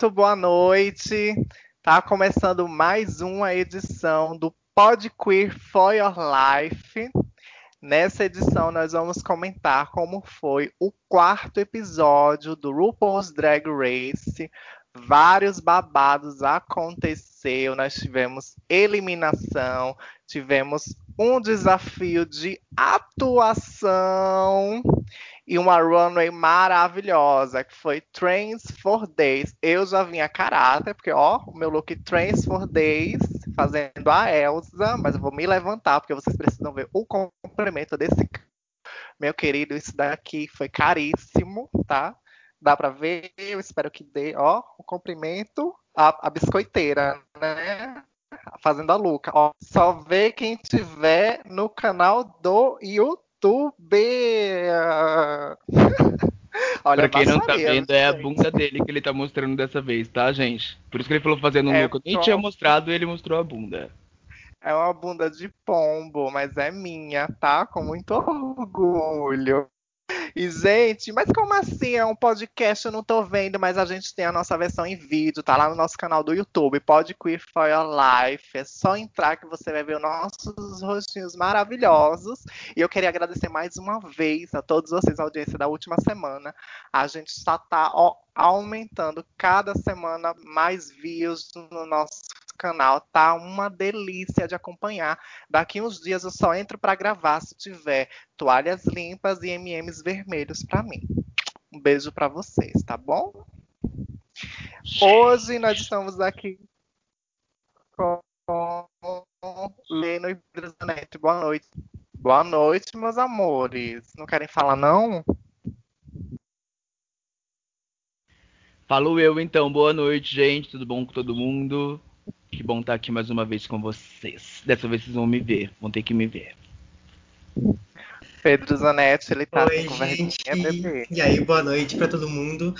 Muito boa noite. Tá começando mais uma edição do Pod Queer for Your Life. Nessa edição nós vamos comentar como foi o quarto episódio do RuPaul's Drag Race. Vários babados aconteceu, nós tivemos eliminação, tivemos um desafio de atuação e uma runway maravilhosa, que foi Trains for Days. Eu já vim a caráter, porque ó, o meu look Trains for Days, fazendo a Elsa, mas eu vou me levantar, porque vocês precisam ver o complemento desse meu querido, isso daqui foi caríssimo, tá? Dá pra ver, eu espero que dê, ó, o comprimento, a, a biscoiteira, né? Fazendo a Luca. Ó, só vê quem tiver no canal do YouTube. Olha, pra quem não tá vendo, é a bunda dele que ele tá mostrando dessa vez, tá, gente? Por isso que ele falou fazendo um é, look. Eu nem tinha mostrado, ele mostrou a bunda. É uma bunda de pombo, mas é minha, tá? Com muito orgulho. E, gente, mas como assim? É um podcast, eu não tô vendo, mas a gente tem a nossa versão em vídeo, tá lá no nosso canal do YouTube, Pod Queer for Your Life. É só entrar que você vai ver os nossos rostinhos maravilhosos. E eu queria agradecer mais uma vez a todos vocês, a audiência da última semana. A gente está tá, ó, aumentando cada semana mais views no nosso canal tá uma delícia de acompanhar. Daqui uns dias eu só entro para gravar se tiver toalhas limpas e MMs vermelhos para mim. Um beijo para vocês, tá bom? Hoje nós estamos aqui com Leno e Pedro. Boa noite. Boa noite, meus amores. Não querem falar, não? Falou eu então. Boa noite, gente. Tudo bom com todo mundo? Que bom estar aqui mais uma vez com vocês. Dessa vez vocês vão me ver, vão ter que me ver. Pedro Zanetti, ele tá Oi, com gente. Bebê. E aí, boa noite para todo mundo.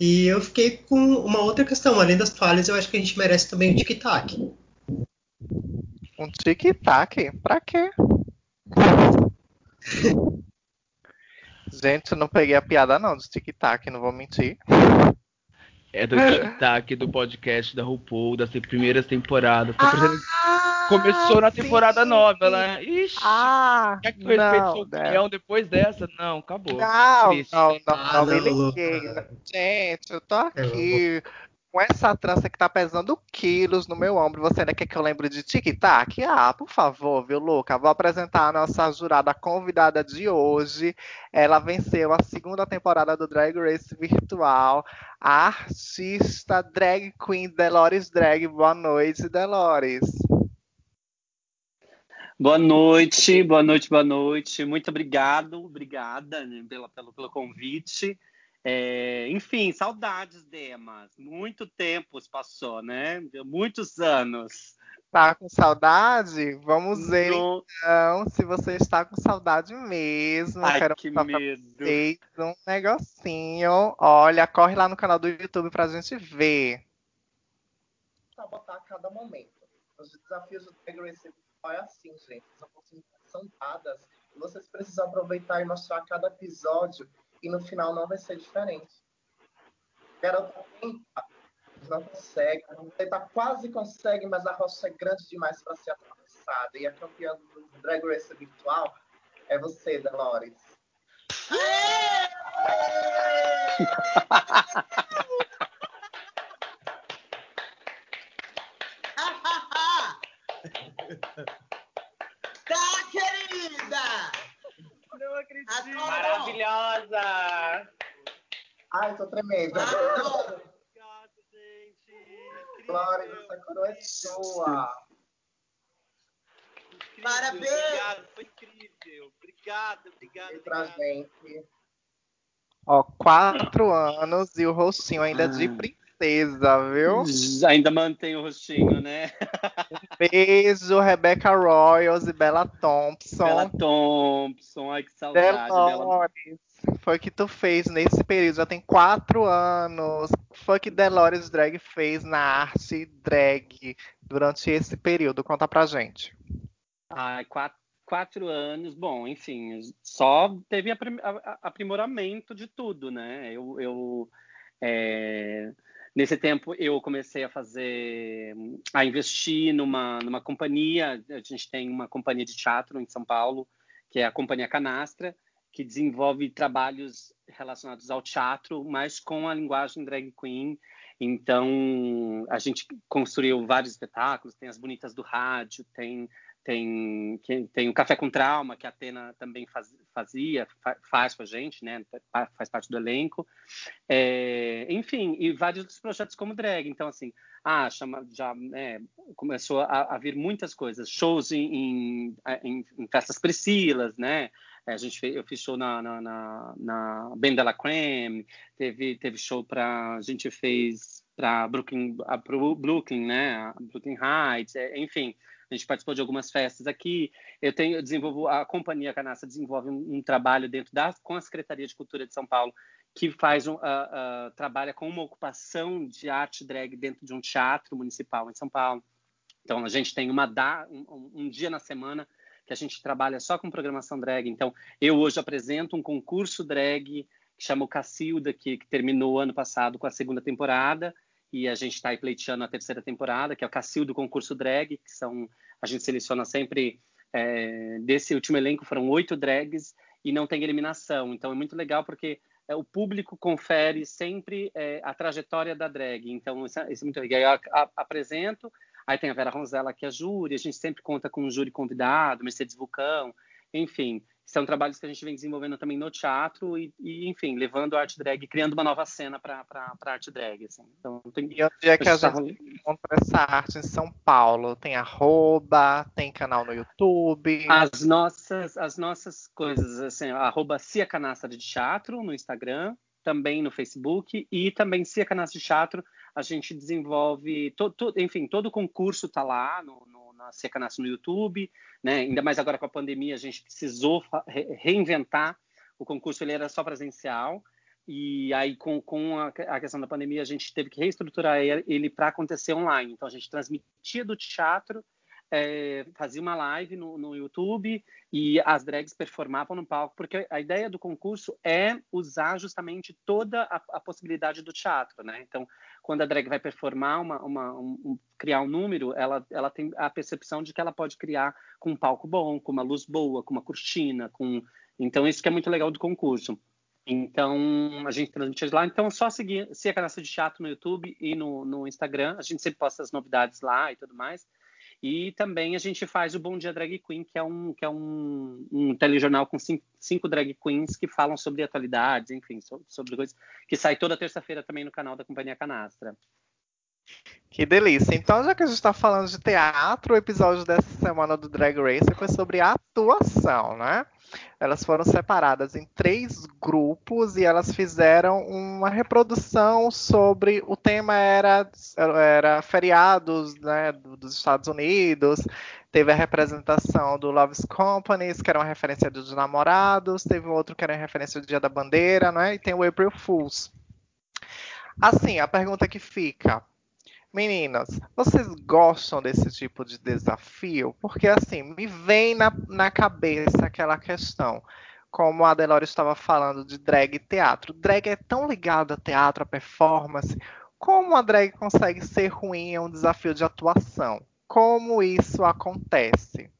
E eu fiquei com uma outra questão, além das toalhas, eu acho que a gente merece também um tic-tac. Um tic-tac? Pra quê? gente, eu não peguei a piada não do tic-tac, não vou mentir. É do tic-tac do podcast da RuPaul, das primeiras temporadas. Ah, Começou na temporada sim. nova, né? Ixi, ah, quer que eu respeite sua opinião depois dessa? Não, acabou. Não, não, não, não, não, me liguei. Gente, eu tô aqui com essa trança que tá pesando quilos no meu ombro, você ainda quer que eu lembre de tic-tac? Ah, por favor, viu, Luca? Vou apresentar a nossa jurada convidada de hoje. Ela venceu a segunda temporada do Drag Race Virtual. A artista drag queen Delores Drag. Boa noite, Delores. Boa noite, boa noite, boa noite. Muito obrigado, obrigada né, pela, pelo, pelo convite. É, enfim, saudades, Demas. Muito tempo passou, né? Muitos anos. Tá com saudade? Vamos ver no... então se você está com saudade mesmo. Ai, Quero que medo. Vocês um negocinho. Olha, corre lá no canal do YouTube pra gente ver. Sabotar a cada momento. Os desafios do Drag Race é assim, gente. As oportunidades são dadas. Vocês precisam aproveitar e mostrar cada episódio e no final não vai ser diferente. Garota tenta, não consegue, tenta quase consegue, mas a rocha é grande demais para ser atravessada. E a campeã do Drag Race virtual é você, Delores. tá, querida! Não acredito. Maravilhosa. Ai, tô tremendo. Obrigado, gente. Glória, essa coroa é sua. Incrível, Parabéns. Obrigado, foi incrível. Obrigado, obrigado. Pra gente. Ó, quatro anos e o rostinho ainda ah. de princesa princesa, viu? Ainda mantém o rostinho, né? Um beijo, Rebecca Royals e Bella Thompson. Bella Thompson, ai que saudade. Delores, Bella... foi que tu fez nesse período, já tem quatro anos. Foi que Delores Drag fez na arte drag durante esse período? Conta pra gente. Ai, quatro, quatro anos, bom, enfim, só teve aprimoramento de tudo, né? Eu, eu é Nesse tempo, eu comecei a fazer, a investir numa, numa companhia. A gente tem uma companhia de teatro em São Paulo, que é a Companhia Canastra, que desenvolve trabalhos relacionados ao teatro, mas com a linguagem drag queen. Então, a gente construiu vários espetáculos, tem as bonitas do rádio, tem tem, tem o Café com Trauma, que a Atena também faz, fazia, faz com a gente, né? Faz parte do elenco. É, enfim, e vários outros projetos como drag. Então, assim, ah, chama, já né, começou a, a vir muitas coisas. Shows em, em, em festas Priscilas, né? É, a gente fez, eu fiz show na, na, na, na Ben de la Creme, teve, teve show para. A gente fez para Brooklyn, a, Brooklyn, né? Brooklyn Heights, é, enfim a gente participou de algumas festas aqui. Eu tenho, eu desenvolvo, a companhia Canassa desenvolve um, um, trabalho dentro da, com a Secretaria de Cultura de São Paulo, que faz um, uh, uh, trabalha com uma ocupação de arte drag dentro de um teatro municipal em São Paulo. Então a gente tem uma um, um dia na semana que a gente trabalha só com programação drag. Então eu hoje apresento um concurso drag que chama o Cacilda, que, que terminou ano passado com a segunda temporada e a gente está aí pleiteando a terceira temporada, que é o Cacil do concurso drag, que são a gente seleciona sempre é, desse último elenco foram oito drags e não tem eliminação. Então é muito legal porque é, o público confere sempre é, a trajetória da drag. Então isso é, isso é muito legal. Eu a, a, apresento, aí tem a Vera Ronzella que é a júri, a gente sempre conta com um júri convidado, Mercedes Vulcão, enfim são trabalhos que a gente vem desenvolvendo também no teatro e, e enfim, levando a arte drag, criando uma nova cena para a arte drag. Assim. Então, tem, e onde é que a gente encontra essa arte em São Paulo? Tem arroba, tem canal no YouTube? As nossas, as nossas coisas, assim, arroba Cia Canastra de Teatro no Instagram, também no Facebook e também Cia Canastra de Teatro. A gente desenvolve, to, to, enfim, todo o concurso está lá no, no na Secanassi no YouTube, né? Ainda mais agora com a pandemia, a gente precisou reinventar. O concurso ele era só presencial e aí com, com a, a questão da pandemia a gente teve que reestruturar ele para acontecer online. Então a gente transmitia do teatro é, fazia uma live no, no, YouTube e as drags performavam no palco, porque a ideia do concurso é usar justamente toda a, a possibilidade do teatro, né? Então, quando a drag vai performar, uma, uma um, criar um número, ela, ela tem a percepção de que ela pode criar com um palco bom, com uma luz boa, com uma cortina, com... Então, isso que é muito legal do concurso. Então, a gente transmite lá. Então, é só seguir, seguir a Canastra de Teatro no YouTube e no, no Instagram. A gente sempre posta as novidades lá e tudo mais. E também a gente faz o Bom Dia Drag Queen, que é um, que é um, um telejornal com cinco, cinco drag queens que falam sobre atualidades, enfim, sobre, sobre coisas que sai toda terça-feira também no canal da Companhia Canastra. Que delícia. Então, já que a gente está falando de teatro, o episódio dessa semana do Drag Race foi sobre atuação, né? Elas foram separadas em três grupos e elas fizeram uma reprodução sobre o tema era, era feriados né, dos Estados Unidos. Teve a representação do Love's Companies, que era uma referência dos namorados, teve outro que era uma referência do Dia da Bandeira, né? E tem o April Fools. Assim, a pergunta que fica, Meninas, vocês gostam desse tipo de desafio? Porque assim, me vem na, na cabeça aquela questão, como a Delore estava falando de drag e teatro. Drag é tão ligado a teatro, a performance. Como a drag consegue ser ruim em um desafio de atuação? Como isso acontece?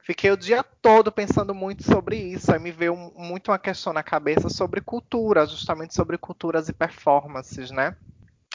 Fiquei o dia todo pensando muito sobre isso. Aí me veio muito uma questão na cabeça sobre cultura, justamente sobre culturas e performances, né?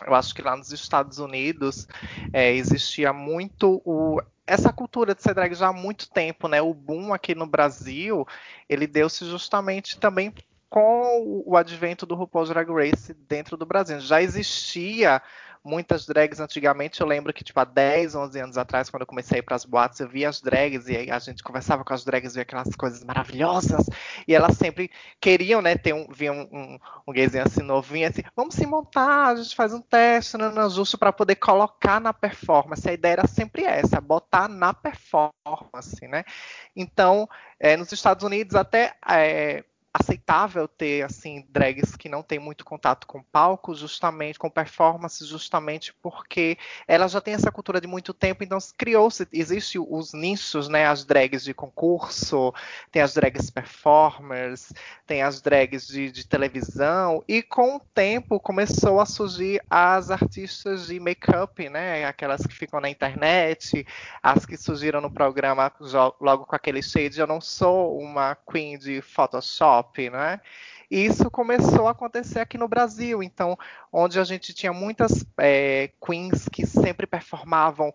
Eu acho que lá nos Estados Unidos é, existia muito o, essa cultura de ser drag já há muito tempo, né? O boom aqui no Brasil, ele deu-se justamente também com o advento do RuPaul's Drag Race dentro do Brasil. Já existia muitas drags antigamente. Eu lembro que, tipo, há 10, 11 anos atrás, quando eu comecei a ir boates, eu via as drags e a gente conversava com as drags, via aquelas coisas maravilhosas. E elas sempre queriam, né, ter um, via um, um, um gayzinho assim novinho, assim, vamos se montar, a gente faz um teste, né, justo para poder colocar na performance. A ideia era sempre essa, botar na performance, né? Então, é, nos Estados Unidos, até é, aceitável ter assim drags que não têm muito contato com palco, justamente com performance, justamente porque ela já tem essa cultura de muito tempo, então criou-se, existe os nichos, né, as drags de concurso, tem as drags performers, tem as drags de, de televisão e com o tempo começou a surgir as artistas de make-up, né, aquelas que ficam na internet, as que surgiram no programa logo com aquele shade, eu não sou uma queen de Photoshop, né? E isso começou a acontecer aqui no Brasil, então, onde a gente tinha muitas é, queens que sempre performavam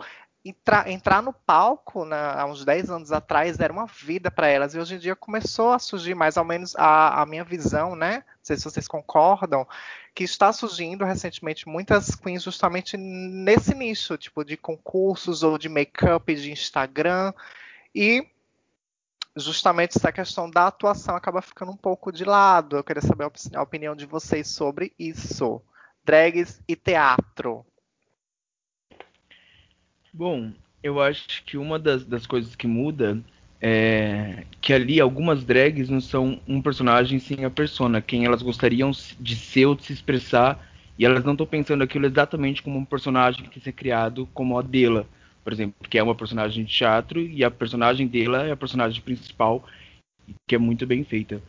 Entrar, entrar, no palco né, há uns 10 anos atrás era uma vida para elas e hoje em dia começou a surgir mais ou menos a, a, minha visão, né? Não sei se vocês concordam, que está surgindo recentemente muitas queens justamente nesse nicho, tipo de concursos ou de make-up de Instagram e justamente essa questão da atuação acaba ficando um pouco de lado. Eu queria saber a opinião de vocês sobre isso. Drags e teatro. Bom, eu acho que uma das, das coisas que muda é que ali algumas drags não são um personagem sim a persona, quem elas gostariam de ser ou de se expressar, e elas não estão pensando aquilo exatamente como um personagem que ser criado como a dela por exemplo, que é uma personagem de teatro e a personagem dela é a personagem principal, que é muito bem feita.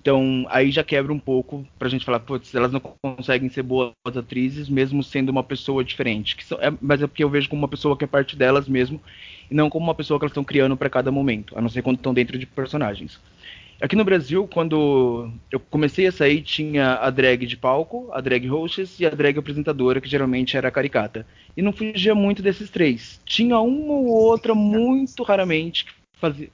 Então, aí já quebra um pouco pra gente falar, putz, elas não conseguem ser boas atrizes, mesmo sendo uma pessoa diferente. São, é, mas é porque eu vejo como uma pessoa que é parte delas mesmo, e não como uma pessoa que elas estão criando para cada momento, a não ser quando estão dentro de personagens. Aqui no Brasil, quando eu comecei a sair, tinha a drag de palco, a drag hostess e a drag apresentadora, que geralmente era a caricata. E não fugia muito desses três. Tinha uma ou outra, muito raramente, que fazia,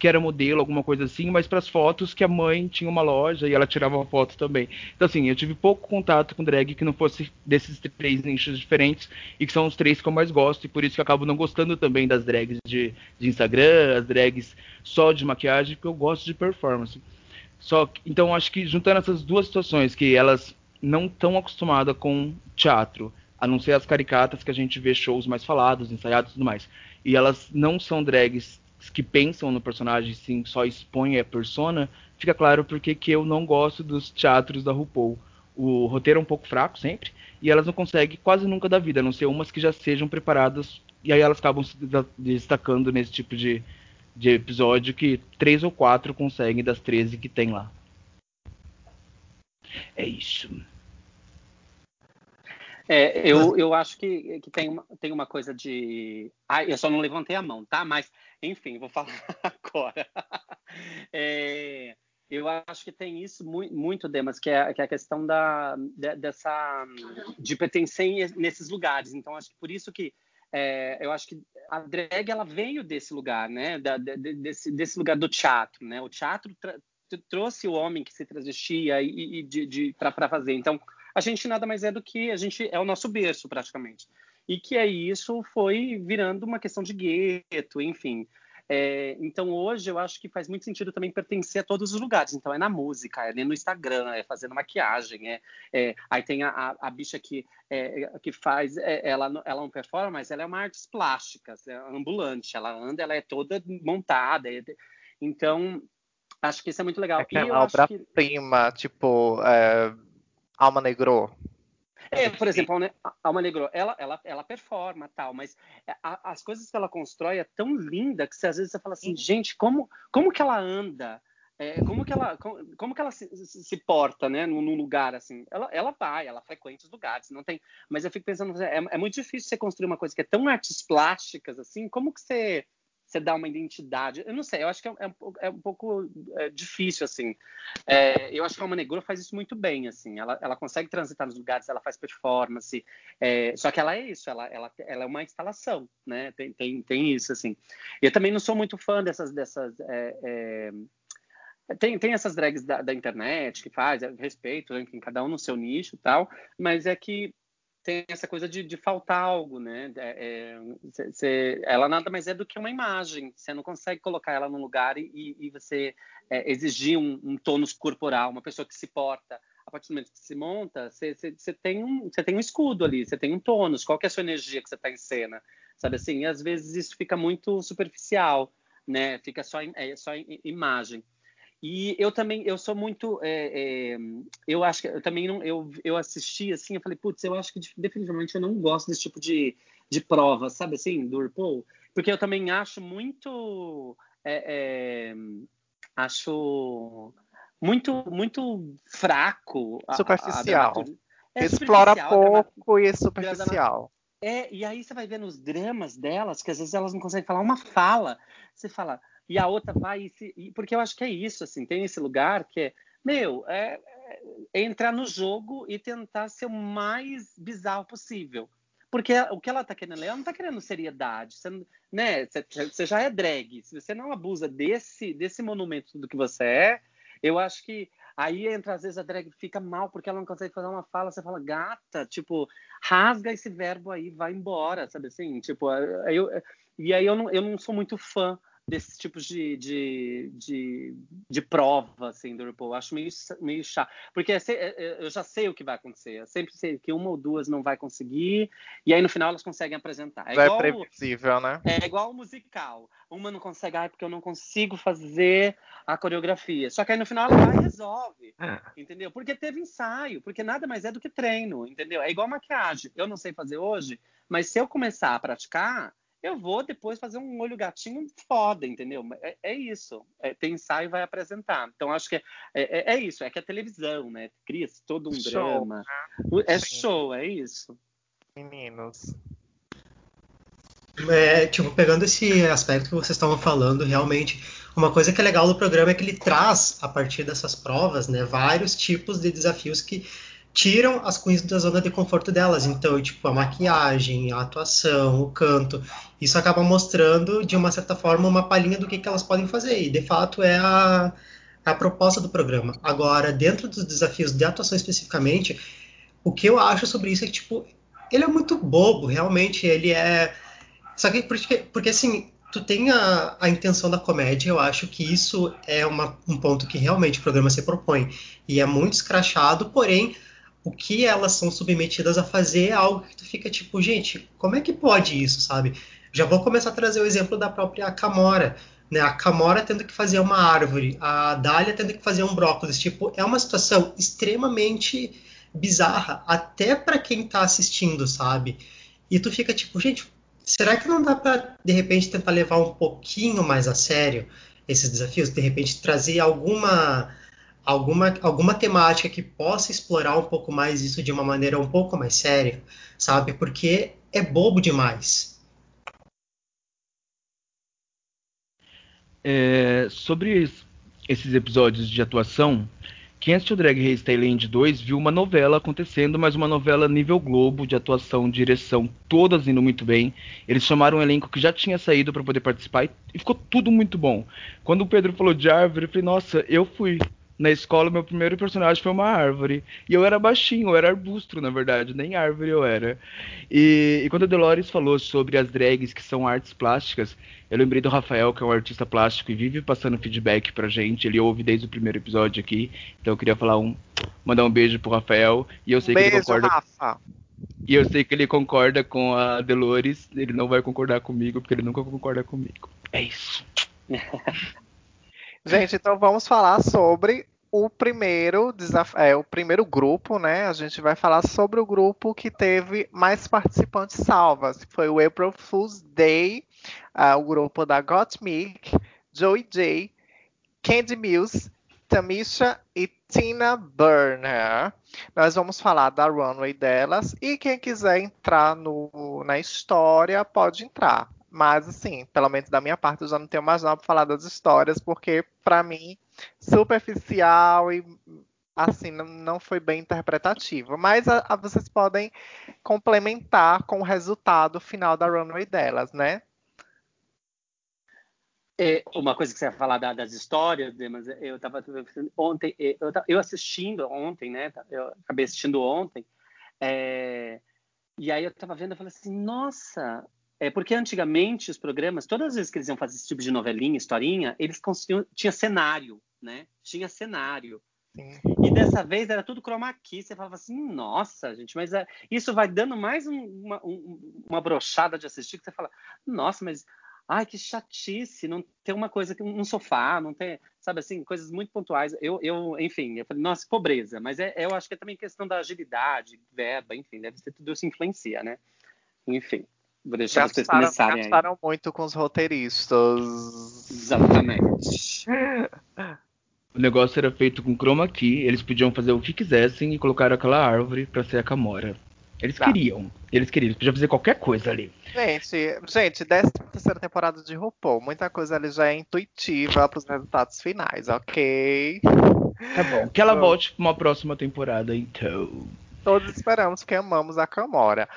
que era modelo, alguma coisa assim, mas para as fotos que a mãe tinha uma loja e ela tirava foto também. Então, assim, eu tive pouco contato com drag que não fosse desses três nichos diferentes e que são os três que eu mais gosto, e por isso que eu acabo não gostando também das drags de, de Instagram, as drags só de maquiagem, porque eu gosto de performance. Só que, então, acho que juntando essas duas situações, que elas não estão acostumadas com teatro, a não ser as caricatas que a gente vê shows mais falados, ensaiados e tudo mais. E elas não são drags que pensam no personagem, sim, só expõem a persona, fica claro porque que eu não gosto dos teatros da RuPaul. O roteiro é um pouco fraco sempre, e elas não conseguem quase nunca da vida, a não ser umas que já sejam preparadas, e aí elas acabam se destacando nesse tipo de, de episódio que três ou quatro conseguem das 13 que tem lá. É isso. É, eu, eu acho que, que tem, uma, tem uma coisa de. Ah, eu só não levantei a mão, tá? Mas, enfim, vou falar agora. É, eu acho que tem isso muito, muito Demas, que é, que é a questão da, de, dessa, de pertencer nesses lugares. Então, acho que por isso que é, eu acho que a drag ela veio desse lugar, né? Da, de, desse, desse lugar do teatro, né? O teatro trouxe o homem que se travestia e, e de, de para fazer. Então, a gente nada mais é do que a gente é o nosso berço praticamente. E que aí isso foi virando uma questão de gueto, enfim. É, então hoje eu acho que faz muito sentido também pertencer a todos os lugares. Então é na música, é no Instagram, é fazendo maquiagem, é, é aí tem a, a, a bicha que, é, que faz, é, ela, ela não performa, mas ela é uma artes plásticas, é ambulante, ela anda, ela é toda montada. É, então acho que isso é muito legal. É é obra-prima, que... tipo Alma Negro. É, por exemplo, a Alma Negro, ela, ela, ela performa tal, mas a, as coisas que ela constrói é tão linda que você, às vezes você fala assim, gente, como, como que ela anda? É, como que ela, como, como que ela se, se, se, porta, né, num, num, lugar assim? Ela, ela vai, ela frequenta os lugares, não tem. Mas eu fico pensando, é, é muito difícil você construir uma coisa que é tão artes plásticas assim. Como que você você dá uma identidade. Eu não sei, eu acho que é, é, é um pouco é, difícil, assim. É, eu acho que a Alma faz isso muito bem, assim. Ela, ela consegue transitar nos lugares, ela faz performance. É, só que ela é isso, ela, ela, ela é uma instalação, né? Tem, tem, tem isso, assim. Eu também não sou muito fã dessas... dessas é, tem, tem essas drags da, da internet que faz, respeito, enfim, cada um no seu nicho e tal, mas é que tem essa coisa de, de faltar algo, né? É, é, cê, ela nada mais é do que uma imagem. Você não consegue colocar ela num lugar e, e você é, exigir um, um tônus corporal, uma pessoa que se porta. A partir do momento que se monta, você, tem, um, tem um escudo ali, você tem um tônus. Qual é a sua energia que você está em cena? Sabe assim? E às vezes isso fica muito superficial, né? Fica só, é, só imagem. E eu também, eu sou muito, é, é, eu acho que eu também não, eu, eu assisti assim, eu falei, putz, eu acho que definitivamente eu não gosto desse tipo de, de prova, sabe assim, do RuPaul, porque eu também acho muito, é, é acho muito, muito fraco. Superficial. A, a, Explora superficial, pouco e é superficial. É, e aí você vai ver nos dramas delas, que às vezes elas não conseguem falar uma fala. Você fala, e a outra vai. E se, e, porque eu acho que é isso, assim, tem esse lugar que é, meu, é, é entrar no jogo e tentar ser o mais bizarro possível. Porque o que ela tá querendo ler, ela não tá querendo seriedade. Você, né, você já é drag. Se você não abusa desse, desse monumento do que você é, eu acho que aí entra, às vezes, a drag fica mal porque ela não consegue fazer uma fala. Você fala, gata, tipo, rasga esse verbo aí, vai embora, sabe assim? Tipo, eu, e aí eu não, eu não sou muito fã desses tipos de, de, de, de prova, assim, do RuPaul. Eu acho meio, meio chato. Porque é é, eu já sei o que vai acontecer. Eu sempre sei que uma ou duas não vai conseguir, e aí no final elas conseguem apresentar. É já é igual, é previsível, né? É igual o musical. Uma não consegue, ah, porque eu não consigo fazer a coreografia. Só que aí no final ela vai e resolve. É. Entendeu? Porque teve ensaio, porque nada mais é do que treino, entendeu? É igual maquiagem. Eu não sei fazer hoje, mas se eu começar a praticar, eu vou depois fazer um olho gatinho foda, entendeu? É, é isso. É, tem ensaio e vai apresentar. Então, acho que é, é, é isso. É que a televisão, né? Cria-se todo um show, drama. Né? É Sim. show, é isso. Meninos. É, tipo, pegando esse aspecto que vocês estavam falando, realmente, uma coisa que é legal do programa é que ele traz, a partir dessas provas, né, vários tipos de desafios que tiram as queens da zona de conforto delas. Então, tipo, a maquiagem, a atuação, o canto, isso acaba mostrando, de uma certa forma, uma palhinha do que, que elas podem fazer. E, de fato, é a, a proposta do programa. Agora, dentro dos desafios de atuação especificamente, o que eu acho sobre isso é que, tipo, ele é muito bobo, realmente. Ele é. Só que, porque, porque assim, tu tem a, a intenção da comédia, eu acho que isso é uma, um ponto que realmente o programa se propõe. E é muito escrachado, porém o que elas são submetidas a fazer é algo que tu fica tipo, gente, como é que pode isso, sabe? Já vou começar a trazer o exemplo da própria Camora, né? A Camora tendo que fazer uma árvore, a Dália tendo que fazer um brócolis, tipo, é uma situação extremamente bizarra, até para quem tá assistindo, sabe? E tu fica tipo, gente, será que não dá para de repente tentar levar um pouquinho mais a sério esses desafios, de repente trazer alguma alguma, alguma temática que possa explorar um pouco mais isso de uma maneira um pouco mais séria, sabe? Porque é bobo demais. É, sobre esses episódios de atuação, quem assistiu Drag Race Thailand 2 viu uma novela acontecendo, mas uma novela nível Globo, de atuação, direção, todas indo muito bem. Eles chamaram um elenco que já tinha saído para poder participar e, ficou tudo muito bom. Quando o Pedro falou de árvore, eu falei, nossa, eu fui na escola, meu primeiro personagem foi uma árvore. E eu era baixinho, eu era arbusto, na verdade, nem árvore eu era. E, e quando a Dolores falou sobre as drags que são artes plásticas, eu lembrei do Rafael, que é um artista plástico e vive passando feedback pra gente. Ele ouve desde o primeiro episódio aqui. Então eu queria falar um. mandar um beijo pro Rafael. E eu sei beijo, que ele concorda. Rafa. E eu sei que ele concorda com a Dolores. Ele não vai concordar comigo, porque ele nunca concorda comigo. É isso. Gente, então vamos falar sobre o primeiro é, o primeiro grupo, né? A gente vai falar sobre o grupo que teve mais participantes salvas. Foi o April Fool's Day, uh, o grupo da Gottmik, Joey J, Candy Mills, Tamisha e Tina Burner. Nós vamos falar da runway delas e quem quiser entrar no, na história pode entrar. Mas, assim, pelo menos da minha parte, eu já não tenho mais nada para falar das histórias, porque, para mim, superficial e, assim, não, não foi bem interpretativo. Mas a, a, vocês podem complementar com o resultado final da runway delas, né? É, uma coisa que você ia falar da, das histórias, mas eu estava ontem, eu, eu, assistindo ontem, né? Eu acabei assistindo ontem, é, e aí eu estava vendo, eu falei assim, nossa, é porque antigamente os programas, todas as vezes que eles iam fazer esse tipo de novelinha, historinha, eles tinha cenário, né? Tinha cenário. Sim. E dessa vez era tudo chroma key. Você falava assim, nossa, gente, mas é... isso vai dando mais um, uma, um, uma brochada de assistir que você fala, nossa, mas Ai, que chatice, não ter uma coisa, um sofá, não ter, sabe assim, coisas muito pontuais. Eu, eu enfim, eu falei, nossa, pobreza. Mas é, eu acho que é também questão da agilidade, verba, enfim, deve ser tudo isso influencia, né? Enfim, vou deixar gastaram, vocês começarem gastaram muito com os roteiristas. Exatamente. O negócio era feito com chroma key, eles podiam fazer o que quisessem e colocar aquela árvore para ser a Camora. Eles Tá. queriam, eles queriam, eles podiam fazer qualquer coisa ali. Gente, gente, décima terceira temporada de RuPaul. Muita coisa ali já é intuitiva para os resultados finais, ok? Tá bom. Que ela Bom. volte pra uma próxima temporada, então. Todos esperamos que amamos a Camora.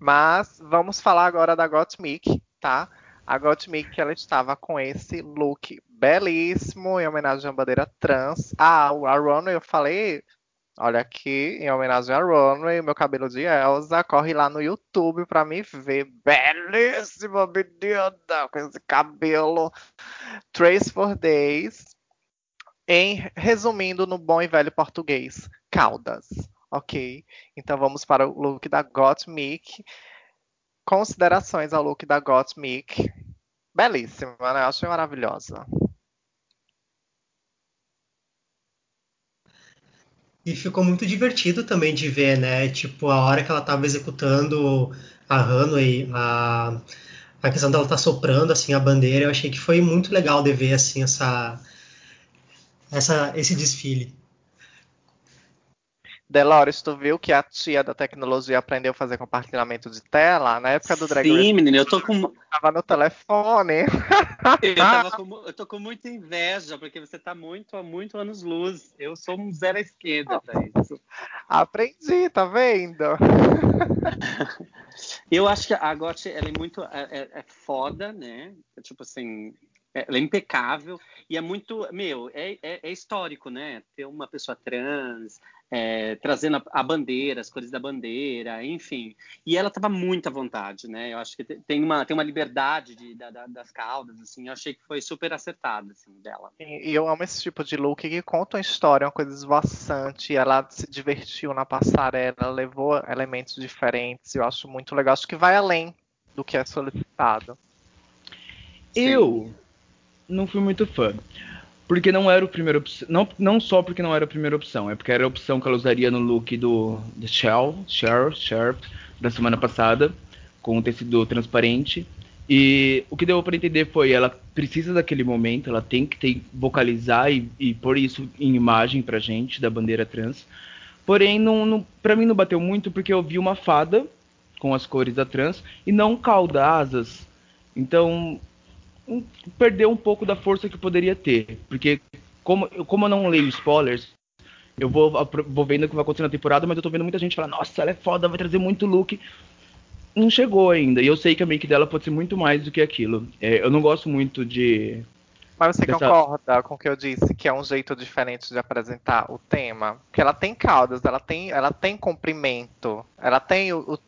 Mas vamos falar agora da Gottmik, tá? A Gottmik, ela estava com esse look belíssimo, em homenagem à bandeira trans. Ah, a Runway, eu falei, olha aqui, em homenagem à Runway, meu cabelo de Elsa, corre lá no YouTube pra me ver. Belíssima menina, com esse cabelo. Trace for Days. Em, resumindo no bom e velho português, caudas. Ok? Então vamos para o look da Gottmik. Considerações ao look da Gottmik. Belíssima, né? Achei maravilhosa. E ficou muito divertido também de ver, né? Tipo, a hora que ela tava executando a Runway, a, a questão dela tá soprando, assim, a bandeira, eu achei que foi muito legal de ver, assim, essa, essa, esse desfile. Delores, tu viu que a tia da tecnologia aprendeu a fazer compartilhamento de tela? Na época do Drag Race, Sim, menina, eu tô com. tava no telefone. Eu, com, eu tô com muita inveja, porque você tá muito há muito anos luz. Eu sou um zero à esquerda pra isso. Aprendi, tá vendo? Eu acho que a Got, ela é muito. É, é- é foda, né? É Tipo assim. é- Ela é impecável e é muito. Meu, é, é- é histórico, né? Ter uma pessoa trans, é, trazendo a, a bandeira, as cores da bandeira, enfim. E ela tava muito à vontade, né? Eu acho que te- tem uma, tem uma liberdade de- da- da- das caudas, assim. Eu achei que foi super acertado, assim, dela. E e eu amo esse tipo de look que conta uma história, uma coisa esvoaçante. Ela se divertiu na passarela, levou elementos diferentes. Eu acho muito legal. Acho que vai além do que é solicitado. Eu não fui muito fã. Porque não era o primeiro. Não, não só porque não era a primeira opção, é porque era a opção que ela usaria no look do The Shell, Sheriff, Sheriff da semana passada, com o tecido transparente. E o que deu pra entender foi ela precisa daquele momento, ela tem que ter, vocalizar e, e pôr isso em imagem pra gente, da bandeira trans. Porém, não, não, mim não bateu muito porque eu vi uma fada com as cores da trans e não cauda, asas. Então, um- perdeu um pouco da força que poderia ter. Porque, como, como eu não leio spoilers, eu vou, vou vendo o que vai acontecer na temporada, mas eu tô vendo muita gente falar, nossa, ela é foda, vai trazer muito look. Não chegou ainda. E eu sei que a make dela pode ser muito mais do que aquilo. É, eu não gosto muito de. Mas você Dessa- concorda com o que eu disse, que é um jeito diferente de apresentar o tema? Porque ela tem caudas, ela tem, ela tem comprimento, ela tem o, o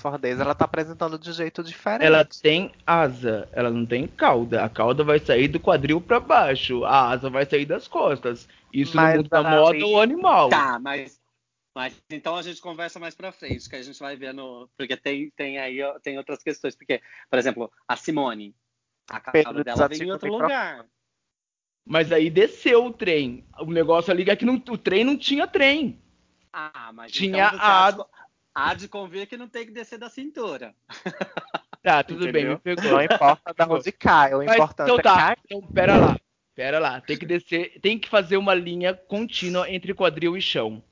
for Days, ela tá apresentando de jeito diferente. Ela tem asa, ela não tem cauda. A cauda vai sair do quadril pra baixo, a asa vai sair das costas. Isso Mas no mundo da ali- moda ou animal. Tá, mas, mas então a gente conversa mais pra frente, que a gente vai ver no. Porque tem, tem aí ó, tem outras questões. Porque, por exemplo, a Simone, a cauda dela vem em o outro lugar. Mas aí desceu o trem. O negócio ali é que não- o trem não tinha trem. Ah, mas Tinha então você a- há, de, há de convir que não tem que descer da cintura. Tá, tudo bem, Entendeu? me pegou. Não importa da onde cai, o importante então é tá, cair. então pera lá. Pera lá, tem que descer, tem que fazer uma linha contínua entre quadril e chão.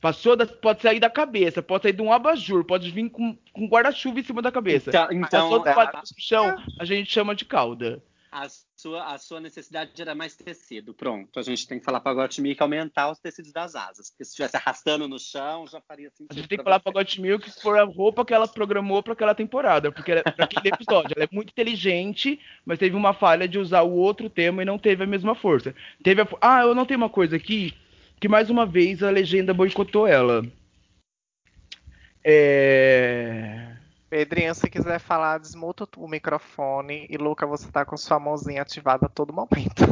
Passou da, pode sair da cabeça, pode sair de um abajur, pode vir com, com guarda-chuva em cima da cabeça. Então, Passou então do quadril pro chão, a gente chama de cauda. A, sua, a sua necessidade era mais tecido. Pronto, a gente tem que falar pra Gottmik aumentar os tecidos das asas. Porque se estivesse arrastando no chão, já faria sentido. A gente tem que falar pra Got Milk que for a roupa que ela programou pra aquela temporada, porque ela, pra aquele episódio. Ela é muito inteligente, mas teve uma falha de usar o outro tema e não teve a mesma força. Teve a, ah, eu não tenho uma coisa aqui que mais uma vez a legenda boicotou ela. É... Pedrinho, se quiser falar, desmuta o microfone e Luca, você tá com sua mãozinha ativada a todo momento.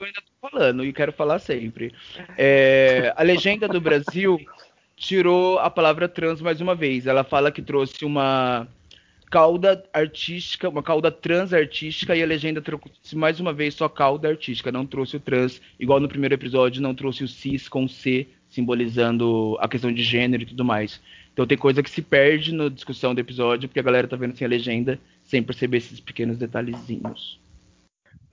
Eu ainda tô falando e quero falar sempre. É, a legenda do Brasil tirou a palavra trans mais uma vez. Ela fala que trouxe uma cauda artística, uma cauda trans artística e a legenda trouxe mais uma vez só cauda artística, não trouxe o trans, igual no primeiro episódio, não trouxe o cis com C, simbolizando a questão de gênero e tudo mais. Então tem coisa que se perde na discussão do episódio, porque a galera tá vendo sem a legenda, sem perceber esses pequenos detalhezinhos.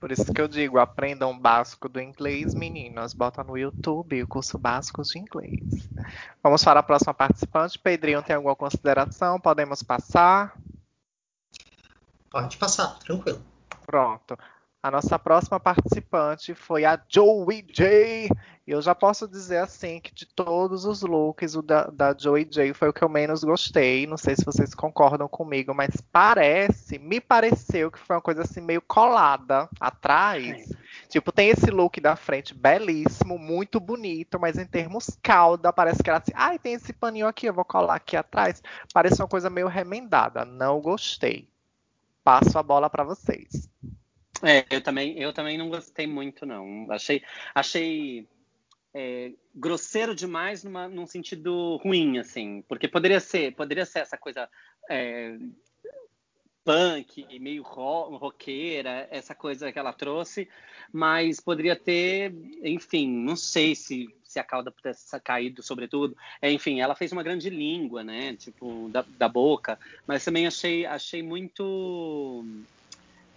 Por isso que eu digo, aprendam básico do inglês, meninas. Bota no YouTube o curso básico de inglês. Vamos para a próxima participante. Pedrinho, tem alguma consideração? Podemos passar? Pode passar, tranquilo. Pronto. A nossa próxima participante foi a Joey J. E eu já posso dizer assim que de todos os looks, o da, da Joey J foi o que eu menos gostei. Não sei se vocês concordam comigo, mas parece, me pareceu que foi uma coisa assim meio colada atrás. Tipo, tem esse look da frente belíssimo, muito bonito, mas em termos cauda, parece que era assim, ai, tem esse paninho aqui, eu vou colar aqui atrás. Parece uma coisa meio remendada. Não gostei. Passo a bola para vocês. É, eu também, eu também não gostei muito, não. Achei, achei é, grosseiro demais numa, num sentido ruim, assim, porque poderia ser, poderia ser essa coisa é, punk, meio ro roqueira, essa coisa que ela trouxe, mas poderia ter, enfim, não sei se, se a cauda pudesse caído, sobretudo. É, enfim, ela fez uma grande língua, né, tipo, da, da boca, mas também achei, achei muito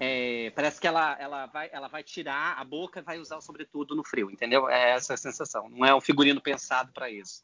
é, parece que ela, ela, vai, ela vai tirar a boca e vai usar o sobretudo no frio, entendeu? É essa a sensação. Não é um figurino pensado para isso.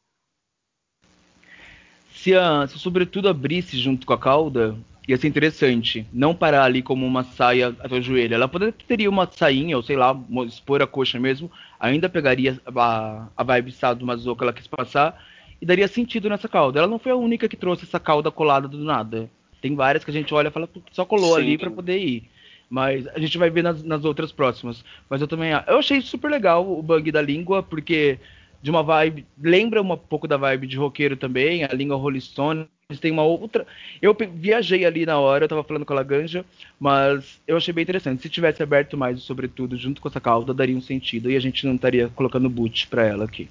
Se, a, se o sobretudo abrisse junto com a cauda, ia ser interessante. Não parar ali como uma saia até o joelho. Ela poderia teria uma sainha, ou sei lá, expor a coxa mesmo, ainda pegaria a, a vibe do Mazuca que ela quis passar e daria sentido nessa cauda. Ela não foi a única que trouxe essa cauda colada do nada. Tem várias que a gente olha e fala, só colou Sim. ali para poder ir. Mas a gente vai ver nas, nas outras próximas. Mas eu também. Eu achei super legal o bug da língua, porque de uma vibe. Lembra um pouco da vibe de roqueiro também, a língua Rolling Stone. Tem uma outra. Eu viajei ali na hora, eu tava falando com a Laganja, mas eu achei bem interessante. Se tivesse aberto mais, sobretudo, junto com essa cauda, daria um sentido e a gente não estaria colocando boot pra ela aqui.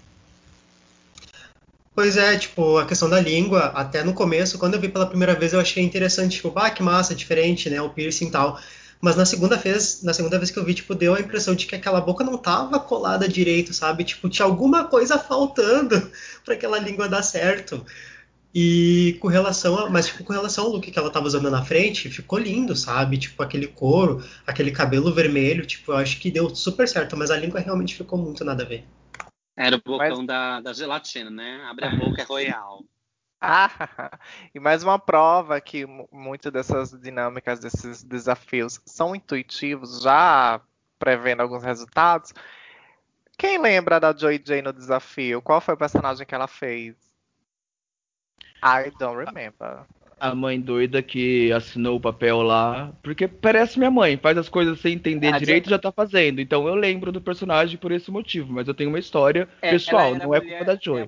Pois é, tipo, a questão da língua, até no começo, quando eu vi pela primeira vez, eu achei interessante, tipo, bah, que massa, diferente, né, o piercing e tal. Mas na segunda vez, na segunda vez que eu vi, tipo, deu a impressão de que aquela boca não tava colada direito, sabe? Tipo, tinha alguma coisa faltando para aquela língua dar certo. E com relação a, mas tipo, com relação ao look que ela tava usando na frente, ficou lindo, sabe? Tipo, aquele couro, aquele cabelo vermelho, tipo, eu acho que deu super certo, mas a língua realmente ficou muito nada a ver. Era o bocão mas... da, da gelatina, né? Abre a boca, é royal. Ah, e mais uma prova que muitas dessas dinâmicas, desses desafios são intuitivos, já prevendo alguns resultados. Quem lembra da Joy J no desafio? Qual foi o personagem que ela fez? I don't remember. A mãe doida que assinou o papel lá, porque parece minha mãe, faz as coisas sem entender direito e já tá fazendo. Então eu lembro do personagem por esse motivo, mas eu tenho uma história é, pessoal, não é culpa da Joy.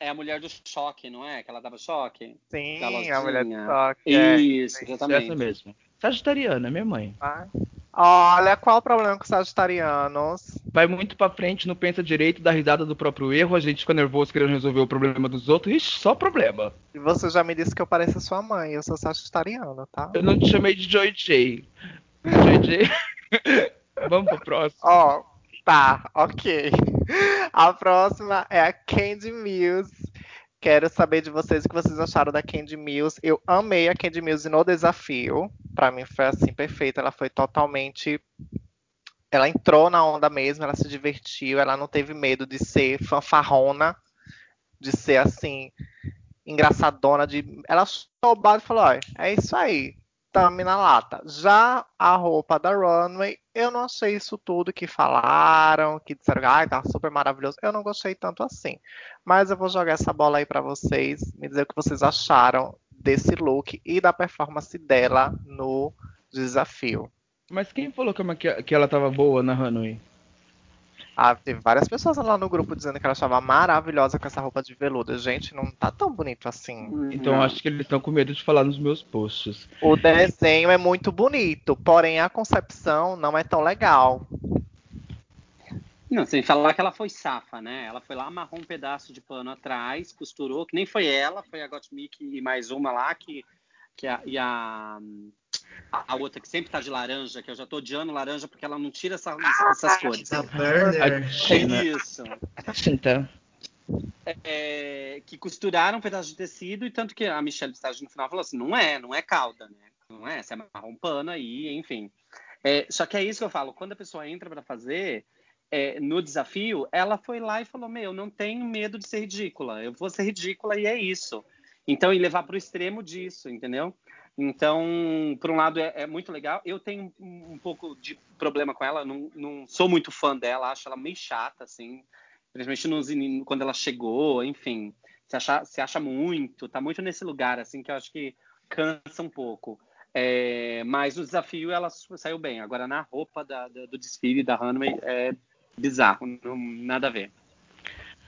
É a mulher do choque, não é? Que ela dava choque? Sim, a mulher do choque. É. Isso, é. exatamente. Essa mesmo. Sagitariana, minha mãe. Ah. Olha, qual o problema com sagitarianos? Vai muito pra frente, não pensa direito, dá risada do próprio erro, a gente fica nervoso querendo resolver o problema dos outros. Ixi, só problema. E você já me disse que eu pareço sua mãe, eu sou sagitariano, tá? Eu não te chamei de Joy J. Joy J. Vamos pro próximo. Ó, Tá, ok. A próxima é a Candy Mills. Quero saber de vocês o que vocês acharam da Candy Mills. Eu amei a Candy Mills no desafio. Para mim foi assim perfeita. Ela foi totalmente ela entrou na onda mesmo, ela se divertiu, ela não teve medo de ser fanfarrona, de ser assim, engraçadona, de. Ela soubou e falou: olha, é isso aí tame na lata. Já a roupa da Runway, eu não achei isso tudo que falaram, que disseram, ai, tá super maravilhoso. Eu não gostei tanto assim. Mas eu vou jogar essa bola aí para vocês, me dizer o que vocês acharam desse look e da performance dela no desafio. Mas quem falou que ela tava boa na Runway? Ah, teve várias pessoas lá no grupo dizendo que ela achava maravilhosa com essa roupa de veludo. Gente, não tá tão bonito assim. Então não. acho que eles estão com medo de falar nos meus posts. O desenho é muito bonito, porém a concepção não é tão legal. Não, sem falar que ela foi safa, né? Ela foi lá, amarrou um pedaço de pano atrás, costurou, que nem foi ela, foi a Gottmik e mais uma lá que que a, e a, a outra que sempre tá de laranja, que eu já tô odiando laranja porque ela não tira essa, essas cores. A Burner. A Tina. Isso. Tinta. É, que costuraram um pedaço de tecido e tanto que a Michelle Vistage no final falou assim, não é, não é cauda, né? Não é, você amarra um pano aí, enfim. É, só que é isso que eu falo, quando a pessoa entra para fazer é, no desafio, ela foi lá e falou, meu, não tenho medo de ser ridícula, eu vou ser ridícula e é isso. Então, e levar para o extremo disso, entendeu? Então, por um lado, é, é muito legal. Eu tenho um, pouco de problema com ela, não, não sou muito fã dela, acho ela meio chata, assim, principalmente nos, quando ela chegou, enfim, se acha, se acha muito, tá muito nesse lugar, assim, que eu acho que cansa um pouco. É, mas no desafio ela saiu bem. Agora, na roupa da- da- do desfile da Runway, é bizarro, não, nada a ver.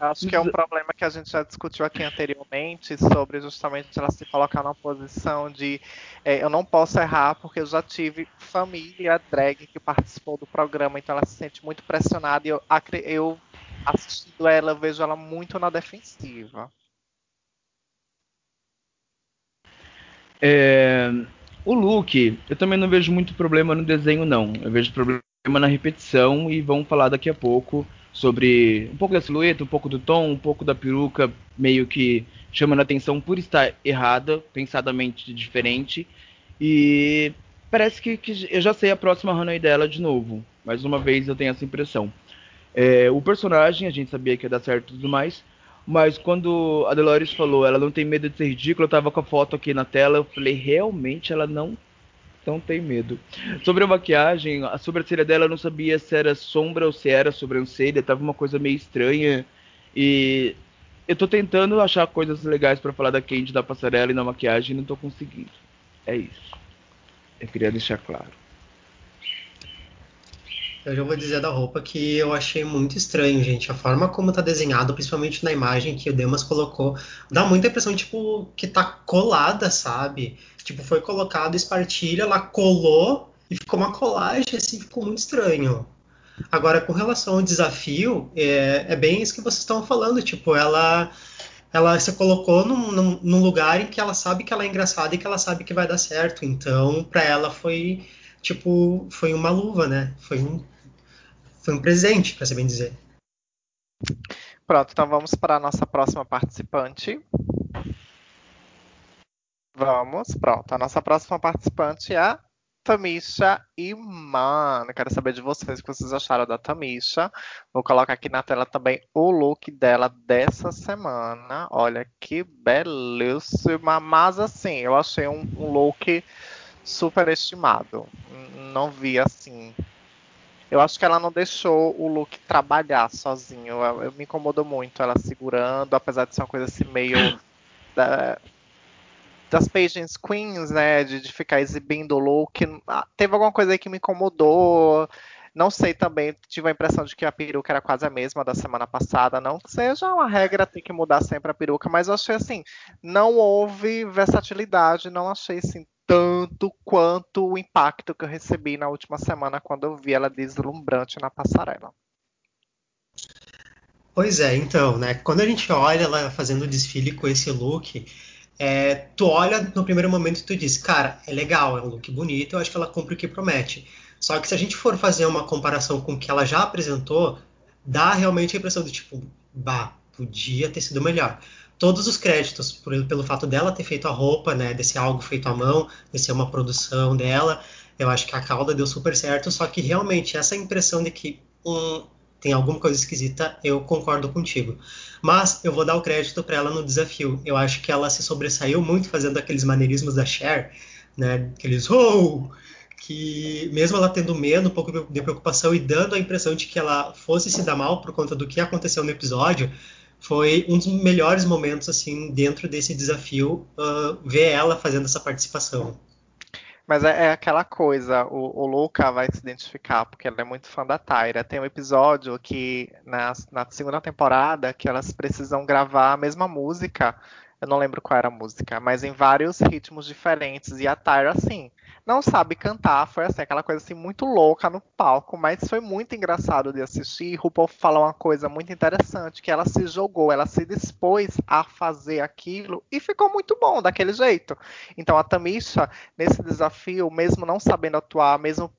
Acho que é um problema que a gente já discutiu aqui anteriormente sobre justamente ela se colocar numa posição de é, eu não posso errar porque eu já tive família drag que participou do programa, então ela se sente muito pressionada e eu, eu assistindo ela, vejo ela muito na defensiva. É, o look, eu também não vejo muito problema no desenho, não. Eu vejo problema na repetição e vamos falar daqui a pouco sobre um pouco da silhueta, um pouco do tom, um pouco da peruca, meio que chamando a atenção por estar errada, pensadamente diferente. E parece que, que eu já sei a próxima runway dela de novo. Mais uma vez eu tenho essa impressão. É, o personagem, a gente sabia que ia dar certo e tudo mais. Mas quando a Dolores falou, ela não tem medo de ser ridícula, eu tava com a foto aqui na tela, eu falei, realmente ela não, não tem medo. Sobre a maquiagem, a sobrancelha dela eu não sabia se era sombra ou se era sobrancelha, tava uma coisa meio estranha. E eu tô tentando achar coisas legais pra falar da Candy, da passarela e da maquiagem e não tô conseguindo. É isso. Eu queria deixar claro. Eu já vou dizer da roupa que eu achei muito estranho, gente. A forma como tá desenhado, principalmente na imagem que o Demas colocou, dá muita impressão, tipo, que tá colada, sabe? Tipo, foi colocado espartilha, ela colou e ficou uma colagem, assim, ficou muito estranho. Agora, com relação ao desafio, é, é bem isso que vocês estão falando. Tipo, ela, ela se colocou num, num, num lugar em que ela sabe que ela é engraçada e que ela sabe que vai dar certo. Então, pra ela foi, tipo, foi uma luva, né? Foi um, foi um presente, pra ser bem dizer. Pronto, então vamos para a nossa próxima participante. Vamos, pronto. A nossa próxima participante é a Tamisha Iman. Eu Quero saber de vocês o que vocês acharam da Tamisha. Vou colocar aqui na tela também o look dela dessa semana. Olha que belíssima. Mas assim, eu achei um, um look super estimado. N- Não vi assim. Eu acho que ela não deixou o look trabalhar sozinho. Eu, eu- me incomodou muito ela segurando, apesar de ser uma coisa assim meio da- das pageants queens, né, de, de ficar exibindo o look. Ah, Teve alguma coisa aí que me incomodou. Não sei também, tive a impressão de que a peruca era quase a mesma da semana passada. Não que seja uma regra ter que mudar sempre a peruca, mas eu achei assim, não houve versatilidade, não achei assim tanto quanto o impacto que eu recebi na última semana quando eu vi ela deslumbrante na passarela. Pois é, então, né? Quando a gente olha ela fazendo o desfile com esse look, é, tu olha no primeiro momento e tu diz, cara, é legal, é um look bonito, eu acho que ela cumpre o que promete. Só que se a gente for fazer uma comparação com o que ela já apresentou, dá realmente a impressão de tipo, bah, podia ter sido melhor. Todos os créditos por- pelo fato dela ter feito a roupa, né, desse algo feito à mão, de ser uma produção dela, eu acho que a cauda deu super certo, só que realmente essa impressão de que hum, tem alguma coisa esquisita, eu concordo contigo. Mas eu vou dar o crédito para ela no desafio. Eu acho que ela se sobressaiu muito fazendo aqueles maneirismos da Cher, né? Aqueles oh! que mesmo ela tendo medo, um pouco de preocupação e dando a impressão de que ela fosse se dar mal por conta do que aconteceu no episódio, foi um dos melhores momentos assim dentro desse desafio uh, ver ela fazendo essa participação. Mas é, é aquela coisa, o, o Luca vai se identificar, porque ele é muito fã da Tyra. Tem um episódio que, na, na segunda temporada, que elas precisam gravar a mesma música Eu não lembro qual era a música, mas em vários ritmos diferentes. E a Tyra, assim, não sabe cantar. Foi assim, aquela coisa assim, muito louca no palco, mas foi muito engraçado de assistir. RuPaul fala uma coisa muito interessante, que ela se jogou, ela se dispôs a fazer aquilo e ficou muito bom daquele jeito. Então a Tamisha, nesse desafio, mesmo não sabendo atuar, mesmo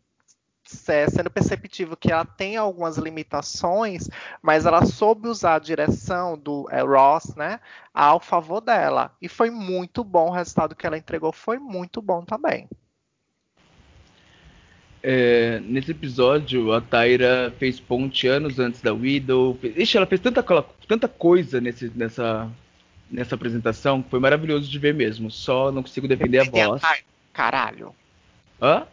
sendo perceptível que ela tem algumas limitações, mas ela soube usar a direção do é, Ross, né, ao favor dela. E foi muito bom o resultado que ela entregou, foi muito bom também. É, nesse episódio, a Tyra fez ponte anos antes da Widow. Ixi, ela fez tanta, tanta coisa nesse, nessa, nessa apresentação que foi maravilhoso de ver mesmo. Só não consigo defender a voz. Caralho. Hã?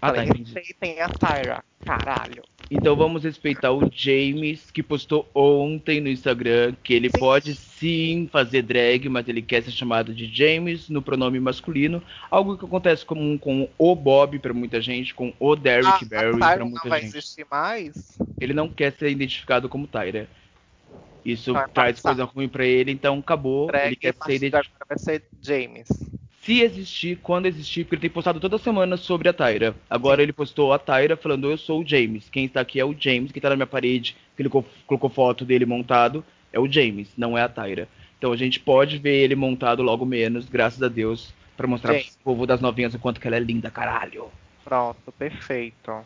Ah, tá, respeitem a Tyra, caralho. Então vamos respeitar o James, que postou ontem no Instagram que ele sim. pode sim fazer drag, mas ele quer ser chamado de James no pronome masculino. Algo que acontece comum com o Bob para muita gente, com o Derrick ah, Barry para muita não gente. vai existir mais? Ele não quer ser identificado como Tyra. Isso vai traz passar. coisa ruim para ele, então acabou. Drag ele quer ser identificado. Vai ser James se existir, quando existir, porque ele tem postado toda semana sobre a Tyra. Agora ele postou a Tyra falando: Eu sou o James. Quem está aqui é o James, quem está na minha parede, que ele colocou foto dele montado, é o James, não é a Tyra. Então a gente pode ver ele montado logo menos, graças a Deus, para mostrar James. pro povo das novinhas o quanto que ela é linda, caralho. Pronto, perfeito.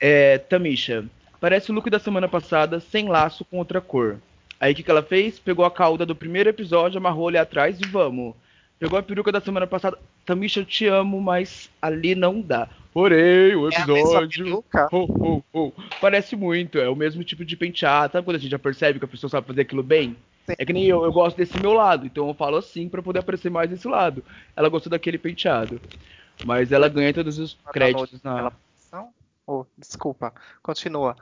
É, Tamisha, parece o look da semana passada, sem laço com outra cor. Aí o que, que ela fez? Pegou a cauda do primeiro episódio, amarrou ali atrás e vamos. Pegou a peruca da semana passada. Tamisha, eu te amo, mas ali não dá. Porém, o episódio. É oh, oh, oh, parece muito, é o mesmo tipo de penteado. Sabe quando a gente já percebe que a pessoa sabe fazer aquilo bem? Sim. É que nem eu, eu gosto desse meu lado, então eu falo assim para poder aparecer mais desse lado. Ela gostou daquele penteado. Mas ela ganha todos os créditos na. Oh, desculpa, continua.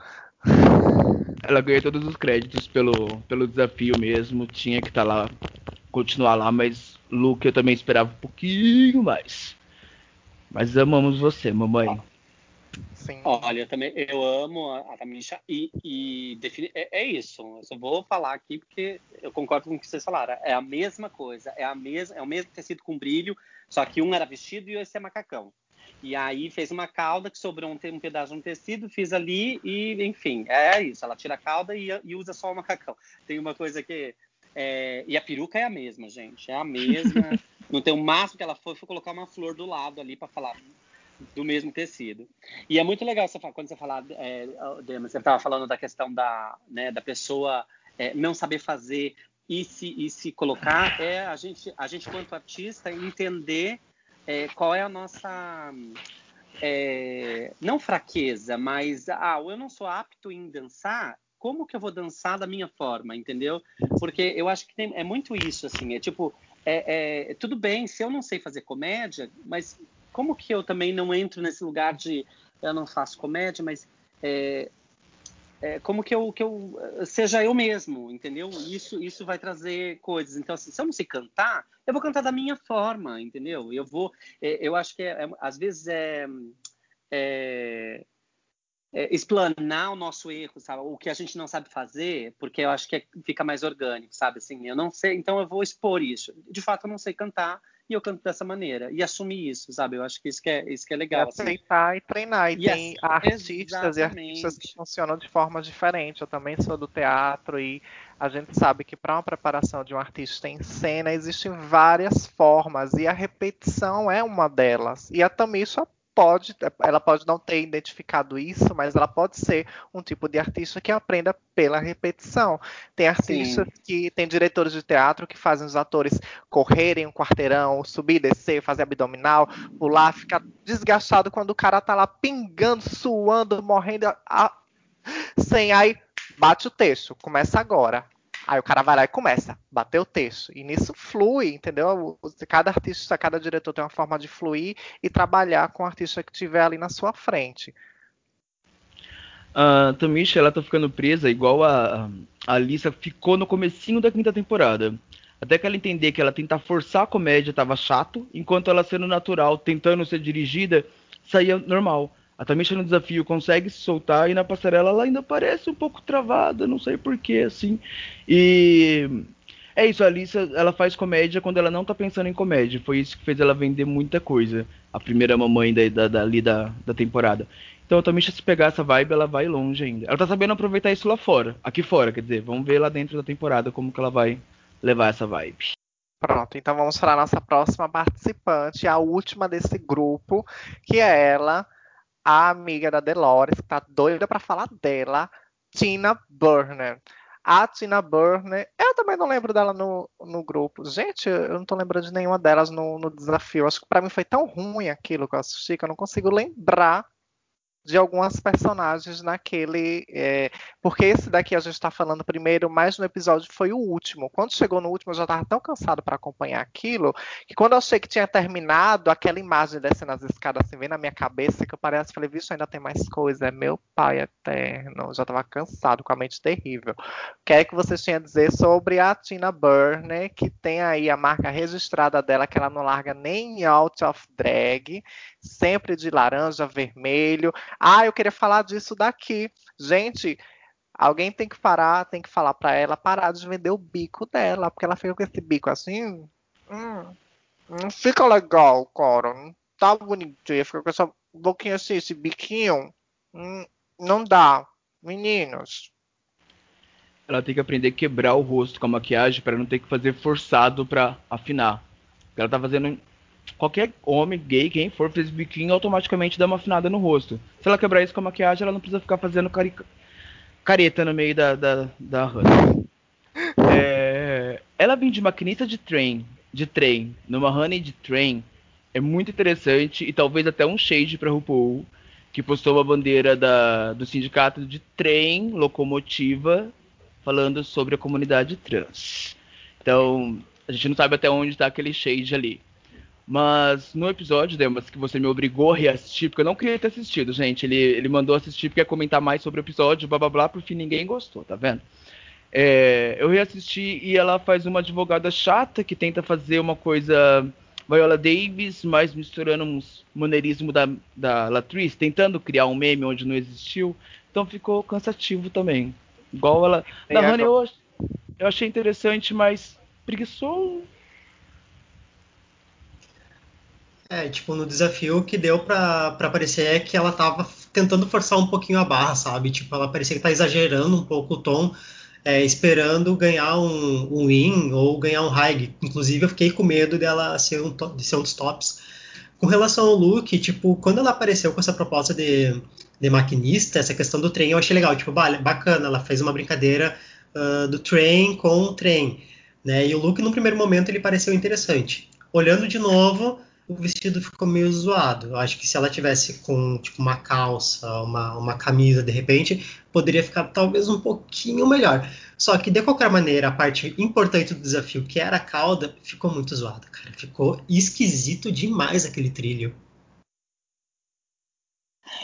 Ela ganha todos os créditos pelo, pelo desafio mesmo. Tinha que estar tá lá, continuar lá, mas Luke eu também esperava um pouquinho mais. Mas amamos você, mamãe. Sim. Olha, eu também eu amo a, a Tamisha e, e defini, é, é, isso. Eu só vou falar aqui porque eu concordo com o que vocês falaram. É a mesma coisa, é a mesma, é o mesmo tecido com brilho, só que um era vestido e esse é macacão. E aí fez uma cauda que sobrou um, um pedaço de um tecido, fiz ali e, enfim, é isso. Ela tira a cauda e, e usa só o macacão. Tem uma coisa que é, e a peruca é a mesma, gente. É a mesma. não tem o máximo que ela foi, foi colocar uma flor do lado ali para falar do mesmo tecido. E é muito legal você quando você falar, é, você estava falando da questão da, né, da pessoa é, não saber fazer e se, e se colocar, é a gente, a gente quanto artista entender é, qual é a nossa é, não fraqueza, mas ah, eu não sou apto em dançar, como que eu vou dançar da minha forma, entendeu? Porque eu acho que tem, é muito isso, assim, é tipo, é, é, tudo bem se eu não sei fazer comédia, mas como que eu também não entro nesse lugar de eu não faço comédia, mas é, é, como que eu, que eu seja eu mesmo, entendeu? Isso, isso vai trazer coisas. Então, assim, se eu não sei cantar, eu vou cantar da minha forma, entendeu? Eu vou, é, eu acho que é, é, às vezes é, é explanar o nosso erro, sabe? O que a gente não sabe fazer, porque eu acho que é, fica mais orgânico, sabe? Assim, eu não sei, então eu vou expor isso. De fato, eu não sei cantar e eu canto dessa maneira e assumir isso, sabe? Eu acho que isso que é, isso que é legal. É aceitar assim. e treinar. E, e tem assim, artistas exatamente. e artistas que funcionam de forma diferente. Eu também sou do teatro e a gente sabe que para uma preparação de um artista em cena existem várias formas e a repetição é uma delas. E a Tamisha pode, ela pode não ter identificado isso, mas ela pode ser um tipo de artista que aprenda pela repetição. Tem artistas Sim. que tem diretores de teatro que fazem os atores correrem um quarteirão, subir, descer, fazer abdominal, pular, ficar desgastado quando o cara tá lá pingando, suando, morrendo, a... sem aí bate o texto, começa agora. Aí o cara vai lá e começa, bater o texto. E nisso flui, entendeu? Cada artista, cada diretor tem uma forma de fluir e trabalhar com o artista que tiver ali na sua frente. A Tamisha, ela tá ficando presa igual a, a Lisa ficou no comecinho da quinta temporada. Até que ela entender que ela tentar forçar a comédia tava chato, enquanto ela sendo natural, tentando ser dirigida, saía normal. A Tamisha no desafio consegue se soltar e na passarela ela ainda parece um pouco travada, não sei porquê, assim. E É isso, a Alissa, ela faz comédia quando ela não tá pensando em comédia. Foi isso que fez ela vender muita coisa. A primeira mamãe da, da, da, ali da, da temporada. Então a Tamisha, se pegar essa vibe, ela vai longe ainda. Ela tá sabendo aproveitar isso lá fora. Aqui fora, quer dizer. Vamos ver lá dentro da temporada como que ela vai levar essa vibe. Pronto, então vamos para a nossa próxima participante, a última desse grupo, que é ela, a amiga da Dolores, que tá doida para falar dela, Tina Burner. A Tina Burner, eu também não lembro dela no, no grupo. Gente, eu não tô lembrando de nenhuma delas no, no desafio. Acho que para mim foi tão ruim aquilo que eu assisti que eu não consigo lembrar de algumas personagens naquele. É, porque esse daqui a gente está falando primeiro, mas no episódio foi o último. Quando chegou no último, eu já estava tão cansado para acompanhar aquilo, que quando eu achei que tinha terminado, aquela imagem descendo as escadas assim, vem na minha cabeça, que eu parece, falei, vixe, ainda tem mais coisa. É meu pai eterno. Eu já estava cansado, com a mente terrível. O que é que vocês tinham a dizer sobre a Tina Burner, que tem aí a marca registrada dela, que ela não larga nem out of drag, sempre de laranja, vermelho. Ah, eu queria falar disso daqui. Gente, alguém tem que parar, tem que falar para ela parar de vender o bico dela, porque ela fica com esse bico assim. Hum, não fica legal, cara. Não tá bonitinho. Fica com essa boquinha assim, esse biquinho. Hum, não dá. Meninos. Ela tem que aprender a quebrar o rosto com a maquiagem para não ter que fazer forçado para afinar. Ela tá fazendo qualquer homem, gay, quem for, fez biquinho, automaticamente dá uma afinada no rosto. Se ela quebrar isso com a maquiagem, ela não precisa ficar fazendo carica... careta no meio da, da, da Honey. É... Ela vem de maquinista de trem, de trem, numa Honey de trem, é muito interessante e talvez até um shade para RuPaul, que postou uma bandeira da, do sindicato de trem, locomotiva, falando sobre a comunidade trans. Então, a gente não sabe até onde está aquele shade ali. Mas no episódio, Demas, que você me obrigou a reassistir, porque eu não queria ter assistido, gente. Ele, ele mandou assistir porque ia comentar mais sobre o episódio, blá blá blá, por fim ninguém gostou, tá vendo? É, eu reassisti e ela faz uma advogada chata que tenta fazer uma coisa Viola Davis, mas misturando uns maneirismo da, da Latriz, tentando criar um meme onde não existiu. Então ficou cansativo também. Igual ela. Da Honey eu, eu achei interessante, mas preguiçoso É, tipo, no desafio que deu pra, pra parecer é que ela tava tentando forçar um pouquinho a barra, sabe? Tipo, ela parecia que tá exagerando um pouco o tom, é, esperando ganhar um, um win ou ganhar um high. Inclusive, eu fiquei com medo dela ser um, de ser um dos tops. Com relação ao look, tipo, quando ela apareceu com essa proposta de, de maquinista, essa questão do trem, eu achei legal. Tipo, bacana, ela fez uma brincadeira uh, do trem com o trem. Né? E o look, no primeiro momento, ele pareceu interessante. Olhando de novo, o vestido ficou meio zoado. Eu acho que se ela tivesse com tipo uma calça, uma, uma camisa de repente, poderia ficar talvez um pouquinho melhor. Só que de qualquer maneira, a parte importante do desafio, que era a cauda, ficou muito zoada, cara. Ficou esquisito demais aquele trilho.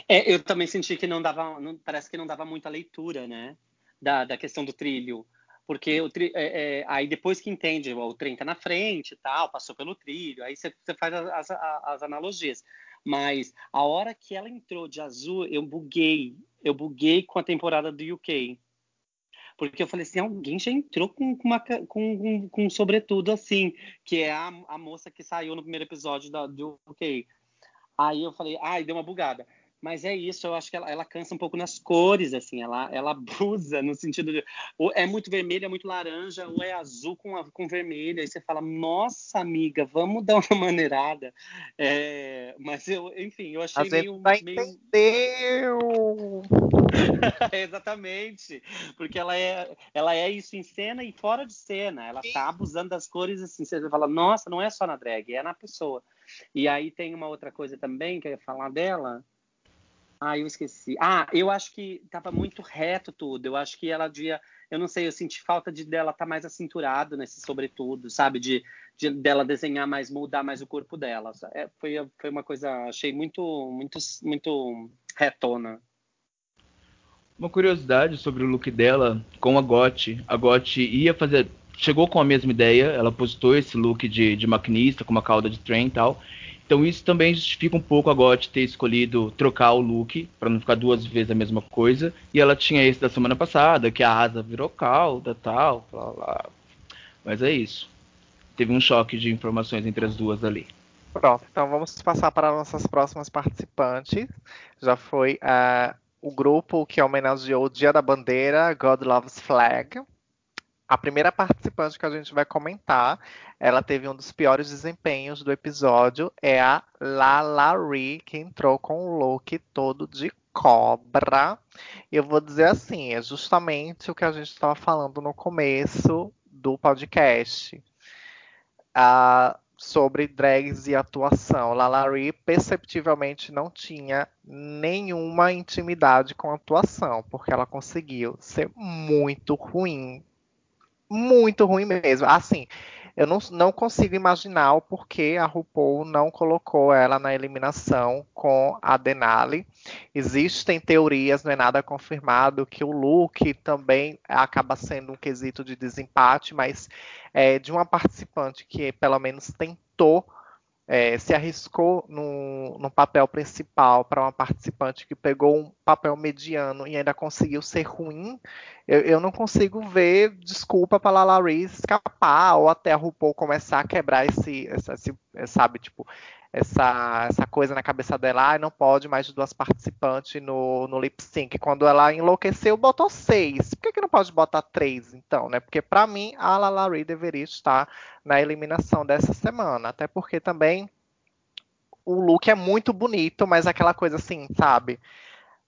É, eu também senti que não dava, não, parece que não dava muita leitura, né, da, da questão do trilho porque o tri, é, é, aí depois que entende, o trem tá na frente tal, passou pelo trilho, aí você, faz as, as, as, analogias. Mas a hora que ela entrou de azul, eu buguei. Eu buguei com a temporada do UK. Porque eu falei assim, alguém já entrou com, com, uma, com, com um sobretudo assim, que é a, a moça que saiu no primeiro episódio da, do UK. Aí eu falei, ai, deu uma bugada. Mas é isso, eu acho que ela, ela cansa um pouco nas cores, assim, ela, ela abusa no sentido de. Ou é muito vermelho, é muito laranja, ou é azul com, com vermelho. Aí você fala, nossa, amiga, vamos dar uma maneirada. É, mas eu, enfim, eu achei A meio. vai meio... entendeu! Exatamente, porque ela é, ela é isso em cena e fora de cena. Ela tá abusando das cores assim. Você fala, nossa, não é só na drag, é na pessoa. E aí tem uma outra coisa também que eu ia falar dela ah, eu esqueci. Ah, eu acho que tava muito reto tudo. Eu acho que ela devia. Eu não sei, eu senti falta de dela estar tá mais acinturado nesse sobretudo, sabe? De, de dela desenhar mais, moldar mais o corpo dela. É, foi, foi uma coisa, achei muito, muito, muito retona. Uma curiosidade sobre o look dela com a Gotti. A Gotti ia fazer. Chegou com a mesma ideia, ela postou esse look de, de maquinista, com uma cauda de trem e tal. Então isso também justifica um pouco a GOT ter escolhido trocar o look, para não ficar duas vezes a mesma coisa. E ela tinha esse da semana passada, que a asa virou cauda tal, blá, blá. Mas é isso. Teve um choque de informações entre as duas ali. Pronto, então vamos passar para nossas próximas participantes. Já foi uh, o grupo que homenageou o Dia da Bandeira, God Loves Flag. A primeira participante que a gente vai comentar, ela teve um dos piores desempenhos do episódio, é a Lalari, que entrou com o look todo de cobra. Eu vou dizer assim, é justamente o que a gente estava falando no começo do podcast. Sobre drags e atuação. Lalari perceptivelmente não tinha nenhuma intimidade com a atuação, porque ela conseguiu ser muito ruim muito ruim mesmo. Assim, eu não, não consigo imaginar o porquê a RuPaul não colocou ela na eliminação com a Denali. Existem teorias, não é nada confirmado, que o look também acaba sendo um quesito de desempate, mas é, de uma participante que pelo menos tentou é, se arriscou no, papel principal para uma participante que pegou um papel mediano e ainda conseguiu ser ruim, eu, eu não consigo ver desculpa para a Larry escapar ou até a RuPaul começar a quebrar esse, esse, esse sabe, tipo, essa, essa coisa na cabeça dela, ah, não pode mais de duas participantes no, no lip sync. Quando ela enlouqueceu, botou seis. Por que, que não pode botar três, então, né? Porque para mim a Lalari deveria estar na eliminação dessa semana. Até porque também o look é muito bonito, mas aquela coisa assim, sabe?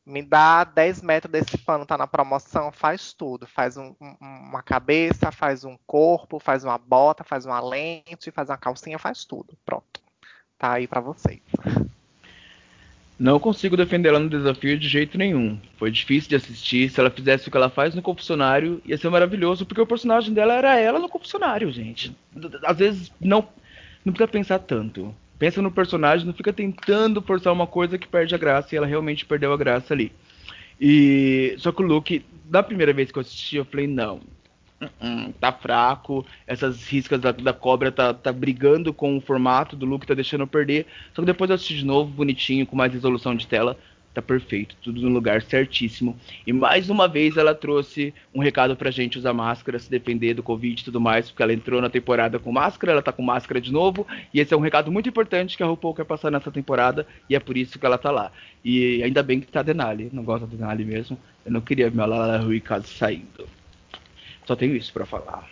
Me dá 10 metros desse pano, tá na promoção, faz tudo. Faz um, um, uma cabeça, faz um corpo, faz uma bota, faz uma lente, faz uma calcinha, faz tudo. Pronto tá aí para vocês. Não consigo defendê-la no desafio de jeito nenhum. Foi difícil de assistir. Se ela fizesse o que ela faz no confessionário, ia ser maravilhoso, porque o personagem dela era ela no confessionário, gente. Às vezes não, não precisa pensar tanto. Pensa no personagem, não fica tentando forçar uma coisa que perde a graça e ela realmente perdeu a graça ali. E só que o Luke, da primeira vez que eu assisti, eu falei, não, Tá fraco, essas riscas da, da, cobra tá, tá brigando com o formato do look, tá deixando eu perder. Só que depois eu assisti de novo, bonitinho, com mais resolução de tela, tá perfeito, tudo no lugar certíssimo. E mais uma vez ela trouxe um recado pra gente usar máscara, se defender do Covid e tudo mais, porque ela entrou na temporada com máscara, ela tá com máscara de novo, e esse é um recado muito importante que a RuPaul quer passar nessa temporada, e é por isso que ela tá lá. E ainda bem que tá a Denali, não gosto da Denali mesmo, eu não queria ver a Lala Rui caso saindo. Só tenho isso para falar.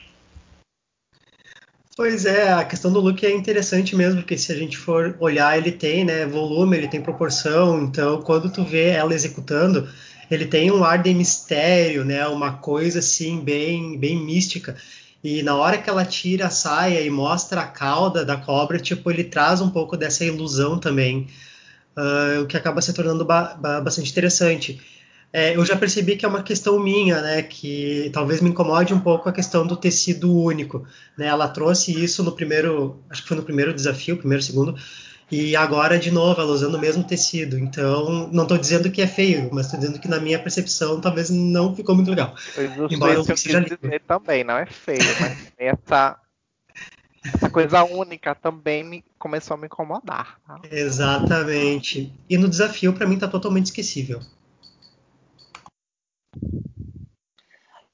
Pois é, a questão do look é interessante mesmo, porque se a gente for olhar, ele tem né, volume, ele tem proporção, então quando tu vê ela executando, ele tem um ar de mistério, né, uma coisa assim bem, bem mística. E na hora que ela tira a saia e mostra a cauda da cobra, tipo, ele traz um pouco dessa ilusão também, uh, o que acaba se tornando ba bastante interessante. É, eu já percebi que é uma questão minha, né, que talvez me incomode um pouco a questão do tecido único. Né? Ela trouxe isso no primeiro, acho que foi no primeiro desafio, primeiro, segundo, e agora de novo ela usando o mesmo tecido. Então, não estou dizendo que é feio, mas estou dizendo que na minha percepção talvez não ficou muito legal. Embora eu seja dizer também, não é feio, mas essa essa coisa única também me começou a me incomodar. Tá? Exatamente. E no desafio para mim está totalmente esquecível.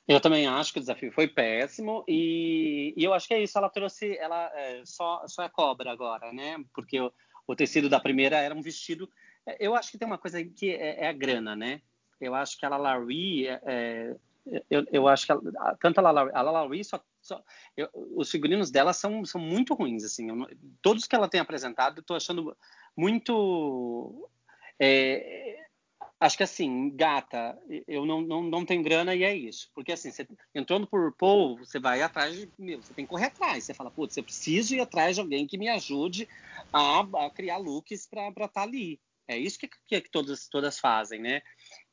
Eu também acho que o desafio foi péssimo e, e eu acho que é isso. Ela trouxe, ela é, só só é cobra agora, né? Porque o, o, tecido da primeira era um vestido. É, eu acho que tem uma coisa que é, é a grana, né? Eu acho que a Lalaurie, é, é, eu, eu acho que a, tanto a Lalaurie, a só, só eu, os figurinos dela são, são muito ruins, assim. Eu, todos que ela tem apresentado, eu tô achando muito é, Acho que assim, gata, eu não, não, não tenho grana e é isso. Porque assim, você, entrando por Paul, você vai atrás de. Meu, você tem que correr atrás. Você fala, putz, eu preciso ir atrás de alguém que me ajude a, a criar looks para estar tá ali. É isso que, que, que, todas, todas fazem, né?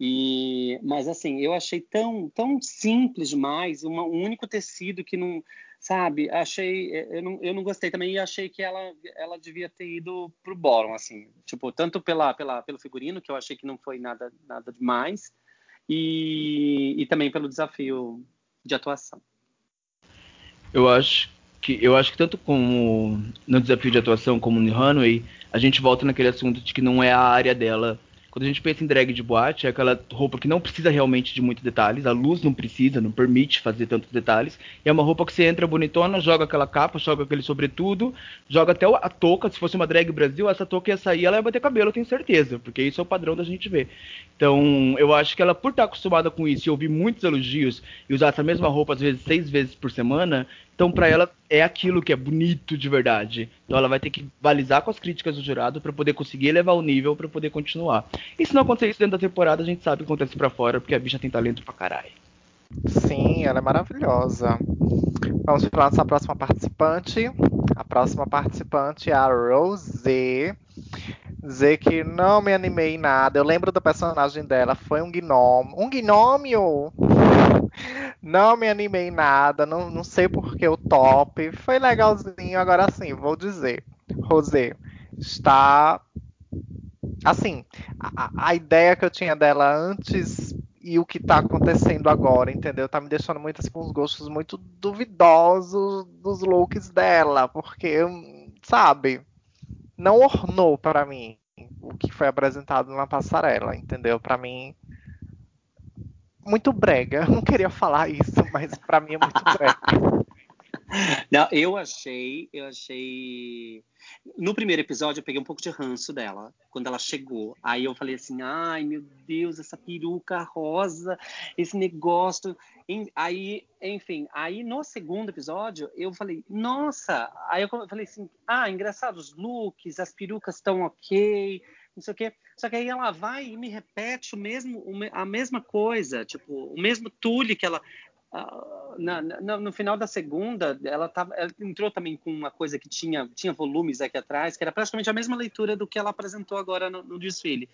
E, mas assim, eu achei tão, tão simples demais, uma, um único tecido que não sabe, achei, eu não, eu não gostei também e achei que ela, ela devia ter ido pro bórum, assim, tipo, tanto pela, pela, pelo figurino, que eu achei que não foi nada, nada demais, e, e também pelo desafio de atuação. Eu acho que eu acho que tanto como no desafio de atuação como no runway, a gente volta naquele assunto de que não é a área dela Quando a gente pensa em drag de boate, é aquela roupa que não precisa realmente de muitos detalhes, a luz não precisa, não permite fazer tantos detalhes. E é uma roupa que você entra bonitona, joga aquela capa, joga aquele sobretudo, joga até a touca. Se fosse uma drag Brasil, essa touca ia sair, ela ia bater cabelo, eu tenho certeza, porque isso é o padrão da gente ver. Então, eu acho que ela, por estar acostumada com isso e ouvir muitos elogios e usar essa mesma roupa, às vezes, seis vezes por semana, então, para ela, é aquilo que é bonito de verdade. Então, ela vai ter que balizar com as críticas do jurado para poder conseguir elevar o nível para poder continuar. E se não acontecer isso dentro da temporada, a gente sabe que acontece para fora, porque a bicha tem talento pra caralho. Sim, ela é maravilhosa. Vamos para nossa próxima participante. A próxima participante é a Rosé. Dizer que não me animei em nada. Eu lembro do personagem dela, foi um gnome. Um gnômio! Não me animei em nada, não, não sei porque o top. Foi legalzinho, agora sim, vou dizer. Rosé, está. Assim, a, a ideia que eu tinha dela antes e o que tá acontecendo agora, entendeu? Tá me deixando muito assim, com os gostos muito duvidosos dos looks dela, porque, sabe, não ornou para mim o que foi apresentado na passarela, entendeu? Para mim muito brega. Eu não queria falar isso, mas para mim é muito brega. Não, eu achei, eu achei. No primeiro episódio eu peguei um pouco de ranço dela quando ela chegou. Aí eu falei assim, ai meu Deus, essa peruca rosa, esse negócio. Aí, enfim, aí no segundo episódio eu falei, nossa. Aí eu falei assim, ah, engraçado os looks, as perucas estão ok, não sei o quê. Só que aí ela vai e me repete o mesmo, a mesma coisa, tipo, o mesmo tule que ela. Na, na, no final da segunda, ela, tava, ela entrou também com uma coisa que tinha, tinha volumes aqui atrás, que era praticamente a mesma leitura do que ela apresentou agora no, no desfile.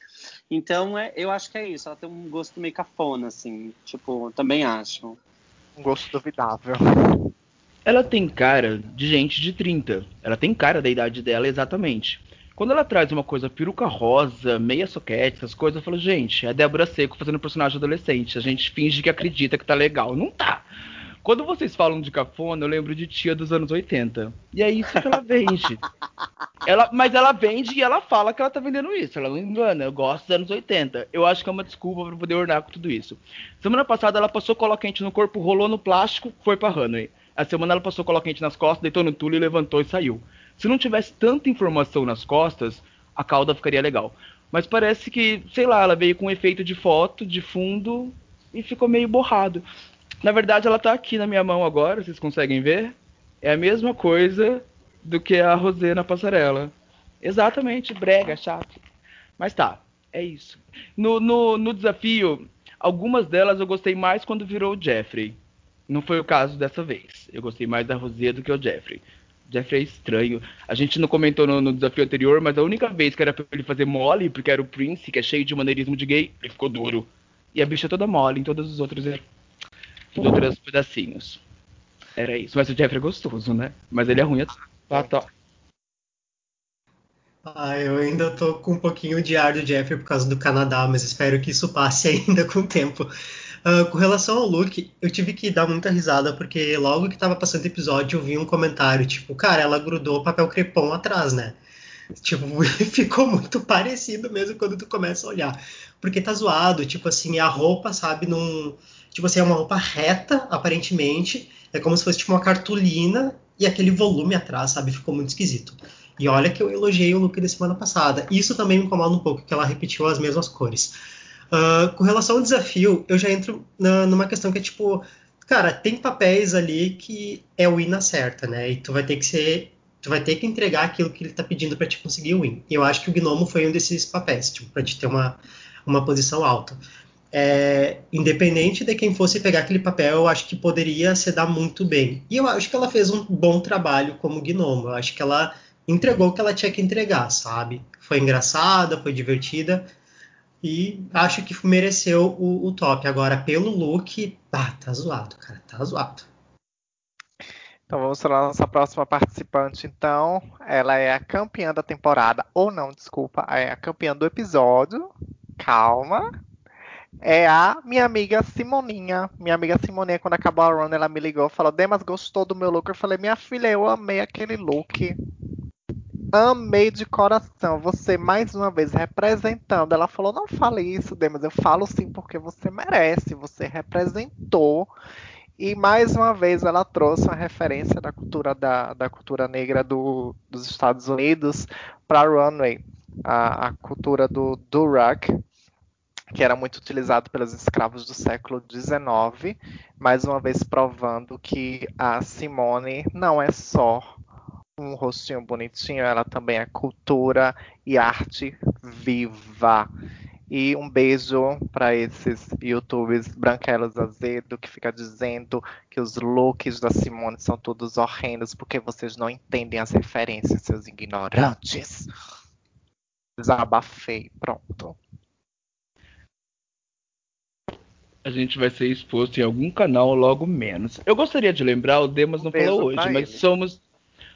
Então, é, eu acho que é isso. Ela tem um gosto meio cafona, assim. Tipo, também acho. Um gosto duvidável. Ela tem cara de gente de 30. Ela tem cara da idade dela exatamente. Quando ela traz uma coisa peruca rosa, meia soquete, essas coisas, eu falo, gente, é Débora Seco fazendo personagem adolescente. A gente finge que acredita que tá legal. Não tá. Quando vocês falam de cafona, eu lembro de tia dos anos 80. E é isso que ela vende. ela, mas ela vende e ela fala que ela tá vendendo isso. Ela não engana, eu gosto dos anos 80. Eu acho que é uma desculpa para poder ornar com tudo isso. Semana passada ela passou cola quente no corpo, rolou no plástico, foi pra Runway. A semana ela passou cola quente nas costas, deitou no tule, levantou e saiu. Se não tivesse tanta informação nas costas, a cauda ficaria legal. Mas parece que, sei lá, ela veio com um efeito de foto, de fundo, e ficou meio borrado. Na verdade, ela tá aqui na minha mão agora, vocês conseguem ver? É a mesma coisa do que a Rosé na passarela. Exatamente, brega, chato. Mas tá, é isso. No, no, no desafio, algumas delas eu gostei mais quando virou o Jeffrey. Não foi o caso dessa vez. Eu gostei mais da Rosé do que o Jeffrey. Jeffrey é estranho. A gente não comentou no, no, desafio anterior, mas a única vez que era pra ele fazer mole, porque era o Prince, que é cheio de maneirismo de gay, ele ficou duro. E a bicha é toda mole, em todos os outros, os outros pedacinhos. Era isso. Mas o Jeffrey é gostoso, né? Mas ele é ruim. Ah, tá. Ah, eu ainda tô com um pouquinho de ar do Jeffrey por causa do Canadá, mas espero que isso passe ainda com o tempo. Uh, com relação ao look, eu tive que dar muita risada, porque logo que tava passando o episódio, eu vi um comentário, tipo, cara, ela grudou papel crepom atrás, né? Tipo, ficou muito parecido mesmo quando tu começa a olhar. Porque tá zoado, tipo assim, a roupa, sabe, num. Tipo assim, é uma roupa reta, aparentemente. É como se fosse tipo uma cartolina e aquele volume atrás, sabe? Ficou muito esquisito. E olha que eu elogiei o look da semana passada. Isso também me incomoda um pouco, que ela repetiu as mesmas cores. Uh, com relação ao desafio, eu já entro na, numa questão que é tipo, cara, tem papéis ali que é o win certa, né? E tu vai ter que ser. Tu vai ter que entregar aquilo que ele tá pedindo para te conseguir o win. E eu acho que o Gnomo foi um desses papéis, tipo, pra te ter uma, uma posição alta. É, independente de quem fosse pegar aquele papel, eu acho que poderia se dar muito bem. E eu acho que ela fez um bom trabalho como Gnomo. Eu acho que ela entregou o que ela tinha que entregar, sabe? Foi engraçada, foi divertida e acho que mereceu o, o top. Agora, pelo look, ah, tá zoado, cara, tá zoado. Então vamos para a nossa próxima participante, então. Ela é a campeã da temporada, ou não, desculpa, é a campeã do episódio. Calma. É a minha amiga Simoninha. Minha amiga Simoninha, quando acabou a run, ela me ligou e falou: Demas, gostou do meu look? Eu falei: Minha filha, eu amei aquele look. Amei de coração. Você, mais uma vez, representando. Ela falou: não fale isso, Demas. Eu falo sim porque você merece. Você representou. E mais uma vez ela trouxe uma referência da cultura da, da cultura negra do, dos Estados Unidos para Runway, a, a cultura do durag, que era muito utilizado pelos escravos do século XIX, mais uma vez provando que a Simone não é só um rostinho bonitinho, ela também é cultura e arte viva. E um beijo para esses youtubers branquelos azedo que fica dizendo que os looks da Simone são todos horrendos porque vocês não entendem as referências, seus ignorantes. Desabafei, pronto. A gente vai ser exposto em algum canal logo menos. Eu gostaria de lembrar, o Demas não Um falou hoje, mas ele. somos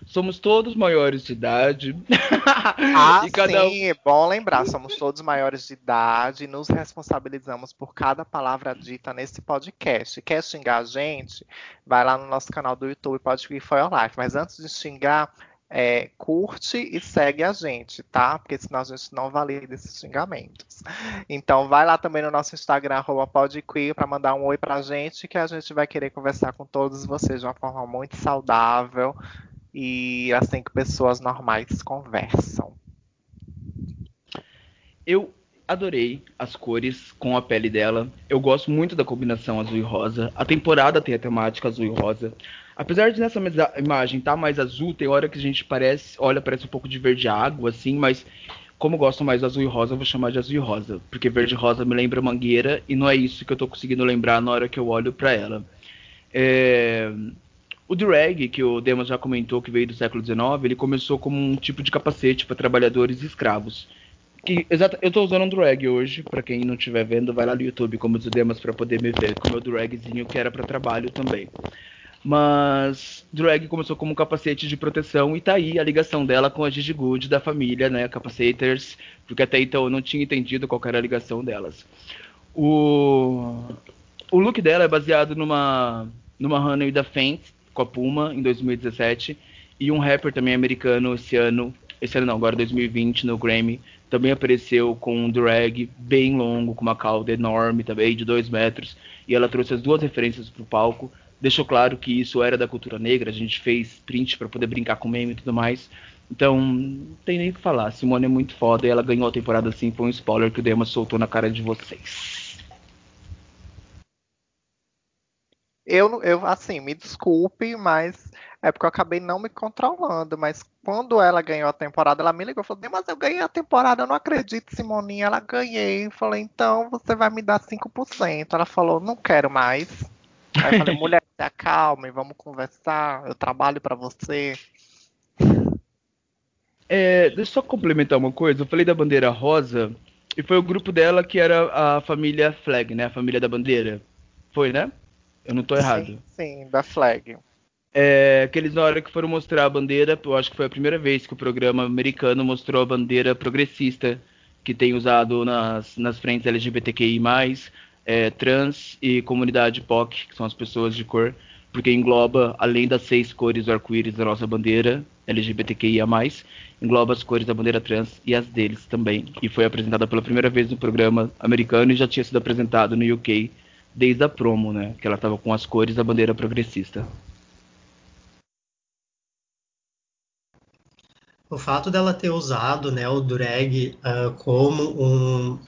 somos todos maiores de idade. Ah, e cada sim, é bom lembrar, somos todos maiores de idade e nos responsabilizamos por cada palavra dita nesse podcast. Quer xingar a gente? Vai lá no nosso canal do YouTube, pode ir for your life. Mas antes de xingar, é, curte e segue a gente, tá? Porque senão a gente não valida esses xingamentos. Então vai lá também no nosso Instagram, podqueer, para mandar um oi pra gente, que a gente vai querer conversar com todos vocês de uma forma muito saudável e assim que pessoas normais conversam. Eu adorei as cores com a pele dela. Eu gosto muito da combinação azul e rosa. A temporada tem a temática azul e rosa. Apesar de nessa imagem estar mais azul, tem hora que a gente parece, olha, parece um pouco de verde água, assim, mas como gosto mais do azul e rosa, eu vou chamar de azul e rosa. Porque verde e rosa me lembra mangueira e não é isso que eu tô conseguindo lembrar na hora que eu olho pra ela. É, O drag, que o Demas já comentou que veio do século XIX, ele começou como um tipo de capacete para trabalhadores escravos. Que, exata, eu tô usando um drag hoje, para quem não estiver vendo, vai lá no YouTube como o Demas para poder me ver com o meu dragzinho que era para trabalho também. Mas drag começou como um capacete de proteção e tá aí a ligação dela com a Gigi Good da família, né, Capacitors, porque até então eu não tinha entendido qual era a ligação delas. O, o look dela é baseado numa numa runway da Fenty com a Puma em 2017 e um rapper também americano esse ano, esse ano não, agora 2020 no Grammy, também apareceu com um drag bem longo, com uma cauda enorme também de 2 metros e ela trouxe as duas referências pro palco deixou claro que isso era da cultura negra, a gente fez print para poder brincar com meme e tudo mais. Então, não tem nem o que falar. Simone é muito foda e ela ganhou a temporada assim, foi um spoiler que o Dema soltou na cara de vocês. Eu, eu, assim, me desculpe, mas é porque eu acabei não me controlando. Mas quando ela ganhou a temporada, ela me ligou e falou: Mas eu ganhei a temporada, eu não acredito, Simoninha. Ela ganhei. Eu falei: Então você vai me dar 5%. Ela falou: Não quero mais. Aí eu falei: Mulher, se acalme, vamos conversar. Eu trabalho pra você. É, deixa eu só complementar uma coisa. Eu falei da bandeira rosa e foi o grupo dela que era a família Flag, né? A família da bandeira. Foi, né? Eu não tô errado. Sim, sim, da flag. É, que eles na hora que foram mostrar a bandeira, eu acho que foi a primeira vez que o programa americano mostrou a bandeira progressista que tem usado nas, nas frentes LGBTQI+, é, trans e comunidade POC, que são as pessoas de cor, porque engloba, além das seis cores do arco-íris da nossa bandeira LGBTQIA+, engloba as cores da bandeira trans e as deles também. E foi apresentada pela primeira vez no programa americano e já tinha sido apresentado no UK desde a promo, né? Que ela estava com as cores da bandeira progressista. O fato dela ter usado né, o drag uh, como um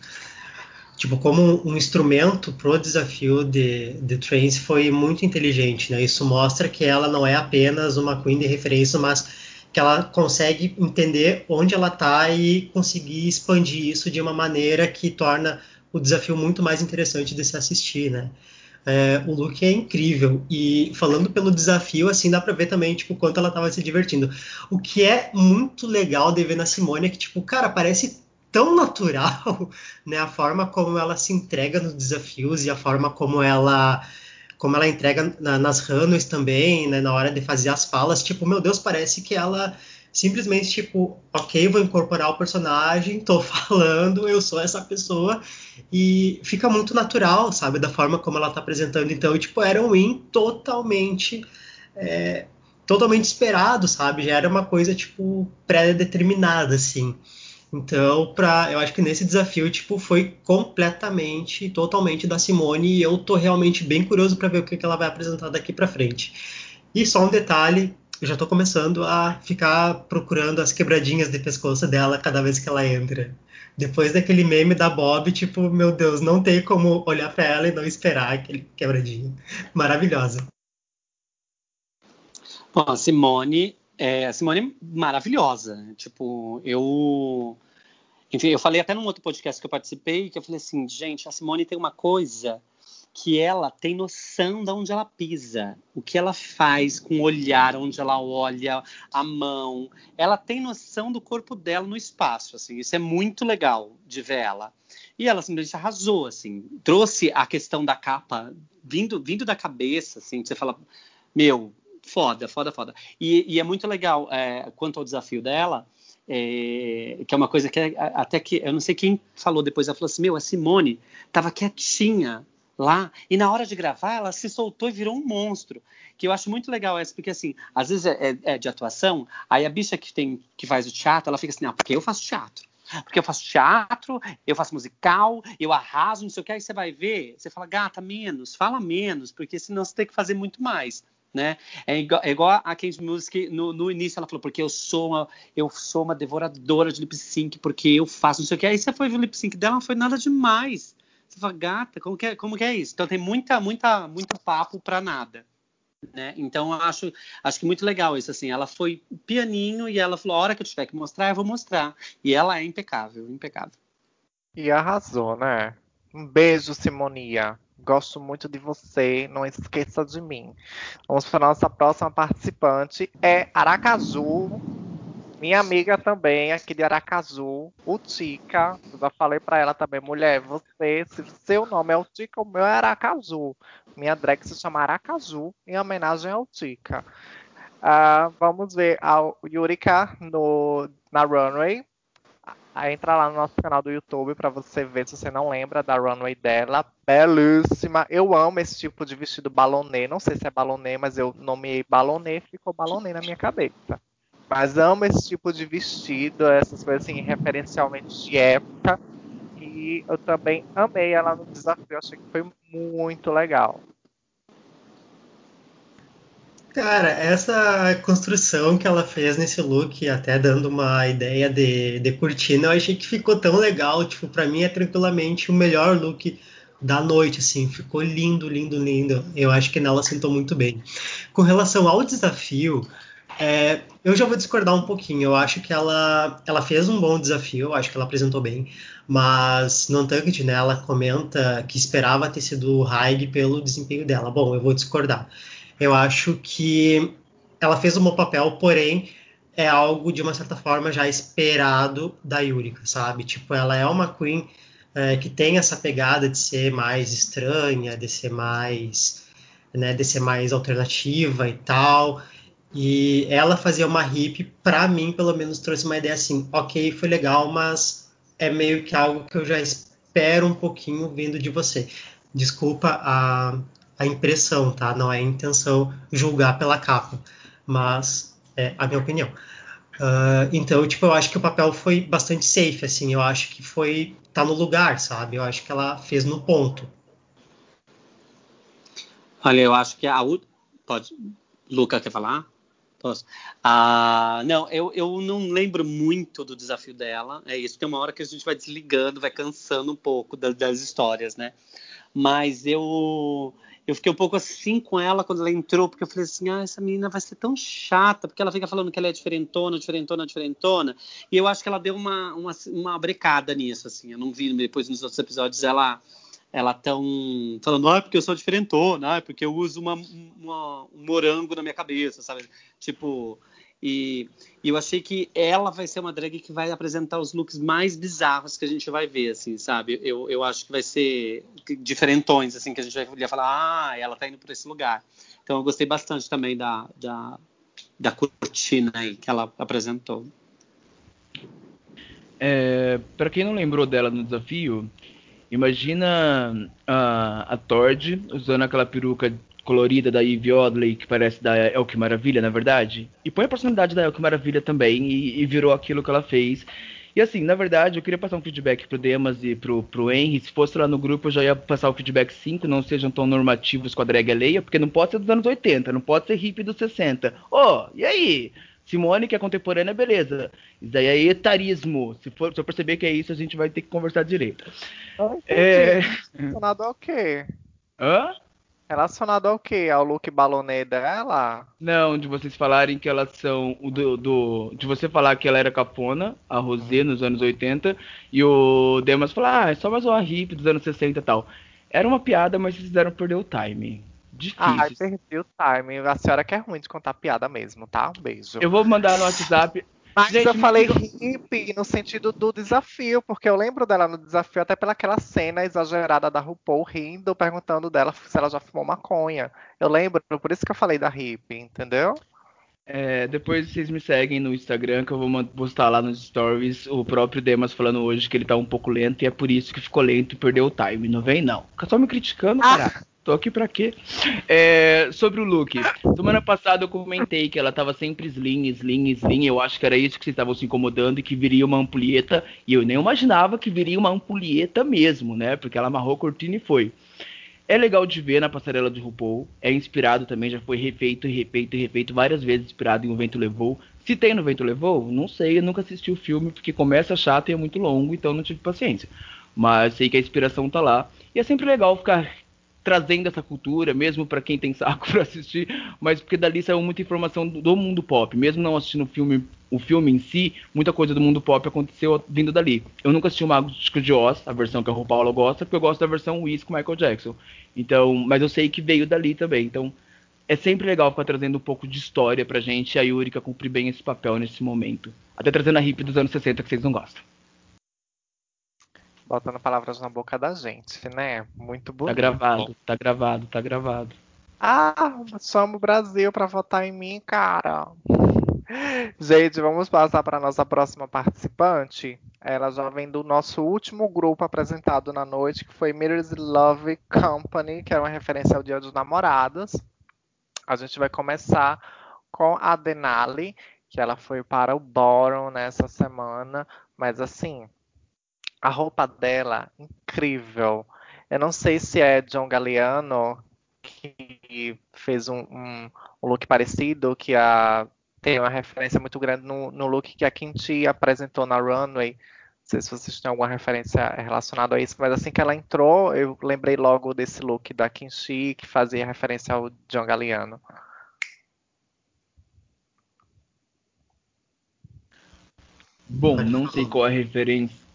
tipo como um instrumento pro desafio de, de Trance foi muito inteligente, né? Isso mostra que ela não é apenas uma queen de referência, mas que ela consegue entender onde ela tá e conseguir expandir isso de uma maneira que torna o desafio muito mais interessante de se assistir, né? É, o look é incrível e falando pelo desafio, assim dá para ver também tipo quanto ela tava se divertindo. O que é muito legal de ver na Simone é que tipo, cara, parece tão natural, né, a forma como ela se entrega nos desafios e a forma como ela como ela entrega na, nas runways também, né, na hora de fazer as falas, tipo, meu Deus, parece que ela simplesmente tipo, ok, vou incorporar o personagem, tô falando, eu sou essa pessoa e fica muito natural, sabe, da forma como ela tá apresentando. Então, tipo, era um win totalmente é, totalmente esperado, sabe? Já era uma coisa, tipo, pré-determinada, assim. Então, pra, eu acho que nesse desafio, tipo, foi completamente, totalmente da Simone e eu tô realmente bem curioso para ver o que, que ela vai apresentar daqui para frente. E só um detalhe, eu já tô começando a ficar procurando as quebradinhas de pescoço dela cada vez que ela entra. Depois daquele meme da Bob, tipo, meu Deus, não tem como olhar para ela e não esperar aquele quebradinho. Maravilhosa. Bom, a Simone, é, a Simone é maravilhosa. Tipo, eu. Enfim, eu falei até num outro podcast que eu participei, que eu falei assim, gente, a Simone tem uma coisa que ela tem noção de onde ela pisa, o que ela faz com o olhar, onde ela olha, a mão. Ela tem noção do corpo dela no espaço, assim. Isso é muito legal de ver ela. E ela simplesmente arrasou, assim. Trouxe a questão da capa vindo, vindo da cabeça, assim. Você fala, meu, foda, foda, foda. E, e é muito legal é, quanto ao desafio dela. É, que é uma coisa que é, até que eu não sei quem falou depois, ela falou assim: Meu, a Simone tava quietinha lá. E na hora de gravar, ela se soltou e virou um monstro. Que eu acho muito legal essa, porque assim, às vezes é, é, é de atuação, aí a bicha que tem que faz o teatro, ela fica assim, ah, porque eu faço teatro. Porque eu faço teatro, eu faço musical, eu arraso, não sei o que, aí você vai ver, você fala, gata, menos, fala menos, porque senão você tem que fazer muito mais. Né? É igual, é igual a Kate Music no, no, início ela falou porque eu sou uma eu sou uma devoradora de lip sync porque eu faço não sei o que aí você foi ver o lip sync dela não foi nada demais gata, como que é, como que é isso? Então tem muita, muita, muito papo para nada. Né? Então acho, acho que muito legal isso assim. Ela foi pianinho e ela falou: a hora que eu tiver que mostrar, eu vou mostrar. E ela é impecável, impecável. E arrasou, né? Um beijo, Simonia. Gosto muito de você. Não esqueça de mim. Vamos para a nossa próxima participante. É Aracaju, minha amiga também, aqui de Aracaju, o Tica. Eu já falei pra ela também, mulher, você, se seu nome é o Tica, o meu é Aracaju. Minha drag se chama Aracaju, em homenagem ao Tica. Uh, vamos ver a Yurika no, na Runway. Aí entra lá no nosso canal do YouTube para você ver se você não lembra da runway dela. Belíssima. Eu amo esse tipo de vestido balonê. Não sei se é balonê, mas eu nomeei balonê, ficou balonê na minha cabeça. Mas amo esse tipo de vestido, essas coisas assim, referencialmente de época. E eu também amei ela no desafio, achei que foi muito legal. Cara, essa construção que ela fez nesse look, até dando uma ideia de, de cortina, eu achei que ficou tão legal. Tipo, pra mim é tranquilamente o melhor look da noite, assim. Ficou lindo, lindo, lindo. Eu acho que nela sentou muito bem. Com relação ao desafio, é, eu já vou discordar um pouquinho. Eu acho que ela, ela fez um bom desafio, eu acho que ela apresentou bem, mas no Untucked, né, ela comenta que esperava ter sido Haig pelo desempenho dela. Bom, eu vou discordar. Eu acho que ela fez um bom papel, porém é algo de uma certa forma já esperado da Yurika, sabe? Tipo, ela é uma queen é, que tem essa pegada de ser mais estranha, de ser mais, né, de ser mais alternativa e tal. E ela fazer uma hip, para mim, pelo menos, trouxe uma ideia assim: ok, foi legal, mas é meio que algo que eu já espero um pouquinho vindo de você. Desculpa a, a impressão, tá? Não é a intenção julgar pela capa, mas é a minha opinião. Uh, então, tipo, eu acho que o papel foi bastante safe, assim. Eu acho que foi tá no lugar, sabe? Eu acho que ela fez no ponto. Olha, eu acho que a pode. Luca quer falar? Posso? Ah, não, eu, eu não lembro muito do desafio dela. É isso, tem uma hora que a gente vai desligando, vai cansando um pouco das, das histórias, né? Mas eu eu fiquei um pouco assim com ela quando ela entrou, porque eu falei assim: ah, essa menina vai ser tão chata, porque ela fica falando que ela é diferentona, diferentona, diferentona. E eu acho que ela deu uma, uma, uma brecada nisso, assim. Eu não vi depois nos outros episódios ela ela tão falando, ah, porque eu sou diferentona, ah, porque eu uso uma, uma, um morango na minha cabeça, sabe? Tipo, e, e, eu achei que ela vai ser uma drag que vai apresentar os looks mais bizarros que a gente vai ver, assim, sabe? Eu, eu acho que vai ser diferentões, assim, que a gente vai falar, ah, ela tá indo por esse lugar. Então eu gostei bastante também da, da, da cortina aí que ela apresentou. É, para quem não lembrou dela no desafio, Imagina a, a Tord usando aquela peruca colorida da Eve Odley, que parece da Elke Maravilha, na verdade. E põe a personalidade da Elke Maravilha também e, e, virou aquilo que ela fez. E assim, na verdade, eu queria passar um feedback pro Demas e pro, pro Henry. Se fosse lá no grupo, eu já ia passar o feedback 5, não sejam tão normativos com a drag alheia, porque não pode ser dos anos 80, não pode ser hippie dos 60. Ô, oh, e aí? Simone, que é contemporânea, beleza. Isso daí é etarismo. Se, for, se eu perceber que é isso, a gente vai ter que conversar direito. é... Relacionado ao quê? Hã? Relacionado ao quê? Ao look balonê dela? Não, de vocês falarem que elas são. Do, do, de você falar que ela era capona, a Rosé, nos anos 80, e o Demas falar, ah, é só mais uma hippie dos anos 60 e tal. Era uma piada, mas vocês fizeram perder o time. Difícil. Ah, perdi o time. A senhora que é ruim de contar piada mesmo, tá? Um beijo. Eu vou mandar no WhatsApp. Mas Gente, eu falei hippie no sentido do desafio, porque eu lembro dela no desafio até pelaquela cena exagerada da RuPaul rindo, perguntando dela se ela já fumou maconha. Eu lembro, por isso que eu falei da hippie, entendeu? É, depois vocês me seguem no Instagram, que eu vou postar lá nos stories o próprio Demas falando hoje que ele tá um pouco lento e é por isso que ficou lento e perdeu o time. Não vem, não. Fica só me criticando, ah. cara. Tô aqui pra quê? É, sobre o look. Semana passada eu comentei que ela tava sempre slim, slim, slim. Eu acho que era isso que vocês estavam se incomodando e que viria uma ampulheta. E eu nem imaginava que viria uma ampulheta mesmo, né? Porque ela amarrou a cortina e foi. É legal de ver na passarela de RuPaul. É inspirado também, já foi refeito refeito refeito várias vezes, inspirado em O Vento Levou. Se tem no Vento Levou, não sei, eu nunca assisti o filme, porque começa chato e é muito longo, então não tive paciência. Mas sei que a inspiração tá lá. E é sempre legal ficar trazendo essa cultura, mesmo para quem tem saco para assistir, mas porque dali saiu muita informação do, do, mundo pop, mesmo não assistindo o filme, o filme em si, muita coisa do mundo pop aconteceu vindo dali. Eu nunca assisti o Mágico de Oz, a versão que a RuPaul gosta, porque eu gosto da versão Wiz com Michael Jackson. Então, mas eu sei que veio dali também. Então, é sempre legal ficar trazendo um pouco de história pra gente e a Yurika cumprir bem esse papel nesse momento. Até trazendo a hip dos anos 60 que vocês não gostam botando palavras na boca da gente, né? Muito bonito. Tá gravado, tá gravado, tá gravado. Ah, chama o Brasil para votar em mim, cara. Gente, vamos passar para nossa próxima participante. Ela já vem do nosso último grupo apresentado na noite, que foi Mirror's Love Company, que é uma referência ao Dia dos Namorados. A gente vai começar com a Denali, que ela foi para o Boron nessa semana, mas assim, a roupa dela, incrível. Eu não sei se é John Galliano que fez um, um, um look parecido, que a, tem uma referência muito grande no, no look que a Kinti apresentou na runway. Não sei se vocês têm alguma referência relacionada a isso, mas assim que ela entrou, eu lembrei logo desse look da Kinchi, que fazia referência ao John Galliano. Bom, não sei qual a referência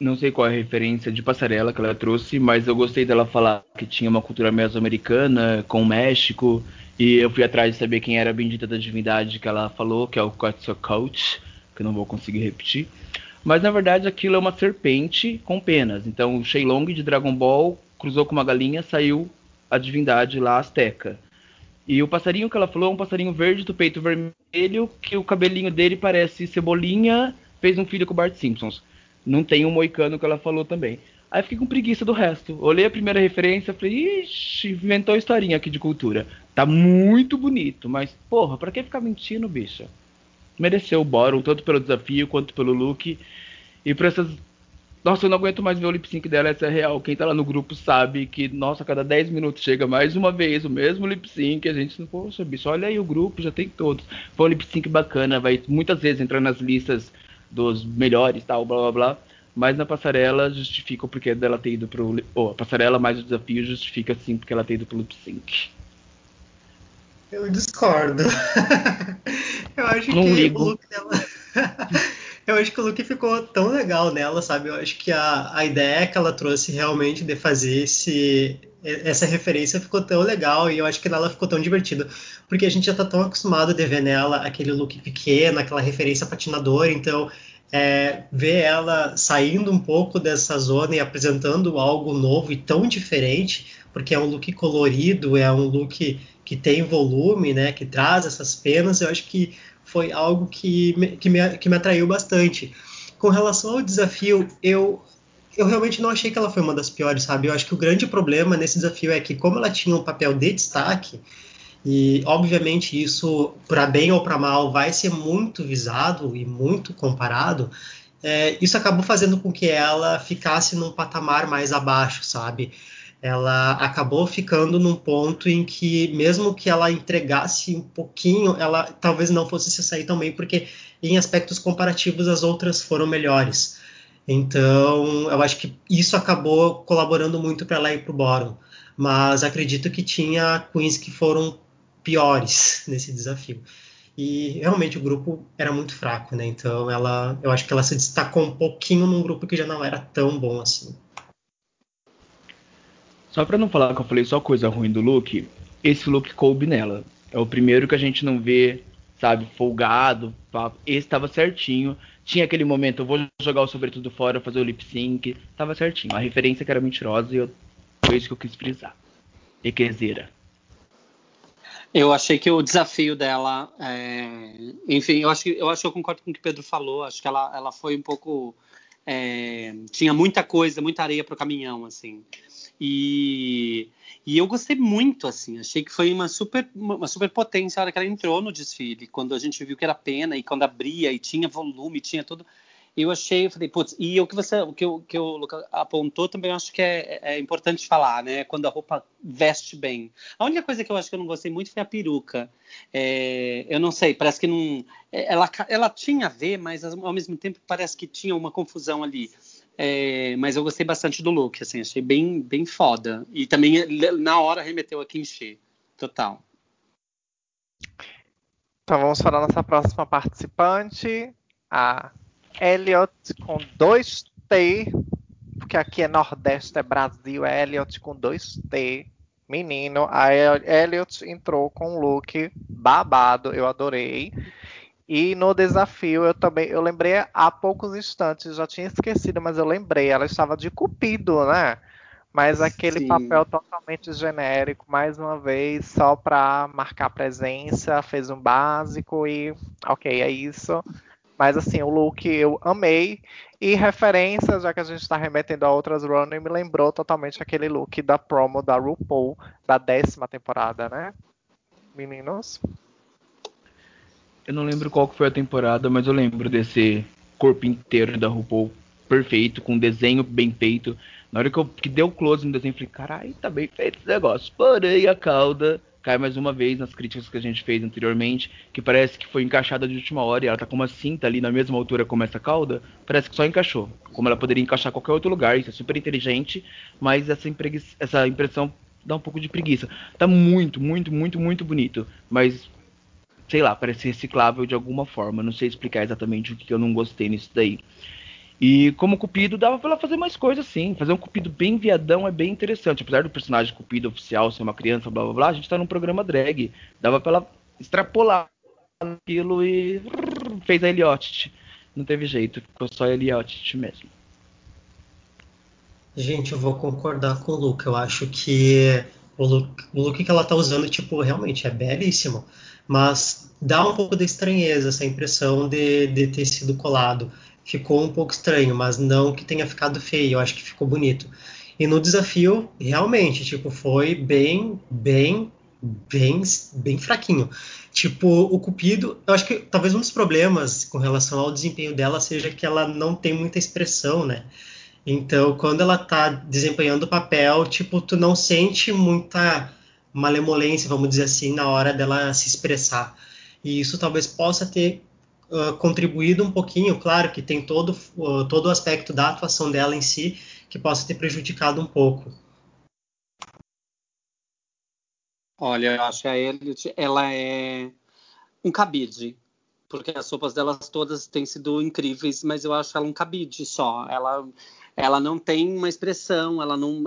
não sei qual é a referência de passarela que ela trouxe, mas eu gostei dela falar que tinha uma cultura mesoamericana com o México. E eu fui atrás de saber quem era a bendita da divindade que ela falou, que é o Quetzalcoatl, que eu não vou conseguir repetir. Mas na verdade aquilo é uma serpente com penas. Então o Shenlong de Dragon Ball cruzou com uma galinha, saiu a divindade lá azteca. E o passarinho que ela falou é um passarinho verde do peito vermelho, que o cabelinho dele parece cebolinha, fez um filho com o Bart Simpsons não tem um moicano que ela falou também. Aí fiquei com preguiça do resto. Olhei a primeira referência, falei, ixi, inventou historinha aqui de cultura. Tá muito bonito, mas, porra, pra que ficar mentindo, bicha? Mereceu o Boron, tanto pelo desafio quanto pelo look. E pra essas. Nossa, eu não aguento mais ver o lip sync dela, essa é real. Quem tá lá no grupo sabe que, nossa, a cada 10 minutos chega mais uma vez o mesmo lip sync. A gente, poxa, bicho, olha aí o grupo, já tem todos. Foi um lip sync bacana, vai muitas vezes entrar nas listas dos melhores, tal, blá blá blá. Mas na passarela justifica porque dela ter ido pro. Oh, a passarela mais o desafio justifica sim porque ela ter ido pro lip sync. Eu discordo. eu acho Não que ligo. o look dela. eu acho que o look ficou tão legal nela, sabe? Eu acho que a, a ideia que ela trouxe realmente de fazer esse, essa referência ficou tão legal e eu acho que nela ficou tão divertida. Porque a gente já tá tão acostumado de ver nela aquele look pequeno, aquela referência patinadora, então é, ver ela saindo um pouco dessa zona e apresentando algo novo e tão diferente, porque é um look colorido, é um look que tem volume, né, que traz essas penas, eu acho que foi algo que me, que me, que me atraiu bastante. Com relação ao desafio, eu eu realmente não achei que ela foi uma das piores, sabe? Eu acho que o grande problema nesse desafio é que, como ela tinha um papel de destaque, e obviamente isso, para bem ou para mal, vai ser muito visado e muito comparado, é, isso acabou fazendo com que ela ficasse num patamar mais abaixo, sabe? Ela acabou ficando num ponto em que, mesmo que ela entregasse um pouquinho, ela talvez não fosse se sair tão bem, porque em aspectos comparativos as outras foram melhores. Então, eu acho que isso acabou colaborando muito para ela ir para o bottom. Mas acredito que tinha queens que foram piores nesse desafio. E realmente o grupo era muito fraco, né? Então ela, eu acho que ela se destacou um pouquinho num grupo que já não era tão bom assim. Só para não falar que eu falei só coisa ruim do look, esse look coube nela. É o primeiro que a gente não vê, sabe, folgado. Esse estava certinho. Tinha aquele momento, eu vou jogar o sobretudo fora, fazer o lip sync. Tava certinho. A referência que era mentirosa e eu, foi isso que eu quis frisar. Equezeira. Eu achei que o desafio dela, é... enfim, eu acho que eu acho que eu concordo com o que o Pedro falou. Acho que ela, ela foi um pouco é... tinha muita coisa, muita areia para o caminhão, assim. E, e eu gostei muito, assim. Achei que foi uma super uma super potência a hora que ela entrou no desfile, quando a gente viu que era pena e quando abria e tinha volume, tinha tudo eu achei, eu falei, putz, e o que você, o que, o, que o Luca apontou também eu acho que é, é, importante falar, né? Quando a roupa veste bem. A única coisa que eu acho que eu não gostei muito foi a peruca. É, eu não sei, parece que não. Ela, ela tinha a ver, mas ao mesmo tempo parece que tinha uma confusão ali. É, mas eu gostei bastante do look, assim, achei bem, bem foda. E também na hora remeteu a Kinshi, total. Então vamos a nossa próxima participante, a Elliot com dois T, porque aqui é Nordeste, é Brasil, é Elliot com dois T. Menino, a Elliot entrou com um look babado, eu adorei. E no desafio eu também, eu lembrei há poucos instantes, já tinha esquecido, mas eu lembrei, ela estava de cupido, né? Mas aquele Sim. papel totalmente genérico, mais uma vez, só para marcar presença, fez um básico e ok, é isso. Mas assim, o look eu amei. E referência, já que a gente está remetendo a outras running, me lembrou totalmente aquele look da promo da RuPaul da décima temporada, né? Meninos? Eu não lembro qual foi a temporada, mas eu lembro desse corpo inteiro da RuPaul perfeito, com desenho bem feito. Na hora que, eu, que deu close no desenho, eu falei, caralho, tá bem feito esse negócio. Porém, a cauda cai mais uma vez nas críticas que a gente fez anteriormente, que parece que foi encaixada de última hora e ela tá com uma cinta ali na mesma altura como essa cauda, parece que só encaixou. Como ela poderia encaixar qualquer outro lugar, isso é super inteligente, mas essa, essa impressão dá um pouco de preguiça. Tá muito, muito, muito, muito bonito, mas sei lá, parece reciclável de alguma forma. Não sei explicar exatamente o que eu não gostei nisso daí. E como Cupido, dava pra ela fazer mais coisas sim. Fazer um Cupido bem viadão é bem interessante. Apesar do personagem Cupido oficial ser uma criança, blá blá blá, a gente tá num programa drag. Dava pra ela extrapolar aquilo e fez a Elliot. Não teve jeito, ficou só a Elliot mesmo. Gente, eu vou concordar com o Luke. Eu acho que o look, o look que ela tá usando, tipo, realmente é belíssimo. Mas dá um pouco de estranheza essa impressão de, de ter sido colado ficou um pouco estranho, mas não que tenha ficado feio, eu acho que ficou bonito. E no desafio, realmente, tipo, foi bem, bem, bem, bem fraquinho. Tipo, o Cupido, eu acho que talvez um dos problemas com relação ao desempenho dela seja que ela não tem muita expressão, né? Então, quando ela tá desempenhando o papel, tipo, tu não sente muita malemolência, vamos dizer assim, na hora dela se expressar. E isso talvez possa ter contribuído um pouquinho, claro que tem todo, uh, todo o aspecto da atuação dela em si que possa ter prejudicado um pouco. Olha, eu acho que a Elliot, ela é um cabide, porque as roupas delas todas têm sido incríveis, mas eu acho ela um cabide só. Ela, ela não tem uma expressão, ela não,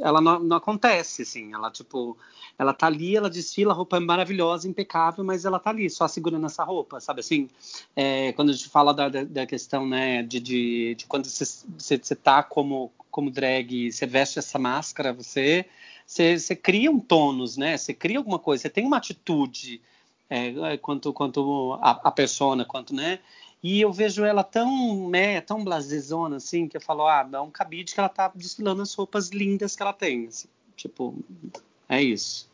ela não, não acontece, assim. Ela tipo, ela tá ali, ela desfila, a roupa é maravilhosa, impecável, mas ela tá ali, só segurando essa roupa, sabe assim? É, quando a gente fala da, da, da questão, né, de, de, de quando você, tá como, como drag, você veste essa máscara, você, você, você cria um tônus, né? Você cria alguma coisa, você tem uma atitude é, quanto, quanto a, a persona, quanto, né? E eu vejo ela tão, né, tão blasezona, assim, que eu falo, ah, dá um cabide que ela tá desfilando as roupas lindas que ela tem, assim. Tipo, é isso.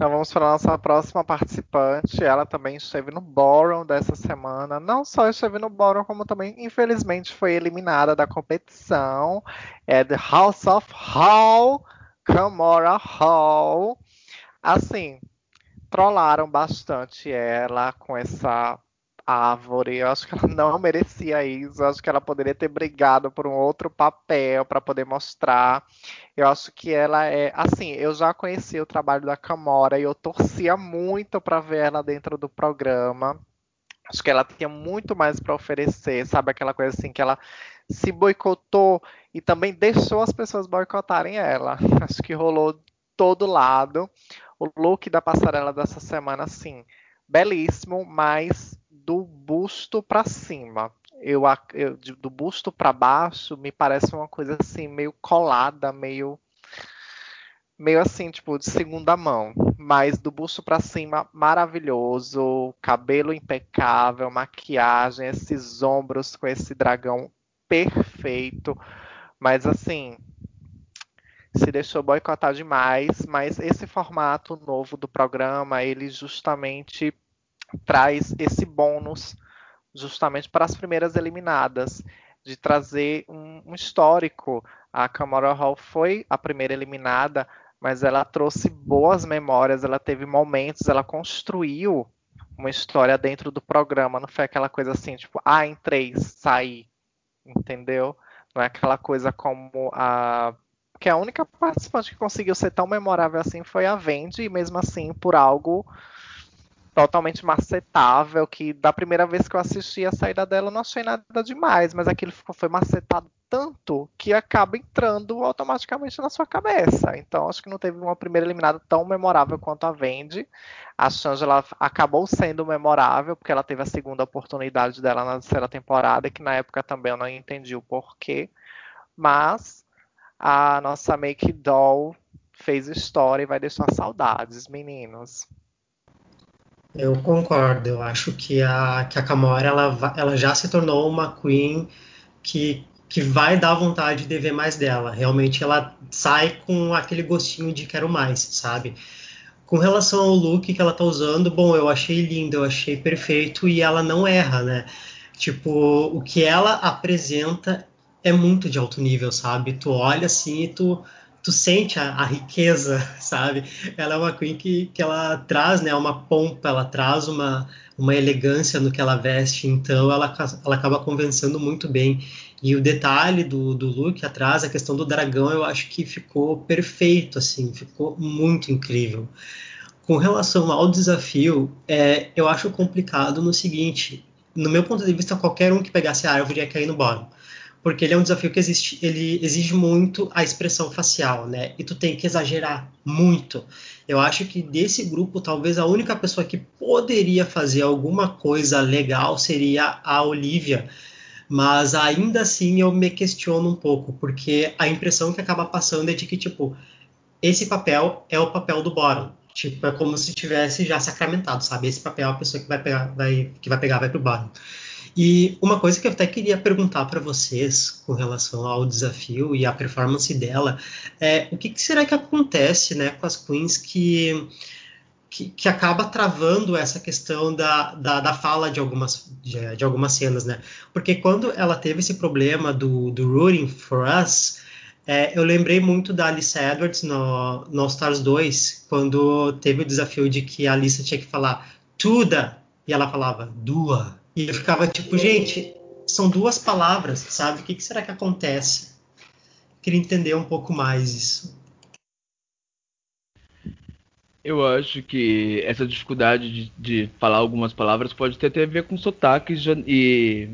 Então vamos para a nossa próxima participante. Ela também esteve no Ballroom dessa semana. Não só esteve no Ballroom, como também, infelizmente, foi eliminada da competição. É The House of Hall, Camora Hall. Assim, trollaram bastante ela com essa árvore. Eu acho que ela não merecia isso. Eu acho que ela poderia ter brigado por um outro papel para poder mostrar. Eu acho que ela é. Assim, eu já conheci o trabalho da Camora e eu torcia muito para ver ela dentro do programa. Acho que ela tinha muito mais para oferecer, sabe? Aquela coisa assim que ela se boicotou e também deixou as pessoas boicotarem ela. Acho que rolou todo lado. O look da passarela dessa semana, assim, belíssimo, mas do busto para cima. Eu, eu, do busto para baixo me parece uma coisa assim meio colada, meio meio assim, tipo, de segunda mão, mas do busto para cima maravilhoso, cabelo impecável, maquiagem, esses ombros com esse dragão perfeito, mas assim, se deixou boicotar demais, mas esse formato novo do programa, ele justamente traz esse bônus justamente para as primeiras eliminadas, de trazer um, um histórico. A Camara Hall foi a primeira eliminada, mas ela trouxe boas memórias, ela teve momentos, ela construiu uma história dentro do programa, não foi aquela coisa assim, tipo, ah, entrei, saí, entendeu? Não é aquela coisa como a que a única participante que conseguiu ser tão memorável assim foi a Vendi, e mesmo assim por algo totalmente macetável, que da primeira vez que eu assisti a saída dela eu não achei nada demais, mas aquilo foi macetado tanto que acaba entrando automaticamente na sua cabeça. Então acho que não teve uma primeira eliminada tão memorável quanto a Vendi. A Shangela acabou sendo memorável porque ela teve a segunda oportunidade dela na terceira temporada, que na época também eu não entendi o porquê. Mas a nossa Make Doll fez história e vai deixar saudades, meninos. Eu concordo. Eu acho que a, que a Camora ela, ela já se tornou uma queen que, que vai dar vontade de ver mais dela. Realmente ela sai com aquele gostinho de quero mais, sabe? Com relação ao look que ela tá usando, bom, eu achei lindo, eu achei perfeito e ela não erra, né? Tipo, o que ela apresenta é muito de alto nível, sabe? Tu olha assim e tu tu sente a, a, riqueza, sabe? Ela é uma queen que, que ela traz, né, uma pompa, ela traz uma, uma elegância no que ela veste, então ela, ela acaba convencendo muito bem. E o detalhe do, do look atrás, a questão do dragão, eu acho que ficou perfeito, assim, ficou muito incrível. Com relação ao desafio, é, eu acho complicado no seguinte, no meu ponto de vista, qualquer um que pegasse a árvore ia cair no bottom porque ele é um desafio que existe, ele exige muito a expressão facial, né? E tu tem que exagerar muito. Eu acho que desse grupo, talvez a única pessoa que poderia fazer alguma coisa legal seria a Olivia, mas ainda assim eu me questiono um pouco, porque a impressão que acaba passando é de que tipo esse papel é o papel do Boron. Tipo, é como se tivesse já sacramentado, sabe? Esse papel é a pessoa que vai pegar, vai, que vai pegar, vai pro Boron. E uma coisa que eu até queria perguntar para vocês com relação ao desafio e à performance dela é o que, que será que acontece né, com as queens que, que, que acaba travando essa questão da, da, da fala de algumas, de, de, algumas cenas, né? Porque quando ela teve esse problema do, do Rooting for Us, é, eu lembrei muito da Alice Edwards no, no All Stars 2, quando teve o desafio de que a Alice tinha que falar tuda e ela falava dua. E eu ficava tipo, gente, são duas palavras, sabe? O que, que será que acontece? Queria entender um pouco mais isso. Eu acho que essa dificuldade de, de falar algumas palavras pode ter a ver com sotaques e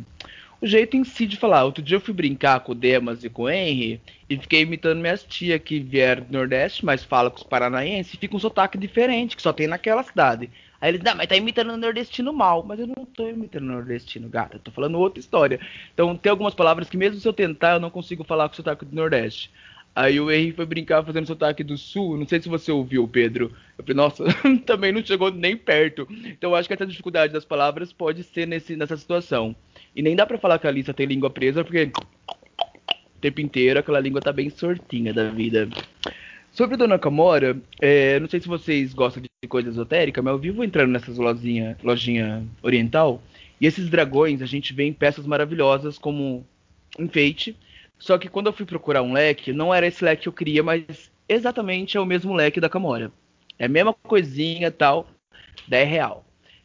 o jeito em si de falar. Outro dia eu fui brincar com o Demas e com o Henry e fiquei imitando minhas tias que vieram do Nordeste, mas fala com os paranaenses e fica um sotaque diferente, que só tem naquela cidade. Aí eles, não, mas tá imitando o nordestino mal. Mas eu não tô imitando o nordestino, gata. Eu tô falando outra história. Então tem algumas palavras que mesmo se eu tentar, eu não consigo falar com o sotaque do Nordeste. Aí o Henry foi brincar fazendo sotaque do sul. Não sei se você ouviu, Pedro. Eu falei, nossa, também não chegou nem perto. Então eu acho que essa dificuldade das palavras pode ser nesse, nessa situação. E nem dá pra falar que a Alissa tem língua presa, porque o tempo inteiro aquela língua tá bem sortinha da vida. Sobre Dona Camora, é, não sei se vocês gostam de coisa esotérica, mas eu vivo entrando nessas lojinha, lojinha oriental. E esses dragões a gente vê em peças maravilhosas como enfeite. Só que quando eu fui procurar um leque, não era esse leque que eu queria, mas exatamente é o mesmo leque da Camora. É a mesma coisinha tal, 10 real.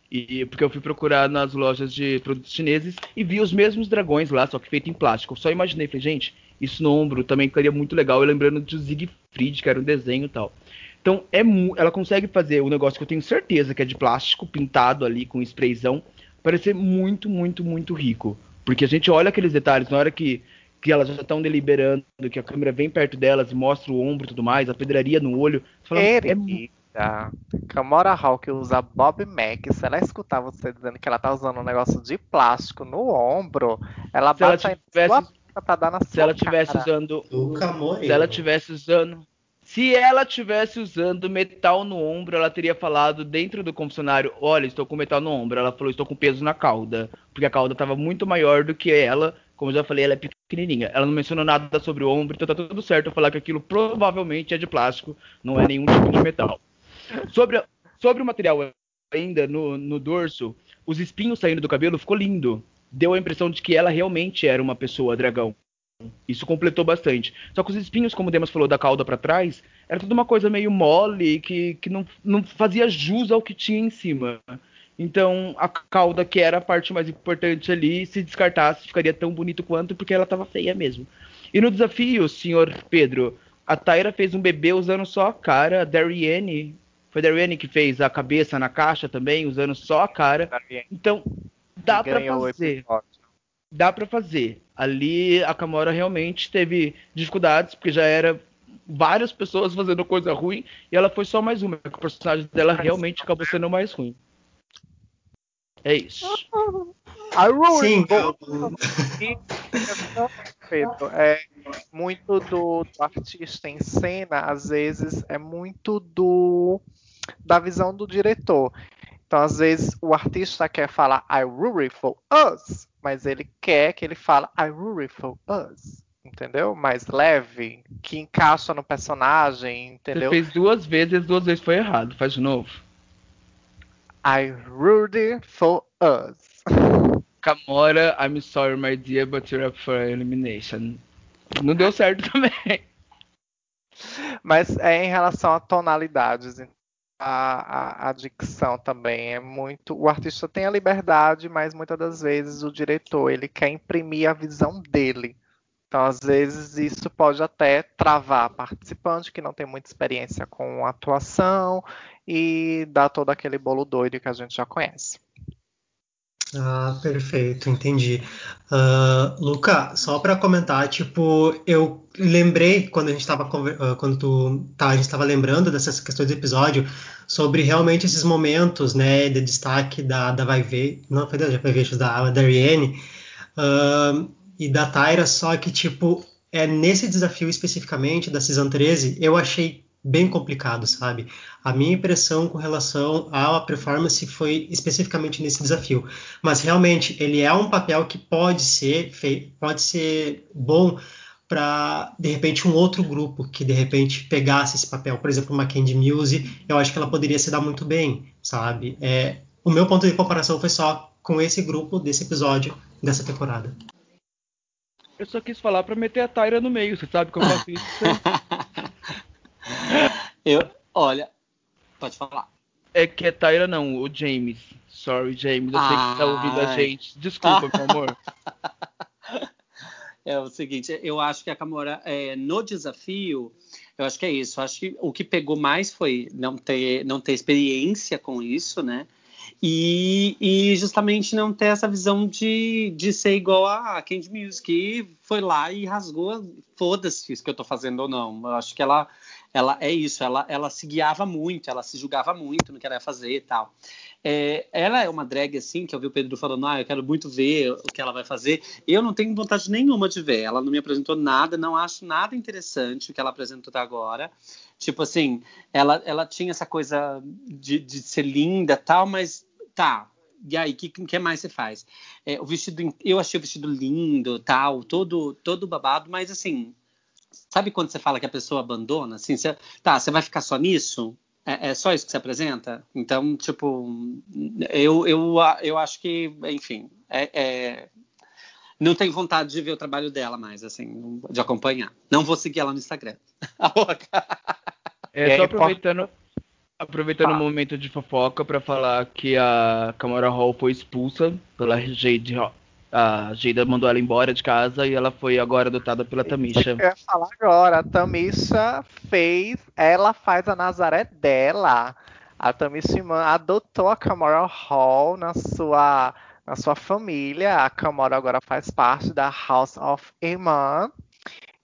E porque eu fui procurar nas lojas de produtos chineses e vi os mesmos dragões lá, só que feito em plástico. Eu só imaginei, falei, gente, isso no ombro também ficaria muito legal. Lembrando de Siegfried, que era um desenho e tal. Então, é ela consegue fazer o um negócio que eu tenho certeza que é de plástico, pintado ali com sprayzão, parecer muito, muito, muito rico. Porque a gente olha aqueles detalhes, na hora que, que elas já estão deliberando, que a câmera vem perto delas e mostra o ombro e tudo mais, a pedraria no olho. Fala, é, Eita, Camora Hawk usa Bob Mac. Se ela escutar você dizendo que ela tá usando um negócio de plástico no ombro, ela se bate ela tivesse, pra dar na Se ela tivesse cara. usando. Nunca Se ela tivesse usando. Se ela tivesse usando metal no ombro, ela teria falado dentro do confessionário: Olha, estou com metal no ombro. Ela falou: Estou com peso na cauda. Porque a cauda estava muito maior do que ela. Como eu já falei, ela é pequenininha. Ela não mencionou nada sobre o ombro, então tá tudo certo eu falar que aquilo provavelmente é de plástico, não é nenhum tipo de metal. Sobre, sobre o material ainda no, no dorso, os espinhos saindo do cabelo ficou lindo. Deu a impressão de que ela realmente era uma pessoa dragão. Isso completou bastante. Só que os espinhos, como o Demas falou, da cauda para trás, era tudo uma coisa meio mole, que, que não, não fazia jus ao que tinha em cima. Então, a cauda, que era a parte mais importante ali, se descartasse, ficaria tão bonito quanto, porque ela estava feia mesmo. E no desafio, senhor Pedro, a Tyra fez um bebê usando só a cara, a Darienne, foi a Darienne que fez a cabeça na caixa também, usando só a cara. Então, dá para fazer. Dá para fazer. Ali a Camora realmente teve dificuldades, porque já era várias pessoas fazendo coisa ruim e ela foi só mais uma. O personagem dela realmente acabou sendo mais ruim. É isso. Sim. é muito do, do artista em cena, às vezes é muito do da visão do diretor. Então, às vezes, o artista quer falar I worry for us, mas ele quer que ele fale I worry for us. Entendeu? Mais leve, que encaixa no personagem, entendeu? Você fez duas vezes e as duas vezes foi errado. Faz de novo. I worry for us. Camora, I'm sorry, my dear, but you're up for elimination. Não deu certo também. Mas é em relação a tonalidades a, a, a, dicção também é muito. O artista tem a liberdade, mas muitas das vezes o diretor ele quer imprimir a visão dele. Então, às vezes, isso pode até travar participante que não tem muita experiência com atuação e dar todo aquele bolo doido que a gente já conhece. Ah, perfeito, entendi. Uh, Luca, só para comentar, tipo, eu lembrei quando a gente estava uh, quando tu, tá, a gente estava lembrando dessas questões do episódio sobre realmente esses momentos, né, de destaque da da Vai ver, não foi da Vai ver, da da uh, e da Tyra, só que tipo é nesse desafio especificamente da season 13, eu achei bem complicado, sabe? A minha impressão com relação à performance foi especificamente nesse desafio. Mas realmente ele é um papel que pode ser pode ser bom para de repente um outro grupo que de repente pegasse esse papel, por exemplo, uma Candy Muse, eu acho que ela poderia se dar muito bem, sabe? É, o meu ponto de comparação foi só com esse grupo desse episódio dessa temporada. Eu só quis falar para meter a Tyra no meio, você sabe que eu faço isso. Eu, olha, pode falar. É que é Tyra não, o James. Sorry, James, eu sei que tá ouvindo a gente. Desculpa, meu amor. É o seguinte, eu acho que a Camora, é, no desafio, eu acho que é isso. Eu acho que o que pegou mais foi não ter, não ter experiência com isso, né? E, e, justamente não ter essa visão de, de ser igual a Candy Music, que foi lá e rasgou, foda-se isso que eu tô fazendo ou não. Eu acho que ela ela é isso, ela, ela se guiava muito, ela se julgava muito no que ela ia fazer e tal. É, ela é uma drag assim, que eu vi o Pedro falando, ah, eu quero muito ver o que ela vai fazer. Eu não tenho vontade nenhuma de ver. Ela não me apresentou nada, não acho nada interessante o que ela apresentou até agora. Tipo assim, ela, ela tinha essa coisa de, de ser linda tal, mas tá, e aí, o que, que mais você faz? É, o vestido, eu achei o vestido lindo, tal, todo, todo babado, mas assim, sabe quando você fala que a pessoa abandona? Assim, você, tá, você vai ficar só nisso? É, é, só isso que você apresenta? Então, tipo, eu, eu, eu acho que, enfim, é, é, não tenho vontade de ver o trabalho dela mais, assim, de acompanhar. Não vou seguir ela no Instagram. é, só aproveitando, Aproveitando o ah. um momento de fofoca para falar que a Camara Hall foi expulsa pela Jade a Jada mandou ela embora de casa e ela foi agora adotada pela Tamisha. Eu ia falar agora, a Tamisha fez, ela faz a Nazaré dela. A Tamisha adotou a Camara Hall na sua na sua família. A Camara agora faz parte da House of Iman.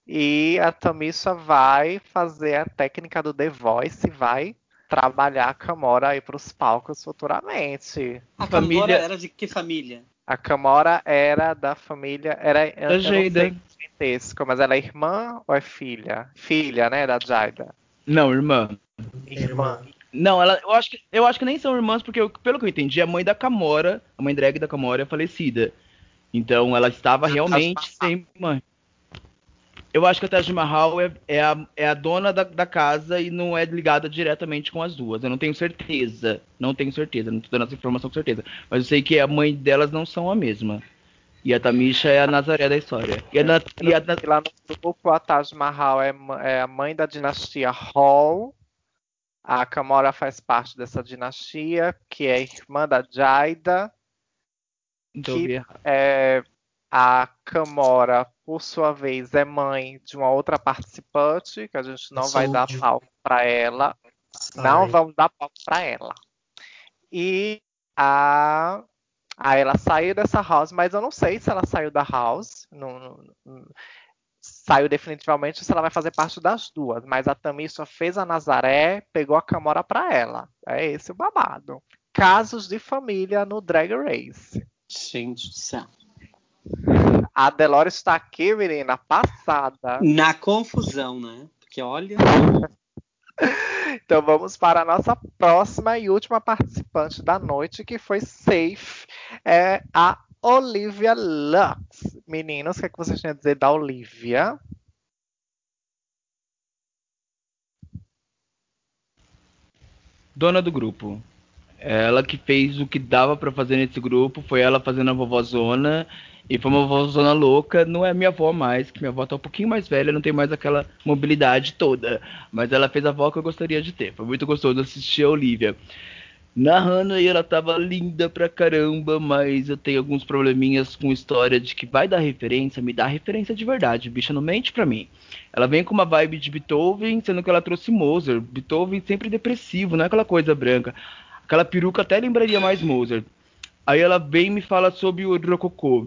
E a Tamisha vai fazer a técnica do The Voice, vai trabalhar a Camora aí para os palcos futuramente. A família era de que família? A Camora era da família. Era, da Jada. Gigantesco, mas ela é irmã ou é filha? Filha, né? Da Jada. Não, irmã. Irmã. Não, ela, eu, acho que, eu acho que nem são irmãs, porque eu, pelo que eu entendi, a mãe da Camora, a mãe drag da Camora é falecida. Então ela estava realmente sem mãe. Eu acho que a Taj Mahal é, é, a, é a dona da, da, casa e não é ligada diretamente com as duas. Eu não tenho certeza. Não tenho certeza. Não tô dando essa informação com certeza. Mas eu sei que a mãe delas não são a mesma. E a Tamisha é a Nazaré da história. E, a, e a, lá no grupo, a Taj Mahal é, é, a mãe da dinastia Hall. A Kamora faz parte dessa dinastia, que é irmã da Jaida. Que é, a Camora, por sua vez, é mãe de uma outra participante, que a gente não vai dar palco para ela. Sorry. Não vamos dar palco para ela. E a, a ela saiu dessa house, mas eu não sei se ela saiu da house. Não, não, saiu definitivamente se ela vai fazer parte das duas. Mas a Tami só fez a Nazaré, pegou a Camora para ela. É esse o babado. Casos de família no Drag Race. Gente do céu. A Delore está aqui, menina, passada. Na confusão, né? Porque olha. então vamos para a nossa próxima e última participante da noite, que foi Safe, é a Olivia Lux. Meninos, o que, é que vocês tinham a dizer da Olivia? Dona do grupo. Ela que fez o que dava para fazer nesse grupo, foi ela fazendo a vovózona e foi uma vovózona louca, não é minha avó mais, que minha avó tá um pouquinho mais velha, não tem mais aquela mobilidade toda. Mas ela fez a avó que eu gostaria de ter. Foi muito gostoso assistir a Olivia. Narrando e ela tava linda pra caramba, mas eu tenho alguns probleminhas com história de que vai dar referência, me dá referência de verdade, bicha não mente pra mim. Ela vem com uma vibe de Beethoven, sendo que ela trouxe Mozart. Beethoven sempre depressivo, não é aquela coisa branca. Aquela peruca até lembraria mais Mozart. Aí ela vem e me fala sobre o Rococó.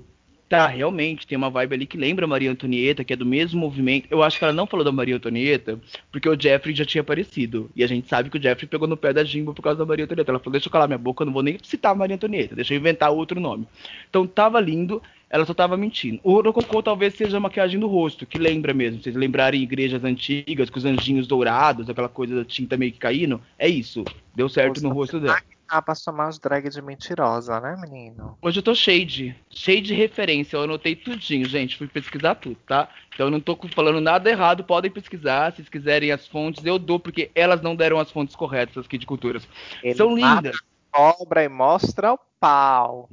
Tá, realmente, tem uma vibe ali que lembra Maria Antonieta, que é do mesmo movimento. Eu acho que ela não falou da Maria Antonieta, porque o Jeffrey já tinha aparecido. E a gente sabe que o Jeffrey pegou no pé da Jimbo por causa da Maria Antonieta. Ela falou, deixa eu calar minha boca, eu não vou nem citar Maria Antonieta, deixa eu inventar outro nome. Então tava lindo, ela só tava mentindo. O Rococô talvez seja a maquiagem do rosto, que lembra mesmo. Vocês lembrarem igrejas antigas, com os anjinhos dourados, aquela coisa da tinta meio que caindo. É isso. Deu certo Nossa, no rosto dela. Ah, pra chamar os drag de mentirosa, né, menino? Hoje eu tô cheio de, cheio de referência. Eu anotei tudinho, gente. Fui pesquisar tudo, tá? Então eu não tô falando nada errado. Podem pesquisar. Se quiserem as fontes, eu dou, porque elas não deram as fontes corretas aqui de culturas. Ele São lindas. Cobra e mostra o pau.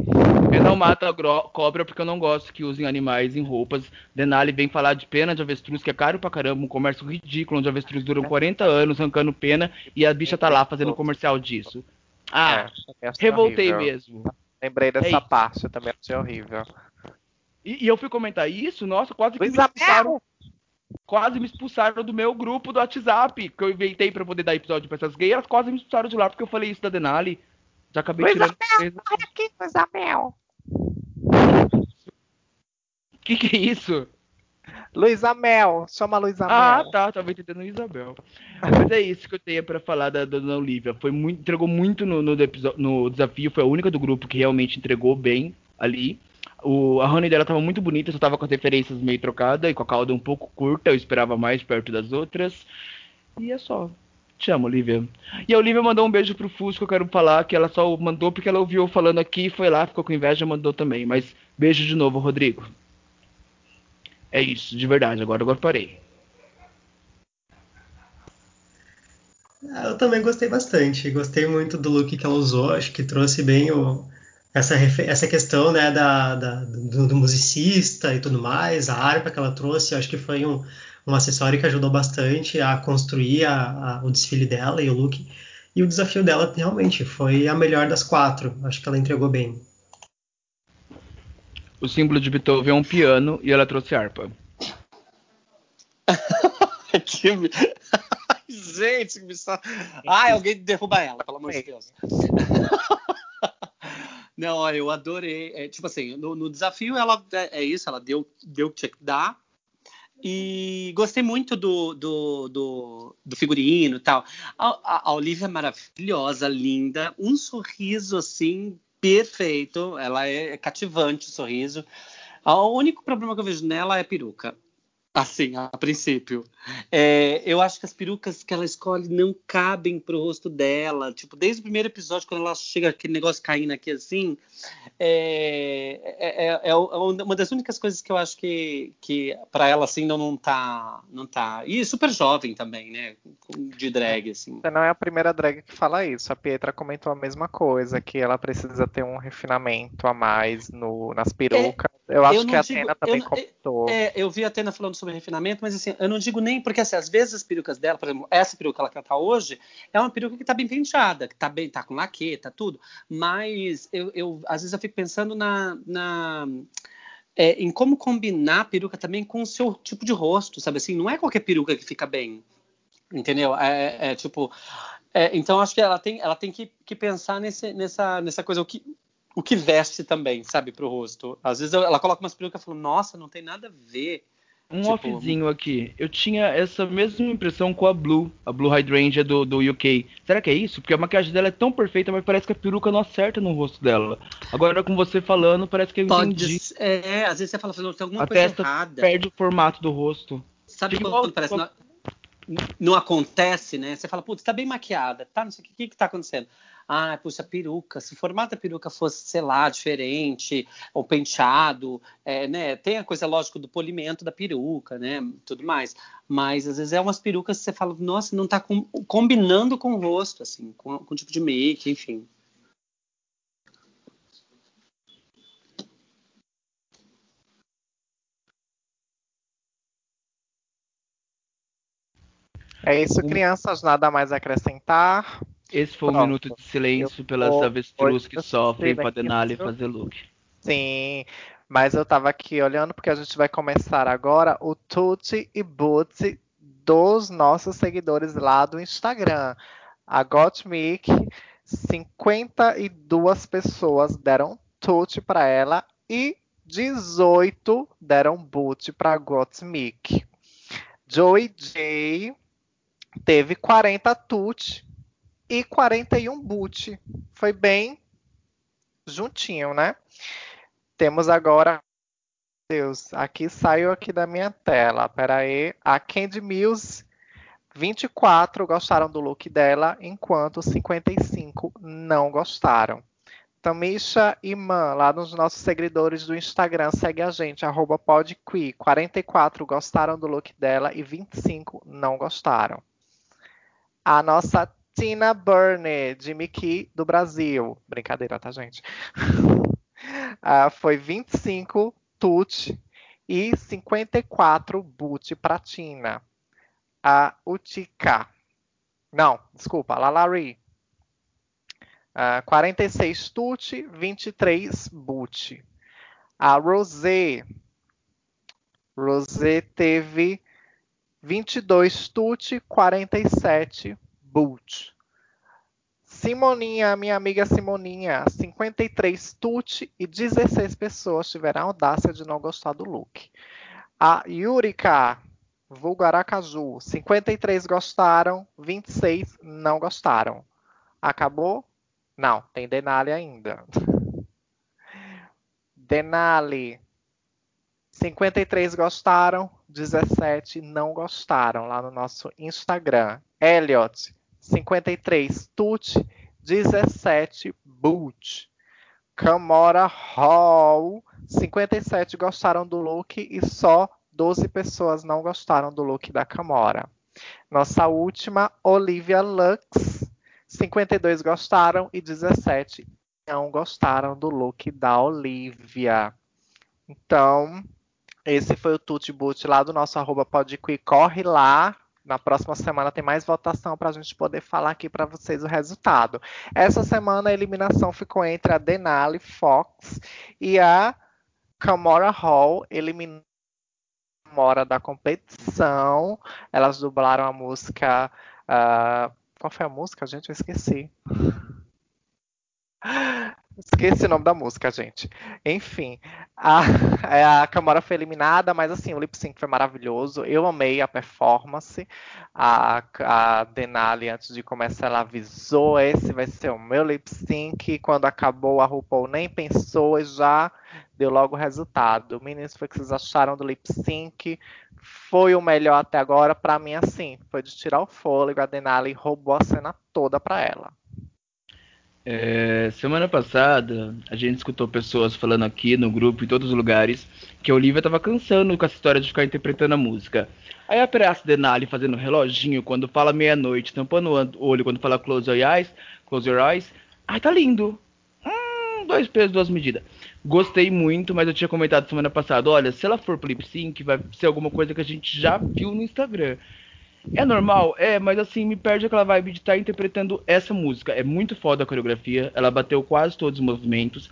Eu não mato a cobra porque eu não gosto que usem animais em roupas. Denali vem falar de pena de avestruz, que é caro pra caramba, um comércio ridículo, onde avestruz duram 40 anos arrancando pena e a bicha tá lá fazendo comercial disso. Ah, é, revoltei horrível. mesmo. Lembrei dessa é parte, eu também achei horrível. E, e, eu fui comentar isso, nossa, quase que me expulsaram. Quase me expulsaram do meu grupo do WhatsApp, que eu inventei pra poder dar episódio pra essas gays, elas quase me expulsaram de lá porque eu falei isso da Denali. Já acabei Luiz tirando. Abel, olha aqui, Isabel. O que, que é isso? Luísa Mel, chama Luísa Ah, Mel. tá, tava entendendo Isabel. Mas é isso que eu tenho pra falar da Dona Olivia. Foi muito, entregou muito no, no, no desafio, foi a única do grupo que realmente entregou bem ali. O, a Honey dela tava muito bonita, só tava com as referências meio trocada e com a cauda um pouco curta, eu esperava mais perto das outras. E é só. Te amo, Olivia. E a Olivia mandou um beijo pro Fusco, eu quero falar que ela só mandou porque ela ouviu falando aqui, foi lá, ficou com inveja e mandou também. Mas beijo de novo, Rodrigo. É isso, de verdade, agora agora parei. Eu também gostei bastante. Gostei muito do look que ela usou. Acho que trouxe bem o- essa, essa questão né, da, da- do, do musicista e tudo mais. A harpa que ela trouxe, acho que foi um, um acessório que ajudou bastante a construir a- a- o desfile dela e o look. E o desafio dela realmente foi a melhor das quatro. Acho que ela entregou bem. O símbolo de Beethoven é um piano e ela trouxe harpa. Que Gente, que. Ai, alguém derruba ela, pelo amor de Deus. Não, olha, eu adorei. É, tipo assim, no, no desafio ela é, é isso, ela deu, deu o que tinha que dar. E gostei muito do, do, do, do figurino e tal. A, a, Olivia é maravilhosa, linda, um sorriso assim perfeito. Ela é cativante o sorriso. O único problema que eu vejo nela é a peruca. Assim, a princípio. É, eu acho que as perucas que ela escolhe não cabem pro rosto dela. Tipo, desde o primeiro episódio, quando ela chega aquele negócio caindo aqui assim, é, é, é- é uma das únicas coisas que eu acho que, que para ela assim não, não tá, não tá. E super jovem também, né? De drag assim. Você não é a primeira drag que fala isso. A Pietra comentou a mesma coisa, que ela precisa ter um refinamento a mais no, nas perucas. Eu acho eu que a digo- Atena também eu comentou. É, eu vi a Atena falando sobre refinamento, mas assim, eu não digo nem porque assim, às vezes as perucas dela, por exemplo, essa peruca que ela tá hoje, é uma peruca que tá bem penteada, que tá bem, tá com laque, tá tudo. Mas eu, eu às vezes eu fico pensando na, na é, em como combinar a peruca também com o seu tipo de rosto, sabe assim? Não é qualquer peruca que fica bem, entendeu? É, é tipo, é, então acho que ela tem, ela tem que, que pensar nesse, nessa, nessa coisa o que o que veste também, sabe, pro rosto. Às vezes ela coloca umas perucas e fala, nossa, não tem nada a ver. Um Tipo, offzinho aqui. Eu tinha essa mesma impressão com a Blue, a Blue Hydrangea do, do UK. Será que é isso? Porque a maquiagem dela é tão perfeita, mas parece que a peruca não acerta no rosto dela. Agora com você falando, parece que eu entendi. Pode, é, às vezes você fala, "Não, tem alguma A coisa testa errada. perde o formato do rosto. Sabe Fica quando igual- parece que não, não acontece, né? Você fala, putz, tá bem maquiada, tá? Não sei o que, o que que tá acontecendo. Ah, puxa, peruca. Se o formato da peruca fosse, sei lá, diferente, ou penteado, é, né? Tem a coisa lógica do polimento da peruca, né? Tudo mais. Mas às vezes é umas perucas que você fala, nossa, não tá com- combinando com o rosto, assim, com, com o tipo de make, enfim. É isso, crianças, nada mais a acrescentar. Esse foi um Pronto. minuto de silêncio Eu pelas vou- avestruz que sofrem pra silêncio. Denali fazer look. Sim, mas eu tava aqui olhando porque a gente vai começar agora o Tutti e Booty dos nossos seguidores lá do Instagram. A Gottmik, 52 pessoas deram Tutti para ela e 18 deram Boot para Gottmik. Joey J teve 40 Tutti e 41 Boot. Foi bem juntinho, né? Temos agora. Deus, aqui saiu aqui da minha tela. Pera aí. A Candy Mills, 24 gostaram do look dela, enquanto 55 não gostaram. Tamisha Iman, lá nos nossos seguidores do Instagram, segue a gente, arroba podqui. 44 gostaram do look dela e 25 não gostaram. A nossa Tina Burner, de Miki do Brasil. Brincadeira, tá, gente? Ah, foi 25 Tut e 54 Boot pra Tina. A Utica. Não, desculpa, Lalari. Ah, 46 Tut, 23 Boot. A Rosé. Rosé teve 22 Tut, 47 Boot. Simoninha, minha amiga Simoninha, 53 tute e 16 pessoas tiveram a audácia de não gostar do look. A Yurika, vulgo Aracaju, 53 gostaram, 26 não gostaram. Acabou? Não, tem Denali ainda. Denali, 53 gostaram, 17 não gostaram lá no nosso Instagram. Elliot, 53 Tut, 17 Boot. Camora Hall, 57 gostaram do look e só 12 pessoas não gostaram do look da Camora. Nossa última, Olivia Lux, 52 gostaram e 17 não gostaram do look da Olivia. Então, esse foi o Tutti Boot lá do nosso arroba Podqui. Corre lá. Na próxima semana tem mais votação para a gente poder falar aqui para vocês o resultado. Essa semana a eliminação ficou entre a Denali Fox e a Camora Hall, eliminando a Camora da competição. Elas dublaram a música. Uh, qual foi a música, gente? Eu esqueci. Esqueci o nome da música, gente. Enfim, a, a Camora foi eliminada, mas assim, o lip sync foi maravilhoso. Eu amei a performance. A, a Denali, antes de começar, ela avisou: esse vai ser o meu lip sync. Quando acabou, a RuPaul nem pensou e já deu logo o resultado. Meninos, foi o que vocês acharam do lip sync? Foi o melhor até agora. Para mim, assim, foi de tirar o fôlego. A Denali roubou a cena toda para ela. É, semana passada, a gente escutou pessoas falando aqui no grupo, em todos os lugares, que a Olivia tava cansando com essa história de ficar interpretando a música. Aí aparece Denali fazendo reloginho quando fala meia-noite, tampando o olho quando fala close your eyes, close your eyes. Ai, tá lindo. Hum, dois pesos, duas medidas. Gostei muito, mas eu tinha comentado semana passada, olha, se ela for pro lip sync, vai ser alguma coisa que a gente já viu no Instagram. É normal? É, mas assim, me perde aquela vibe de estar tá interpretando essa música. É muito foda a coreografia, ela bateu quase todos os movimentos.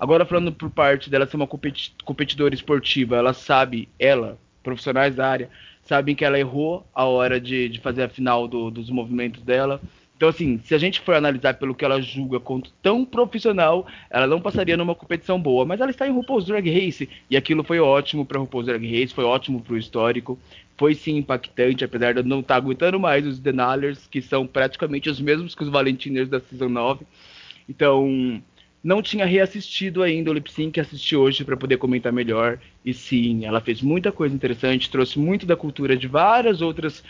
Agora, falando por parte dela ser uma competi competidora esportiva, ela sabe, ela, profissionais da área, sabem que ela errou a hora de, de fazer a final do, dos movimentos dela. Então, assim, se a gente for analisar pelo que ela julga quanto tão profissional, ela não passaria numa competição boa. Mas ela está em RuPaul's Drag Race e aquilo foi ótimo para RuPaul's Drag Race, foi ótimo para o histórico. Foi sim impactante, apesar de eu não estar tá aguentando mais os Denaliers, que são praticamente os mesmos que os Valentiners da Season 9. Então, não tinha reassistido ainda o Lip Sync, assisti hoje para poder comentar melhor. E sim, ela fez muita coisa interessante, trouxe muito da cultura de várias outras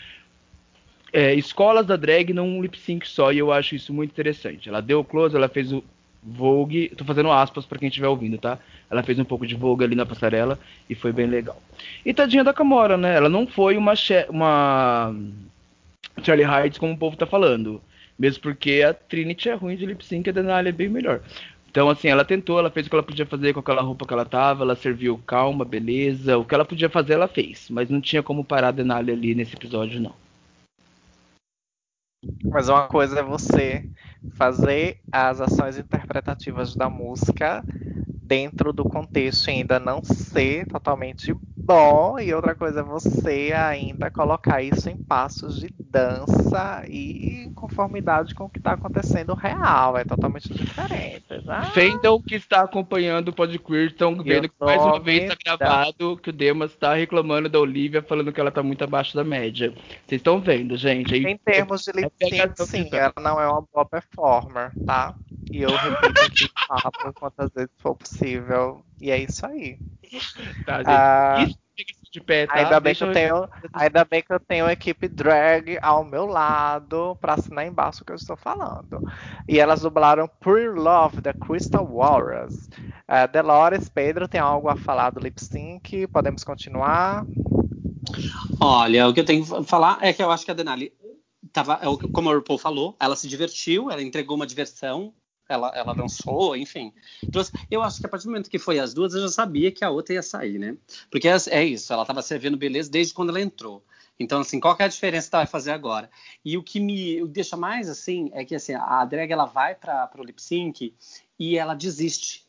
é, escolas da drag num lip sync só, e eu acho isso muito interessante. Ela deu close, ela fez o Vogue, tô fazendo aspas para quem estiver ouvindo, tá? Ela fez um pouco de Vogue ali na passarela e foi bem legal. E tadinha da Camora, né? Ela não foi uma, uma Charlie Heights como o povo tá falando. Mesmo porque a Trinity é ruim de lip sync e a Denali é bem melhor. Então, assim, ela tentou, ela fez o que ela podia fazer com aquela roupa que ela tava, ela serviu calma, beleza. O que ela podia fazer, ela fez. Mas não tinha como parar a Denali ali nesse episódio, não. Mas uma coisa é você fazer as ações interpretativas da música dentro do contexto e ainda não ser totalmente bom, e outra coisa é você ainda colocar isso em passos de dança e em conformidade com o que está acontecendo real, é totalmente diferente. Fendel que está acompanhando o Podqueer estão vendo que mais uma vez está gravado que o Demas está reclamando da Olivia, falando que ela está muito abaixo da média. Vocês estão vendo, gente? Em termos de lip sync, sim, ela não é uma boa performer, tá? E eu repito aqui papo quantas vezes for possível. E é isso aí. Tá, ah, isso de pé, tá? ainda, bem que eu tenho, ainda bem que eu tenho uma equipe drag ao meu lado para assinar embaixo o que eu estou falando. E elas dublaram Pure Love, da Crystal Walrus. Uh, Delores, Pedro, tem algo a falar do lip sync? Podemos continuar? Olha, o que eu tenho que falar é que eu acho que a Denali tava, é como a RuPaul falou, ela se divertiu, ela entregou uma diversão ela, ela dançou, enfim. Então, eu acho que a partir do momento que foi as duas, eu já sabia que a outra ia sair, né? Porque é, é isso, ela estava servindo beleza desde quando ela entrou. Então, assim, qual que é a diferença que ela vai fazer agora? E o que me deixa mais, assim, é que assim, a drag ela vai para o lip sync e ela desiste.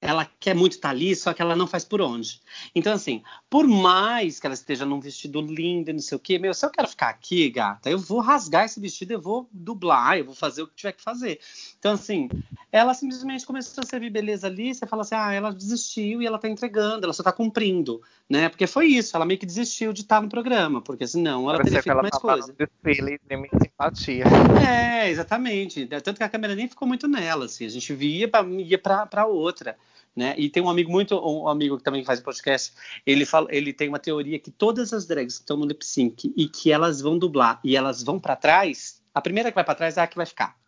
ela quer muito estar ali, só que ela não faz por onde. Então, assim, por mais que ela esteja num vestido lindo e não sei o quê, meu, se eu quero ficar aqui, gata, eu vou rasgar esse vestido, eu vou dublar, eu vou fazer o que tiver que fazer. Então, assim, ela simplesmente começou a servir beleza ali, você fala assim, ah, ela desistiu e ela tá entregando, ela só tá cumprindo, né? Porque foi isso, ela meio que desistiu de estar no programa, porque senão ela Parecia teria feito ela mais coisa. desfile de minha simpatia. É, exatamente. Tanto que a câmera nem ficou muito nela, assim. A gente via pra, ia pra, pra outra. Né? E tem um amigo muito, um amigo que também faz podcast, ele fala, ele tem uma teoria que todas as drags que estão no lip sync e que elas vão dublar e elas vão pra trás, a primeira que vai pra trás é a que vai ficar.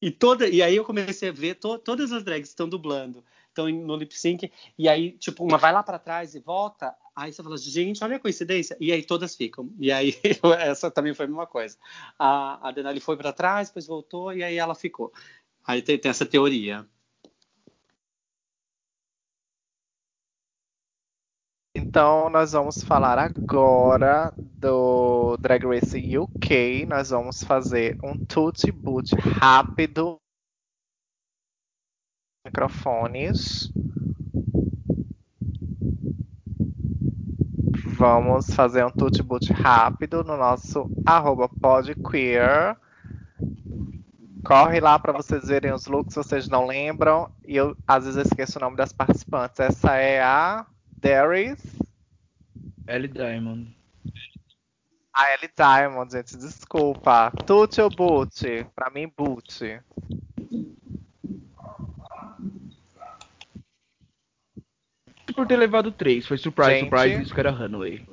E toda, e aí eu comecei a ver to, todas as drags estão dublando, estão no lip sync e aí tipo uma vai lá pra trás e volta, aí você fala, gente, olha a coincidência, e aí todas ficam. E aí essa também foi a mesma coisa. A, a Denali foi pra trás, depois voltou e aí ela ficou. Aí tem, tem essa teoria. Então, nós vamos falar agora do Drag Race UK. Nós vamos fazer um tutti boot rápido. Microfones. Vamos fazer um tutti boot rápido no nosso arroba podqueer. Corre lá para vocês verem os looks, vocês não lembram. E eu às vezes esqueço o nome das participantes. Essa é a Darius. Ellie Diamond. A Ellie Diamond, gente, desculpa. Tuti ou boot? Pra mim, boot. Por ter levado três, foi surprise, Gente. surprise, isso que era Runway.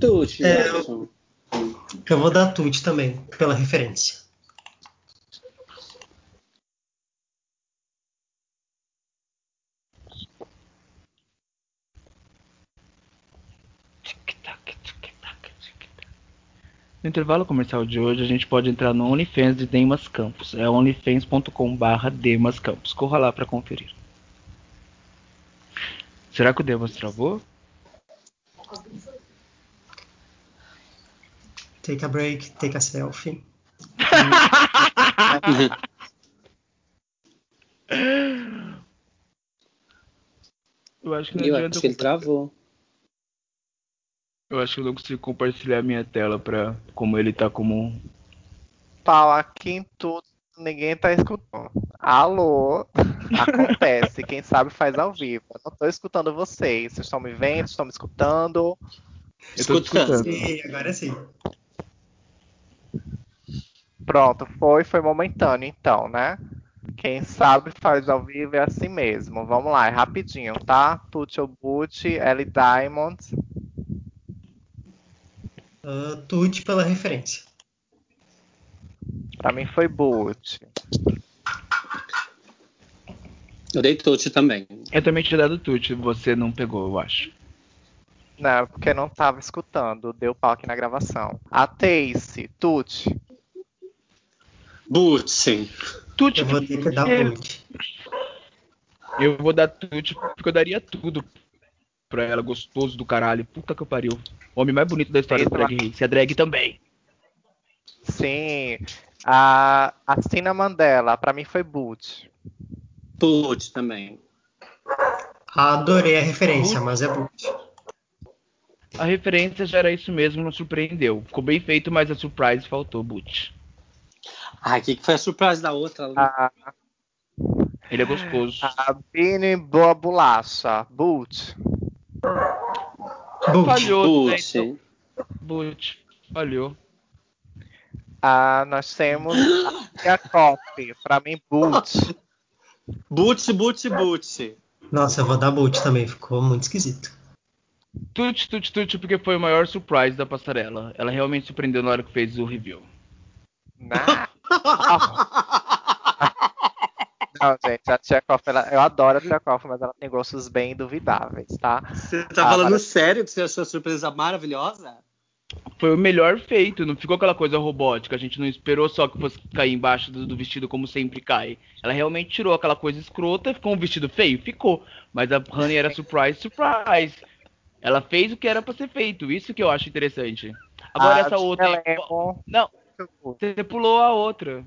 Tuti, É, Edson. Eu vou dar Tut também, pela referência. No intervalo comercial de hoje, a gente pode entrar no OnlyFans de Demas Campos. É onlyfans.com.br Demas Campos. Corra lá para conferir. Será que o Demas travou? Take a break, take a selfie. Eu acho que não Eu adianta acho que ele travou. Eu acho que eu não consigo compartilhar minha tela pra como ele tá como. Pau aqui em tudo, ninguém tá escutando. Alô? Acontece, quem sabe faz ao vivo. Eu não tô escutando vocês. Vocês estão me vendo? Estão me escutando? Escutando. escutando. E agora sim. Pronto, foi, foi momentâneo então, né? Quem sabe faz ao vivo é assim mesmo. Vamos lá, é rapidinho, tá? Tuti ou Boot, Ellie Diamond. Uh, Tut pela referência. Pra mim foi Boot. Eu dei Tuti também. Eu também tinha dado tute, você não pegou, eu acho. Não, porque não tava escutando. Deu pau aqui na gravação. A Tace, Tuti. Butsi. Tute, Eu vou ter que dar Tut. eu vou dar tute porque eu daria tudo pra ela, gostoso do caralho. Puta que eu pariu. O homem mais bonito da história do Eita. Drag Race. A drag também. Sim. A, a Cina Mandela, pra mim foi Boot. Tuti também. Adorei a referência, mas é Boot. A referência já era isso mesmo, não surpreendeu. Ficou bem feito, mas a surprise faltou, Butch. Ai, o que, que foi a surpresa da outra? A, Ele é gostoso. a Bini Boa Bolacha, Boot. Boot. Falhou, né? Butsi. Então, Butch. Falhou. Ah, nós temos a Coffee, pra mim Boot. Butsi, Butsi, Butsi. Nossa, eu vou dar Boot também, ficou muito esquisito. Tut, tut, tut, porque foi o maior surprise da passarela. Ela realmente surpreendeu na hora que fez o review. Não. Não, gente, a Tchekov, ela, eu adoro a Tchekov, mas ela tem gostos bem duvidáveis, tá? Você tá Ah, falando mas- sério que você achou a surpresa maravilhosa? Foi o melhor feito, não ficou aquela coisa robótica. A gente não esperou só que fosse cair embaixo do, do vestido como sempre cai. Ela realmente tirou aquela coisa escrota, ficou um vestido feio? Ficou. Mas a Honey era surprise, surprise. Ela fez o que era pra ser feito, isso que eu acho interessante. Agora A essa outra. Não, você pulou a outra.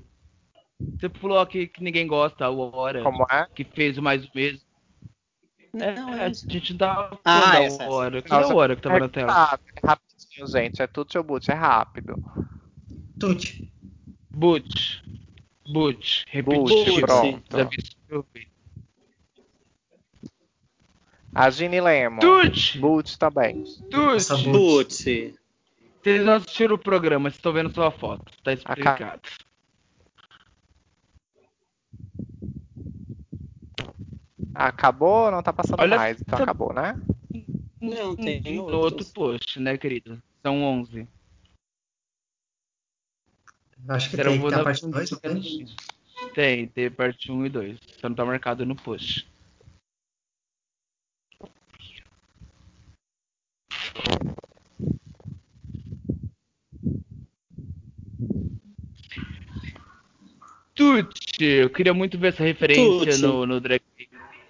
Você falou que, que ninguém gosta, a Hora, Como é? que fez o mais o mesmo. É, Não, a é isso. gente não tava Ah, falando essa, da. Hora. Que Não, é a Hora que tava é na tela? rápido, é rapidinho, gente. É tudo ou boot, é rápido. Butch. Butch. Repetido. Butch, pronto. A Ginny Lemon. Tuti! Boot também. Butch. Putz. Vocês não assistiram o programa, vocês estão vendo sua foto. Tá explicado. Acabou? Não tá passando Olha mais. Então essa- acabou, né? Não, tem no outros. outro post, né, querido? São 11. Acho que Será tem, tem a parte um 2, não tem? Tem, tem parte 1 e 2. Só não tá marcado no post. Tuti, eu queria muito ver essa referência no, no, drag,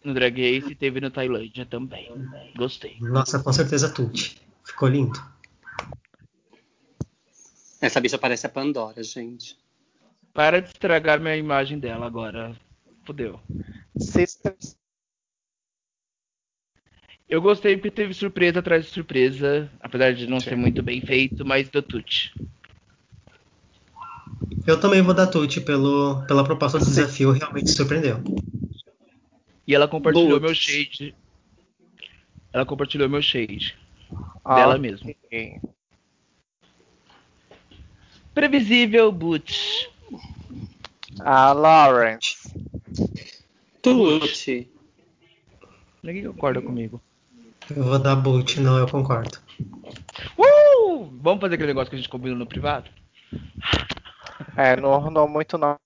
no Drag Race e teve no Tailândia também. Gostei. Nossa, com certeza Tuti. Ficou lindo. Essa bicha parece a Pandora, gente. Para de estragar minha imagem dela agora. Fudeu. Sisters. Eu gostei porque teve surpresa atrás de surpresa, apesar de não Sim. ser muito bem feito, mas do Tuti. Eu também vou dar Tuti pelo, pela proposta do desafio, realmente surpreendeu. E ela compartilhou meu shade. Ela compartilhou meu shade. Ah, Dela mesmo. Previsível, Butch. A Lawrence. Tuti. Ninguém concorda comigo. Eu vou dar boot, não, eu concordo. Uh! Vamos fazer aquele negócio que a gente combinou no privado? É, não ornou muito não.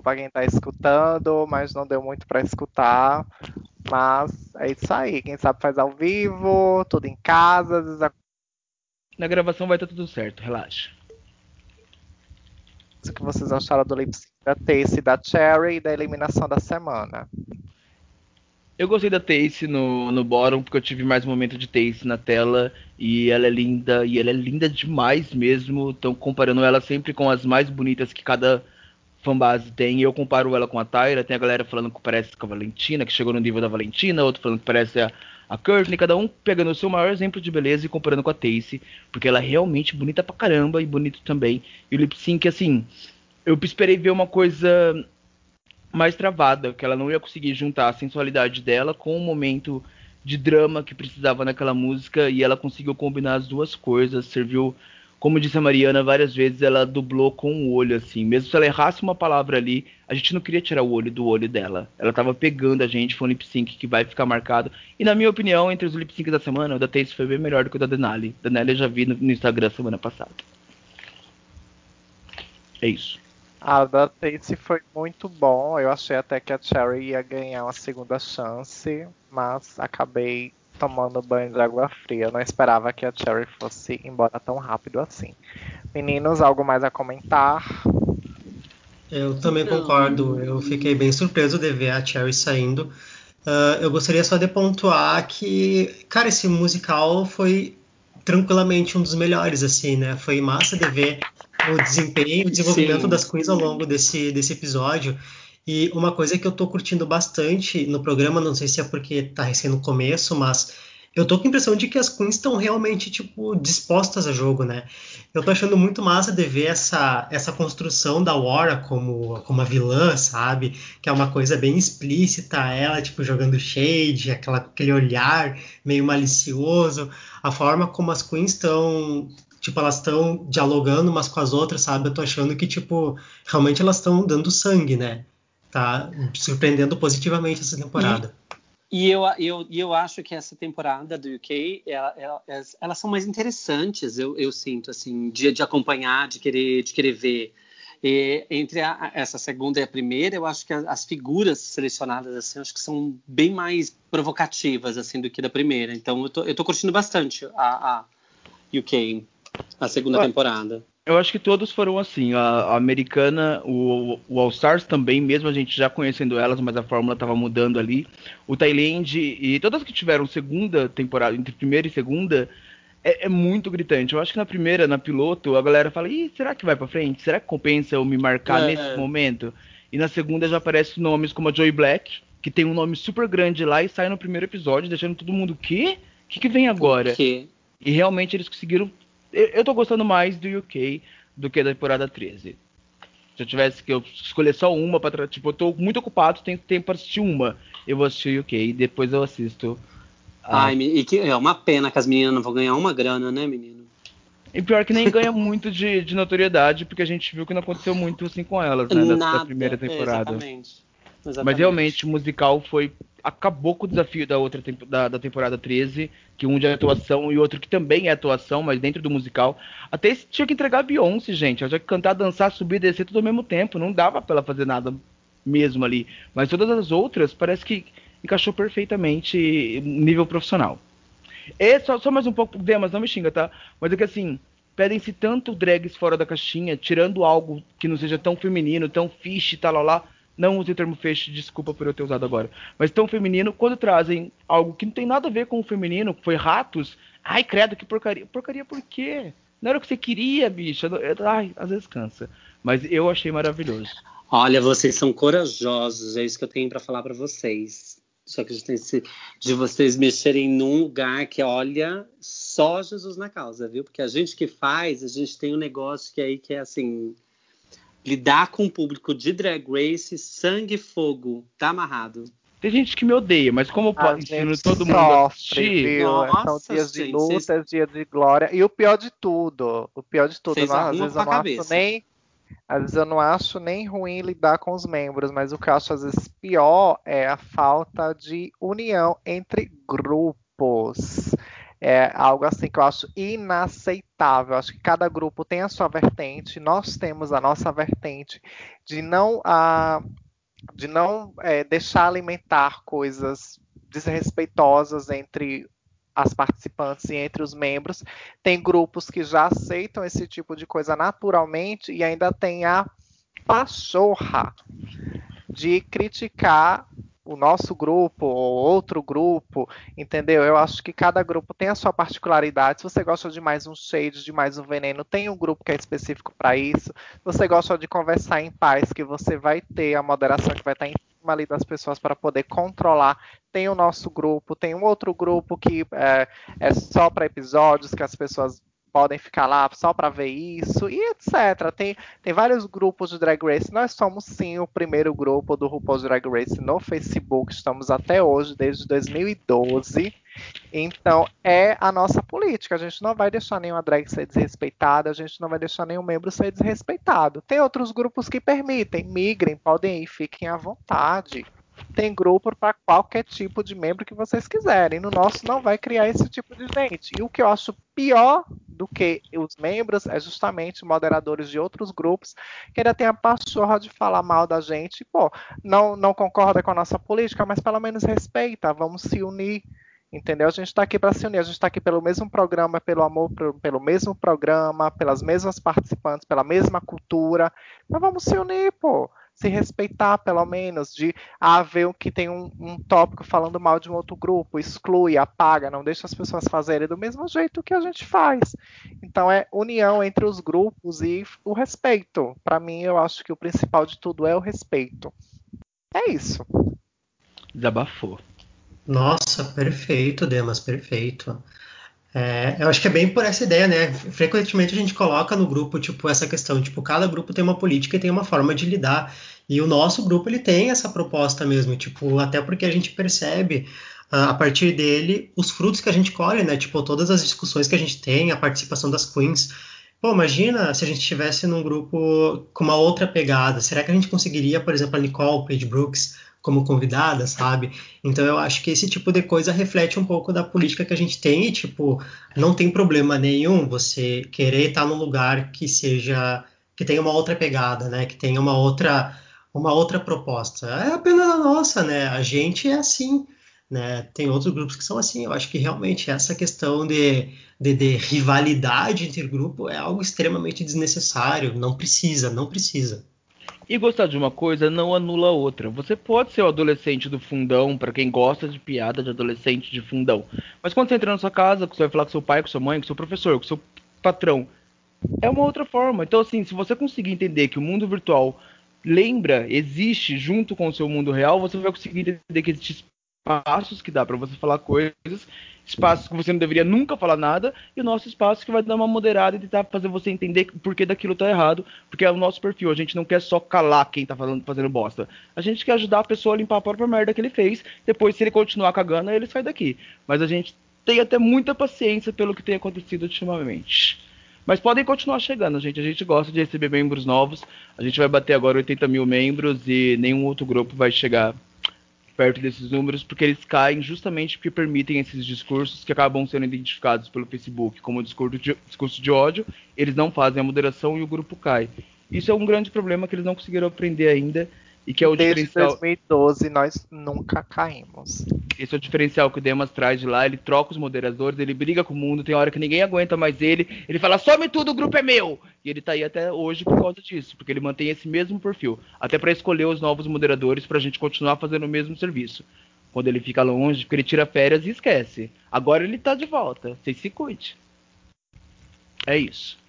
Pra quem tá escutando, mas não deu muito pra escutar. Mas é isso aí. Quem sabe faz ao vivo, tudo em casa. às vezes a- Na gravação vai estar tudo certo, relaxa. O que vocês acharam do lip sync da Tace da Cherry e da eliminação da semana? Eu gostei da Tace no, no bottom, porque eu tive mais um momento de Tace na tela. E ela é linda, e ela é linda demais mesmo. Então, comparando ela sempre com as mais bonitas que cada fanbase tem. Eu comparo ela com a Tyra. Tem a galera falando que parece com a Valentina, que chegou no nível da Valentina. Outro falando que parece a, a Courtney. Cada um pegando o seu maior exemplo de beleza e comparando com a Tace. Porque ela é realmente bonita pra caramba e bonito também. E o lip sync, assim, eu esperei ver uma coisa mais travada, que ela não ia conseguir juntar a sensualidade dela com o momento de drama que precisava naquela música e ela conseguiu combinar as duas coisas, serviu, como disse a Mariana várias vezes, ela dublou com o olho assim, mesmo se ela errasse uma palavra ali, a gente não queria tirar o olho do olho dela. Ela tava pegando a gente, foi um lip sync que vai ficar marcado. E na minha opinião, entre os lip syncs da semana, o da Taste foi bem melhor do que o da Denali. Denali eu já vi no, no Instagram semana passada. É isso. A da Tace foi muito bom. Eu achei até que a Cherry ia ganhar uma segunda chance, mas acabei tomando banho de água fria. Eu não esperava que a Cherry fosse embora tão rápido assim. Meninos, algo mais a comentar? Eu também Não. concordo. Eu fiquei bem surpreso de ver a Cherry saindo. Ah, eu gostaria só de pontuar que, cara, esse musical foi tranquilamente um dos melhores, assim, né? Foi massa de ver o desempenho, o desenvolvimento Sim. das queens ao longo desse, desse episódio. E uma coisa que eu tô curtindo bastante no programa, não sei se é porque tá recém no começo, mas eu tô com a impressão de que as queens estão realmente, tipo, dispostas a jogo, né? Eu tô achando muito massa de ver essa, essa construção da Wara como, como a vilã, sabe? Que é uma coisa bem explícita, ela, tipo, jogando shade, aquela, aquele olhar meio malicioso, a forma como as queens estão, tipo, elas estão dialogando umas com as outras, sabe? Eu tô achando que, tipo, realmente elas estão dando sangue, né? Tá surpreendendo positivamente essa temporada. E eu, eu, e eu acho que essa temporada do UK, ela- ela- elas, elas são mais interessantes, eu, eu sinto, assim, de, de acompanhar, de querer, de querer ver. E entre a- essa segunda e a primeira, eu acho que a- as figuras selecionadas, assim, eu acho que são bem mais provocativas, assim, do que da primeira. Então, eu tô, eu tô curtindo bastante a, a UK, a segunda Ué. temporada. Eu acho que todos foram assim. A, a americana, o, o All Stars também, mesmo a gente já conhecendo elas, mas a fórmula estava mudando ali. O Thailand e todas que tiveram segunda temporada, entre primeira e segunda, é, é muito gritante. Eu acho que na primeira, na piloto, a galera fala, Ih, será que vai pra frente? Será que compensa eu me marcar É. nesse momento? E na segunda já aparecem nomes como a Joy Black, que tem um nome super grande lá e sai no primeiro episódio, deixando todo mundo, o quê? O que, que vem agora? Que E realmente eles conseguiram. Eu, eu tô gostando mais do UK do que da temporada 13. Se eu tivesse que eu escolher só uma pra. tra- Tipo, eu tô muito ocupado, tenho tempo pra assistir uma. Eu vou assistir o UK e depois eu assisto. a- Ai, e que é uma pena que as meninas não vão ganhar uma grana, né, menino? E pior que nem ganha muito de, de notoriedade, porque a gente viu que não aconteceu muito assim com elas, né? Da, da Nada. primeira temporada. Exatamente. Mas Exatamente. realmente o musical foi. Acabou com o desafio da outra da, da temporada 13, que um de atuação e outro que também é atuação, mas dentro do musical. Até tinha que entregar a Beyoncé, gente. Ela tinha que cantar, dançar, subir e descer tudo ao mesmo tempo. Não dava pra ela fazer nada mesmo ali. Mas todas as outras parece que encaixou perfeitamente nível profissional. E só, só mais um pouco, Demas, não me xinga, tá? Mas é que assim, pedem-se tanto drags fora da caixinha, tirando algo que não seja tão feminino, tão fish, tal, lá, lá. Não use o termo fish, desculpa por eu ter usado agora. Mas tão feminino, quando trazem algo que não tem nada a ver com o feminino, foi ratos, ai, credo, que porcaria. Porcaria por quê? Não era o que você queria, eu- Ai, às vezes cansa. Mas eu achei maravilhoso. Olha, vocês são corajosos, é isso que eu tenho pra falar pra vocês. Só que a gente tem esse- de vocês mexerem num lugar que, olha, só Jesus na causa, viu? Porque a gente que faz, a gente tem um negócio que aí que é assim. Lidar com o público de Drag Race, sangue e fogo, tá amarrado. Tem gente que me odeia, mas como eu ensino gente todo mundo a sofre, assistir. viu? Nossa, São dias de gente, lutas, dias de glória. E o pior de tudo, o pior de tudo, Vocês não- às vezes eu não cabeça. acho nem. Às vezes eu não acho nem ruim lidar com os membros, mas o que eu acho às vezes pior é a falta de união entre grupos. É algo assim que eu acho inaceitável. Acho que cada grupo tem a sua vertente, nós temos a nossa vertente de não de não é, deixar alimentar coisas desrespeitosas entre as participantes e entre os membros. Tem grupos que já aceitam esse tipo de coisa naturalmente e ainda tem a pachorra de criticar o nosso grupo ou outro grupo, entendeu? Eu acho que cada grupo tem a sua particularidade. Se você gosta de mais um shade, de mais um veneno, tem um grupo que é específico para isso. Se você gosta de conversar em paz, que você vai ter a moderação que vai estar em cima ali das pessoas para poder controlar. Tem o nosso grupo, tem um outro grupo que é, é só para episódios que as pessoas podem ficar lá só para ver isso e etc. Tem, tem vários grupos de Drag Race. Nós somos sim o primeiro grupo do RuPaul's Drag Race no Facebook. Estamos até hoje, desde 2012. Então é a nossa política. A gente não vai deixar nenhuma drag ser desrespeitada, a gente não vai deixar nenhum membro ser desrespeitado. Tem outros grupos que permitem, migrem, podem ir, fiquem à vontade. Tem grupo para qualquer tipo de membro que vocês quiserem. No nosso não vai criar esse tipo de gente. E o que eu acho pior do que os membros é justamente moderadores de outros grupos que ainda tem a pachorra de falar mal da gente. Pô, não, não concorda com a nossa política, mas pelo menos respeita, vamos se unir. Entendeu? A gente está aqui para se unir, a gente está aqui pelo mesmo programa, pelo amor pelo, mesmo programa, pelas mesmas participantes, pela mesma cultura. Então vamos se unir, pô se respeitar, pelo menos, de ah, ver que tem um, um, tópico falando mal de um outro grupo, exclui, apaga, não deixa as pessoas fazerem do mesmo jeito que a gente faz. Então é união entre os grupos e o respeito. Para mim, eu acho que o principal de tudo é o respeito. É isso. Desabafou. Nossa, perfeito, Demas, perfeito. É, eu acho que é bem por essa ideia, né? Frequentemente a gente coloca no grupo, tipo, essa questão, tipo, cada grupo tem uma política e tem uma forma de lidar. E o nosso grupo, ele tem essa proposta mesmo, tipo, até porque a gente percebe uh, a partir dele os frutos que a gente colhe, né? Tipo, todas as discussões que a gente tem, a participação das queens. Pô, imagina se a gente estivesse num grupo com uma outra pegada. Será que a gente conseguiria, por exemplo, a Nicole Page Brooks como convidada, sabe? Então eu acho que esse tipo de coisa reflete um pouco da política que a gente tem e, tipo, não tem problema nenhum você querer estar num lugar que seja que tenha uma outra pegada, né? Que tenha uma outra uma outra proposta. É apenas a nossa, né? A gente é assim, né? Tem outros grupos que são assim. Eu acho que realmente essa questão de, de, de rivalidade entre grupo é algo extremamente desnecessário. Não precisa, não precisa. E gostar de uma coisa não anula a outra. Você pode ser o adolescente do fundão, para quem gosta de piada de adolescente de fundão. Mas quando você entra na sua casa, você vai falar com seu pai, com sua mãe, com seu professor, com seu patrão, é uma outra forma. Então, assim, se você conseguir entender que o mundo virtual lembra, existe junto com o seu mundo real, você vai conseguir entender que existem espaços que dá para você falar coisas, espaços que você não deveria nunca falar nada, e o nosso espaço que vai dar uma moderada e tentar fazer você entender por que daquilo tá errado, porque é o nosso perfil. A gente não quer só calar quem tá fazendo, fazendo bosta. A gente quer ajudar a pessoa a limpar a própria merda que ele fez. Depois, se ele continuar cagando, ele sai daqui. Mas a gente tem até muita paciência pelo que tem acontecido ultimamente. Mas podem continuar chegando, gente. A gente gosta de receber membros novos. A gente vai bater agora 80 mil membros e nenhum outro grupo vai chegar perto desses números, porque eles caem justamente porque permitem esses discursos que acabam sendo identificados pelo Facebook como discurso de, discurso de ódio. Eles não fazem a moderação e o grupo cai. Isso é um grande problema que eles não conseguiram aprender ainda e que é o Desde diferencial. 2012 nós nunca caímos. Esse é o diferencial que o Demas traz de lá. Ele troca os moderadores, ele briga com o mundo. Tem hora que ninguém aguenta mais ele. Ele fala: some tudo, o grupo é meu. E ele tá aí até hoje por causa disso, porque ele mantém esse mesmo perfil. Até para escolher os novos moderadores pra gente continuar fazendo o mesmo serviço. Quando ele fica longe, porque ele tira férias e esquece. Agora ele tá de volta. Vocês se cuide. É isso.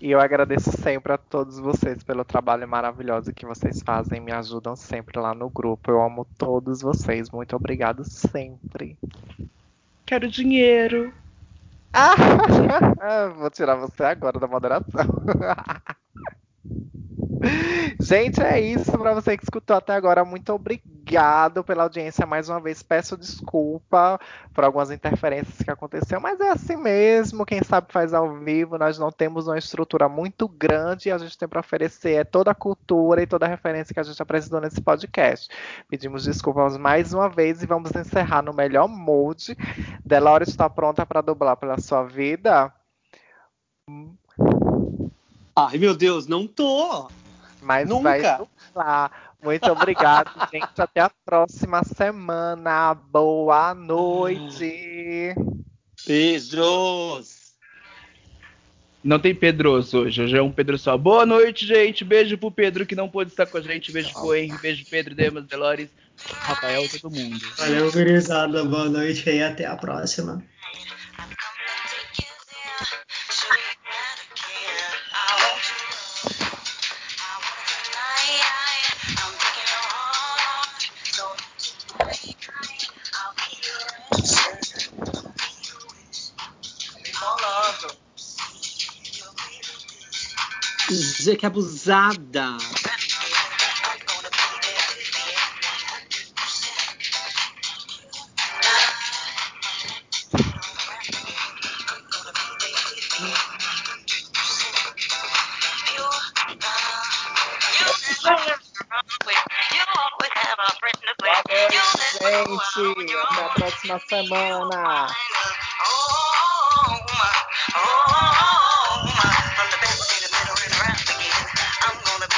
E eu agradeço sempre a todos vocês pelo trabalho maravilhoso que vocês fazem, me ajudam sempre lá no grupo. Eu amo todos vocês. Muito obrigado sempre. Quero dinheiro. Ah, vou tirar você agora da moderação. Gente, é isso para você que escutou até agora. Muito obrigado pela audiência mais uma vez. Peço desculpa por algumas interferências que aconteceram, mas é assim mesmo. Quem sabe faz ao vivo. Nós não temos uma estrutura muito grande e a gente tem para oferecer é toda a cultura e toda a referência que a gente apresentou nesse podcast. Pedimos desculpas mais uma vez e vamos encerrar no melhor mood. Delore está pronta para dublar pela sua vida? Ai, meu Deus, não tô. Mas Nunca. vai lá. Muito obrigado, gente. Até a próxima semana. Boa noite. Beijos. Não tem Pedroso hoje, hoje é um Pedro só. Boa noite, gente. Beijo pro Pedro que não pôde estar com a gente. Beijo pro Henry, beijo Pedro, Demas, Delores, Rafael, todo mundo. Valeu, gurizada. Boa noite e até a próxima. Que abusada.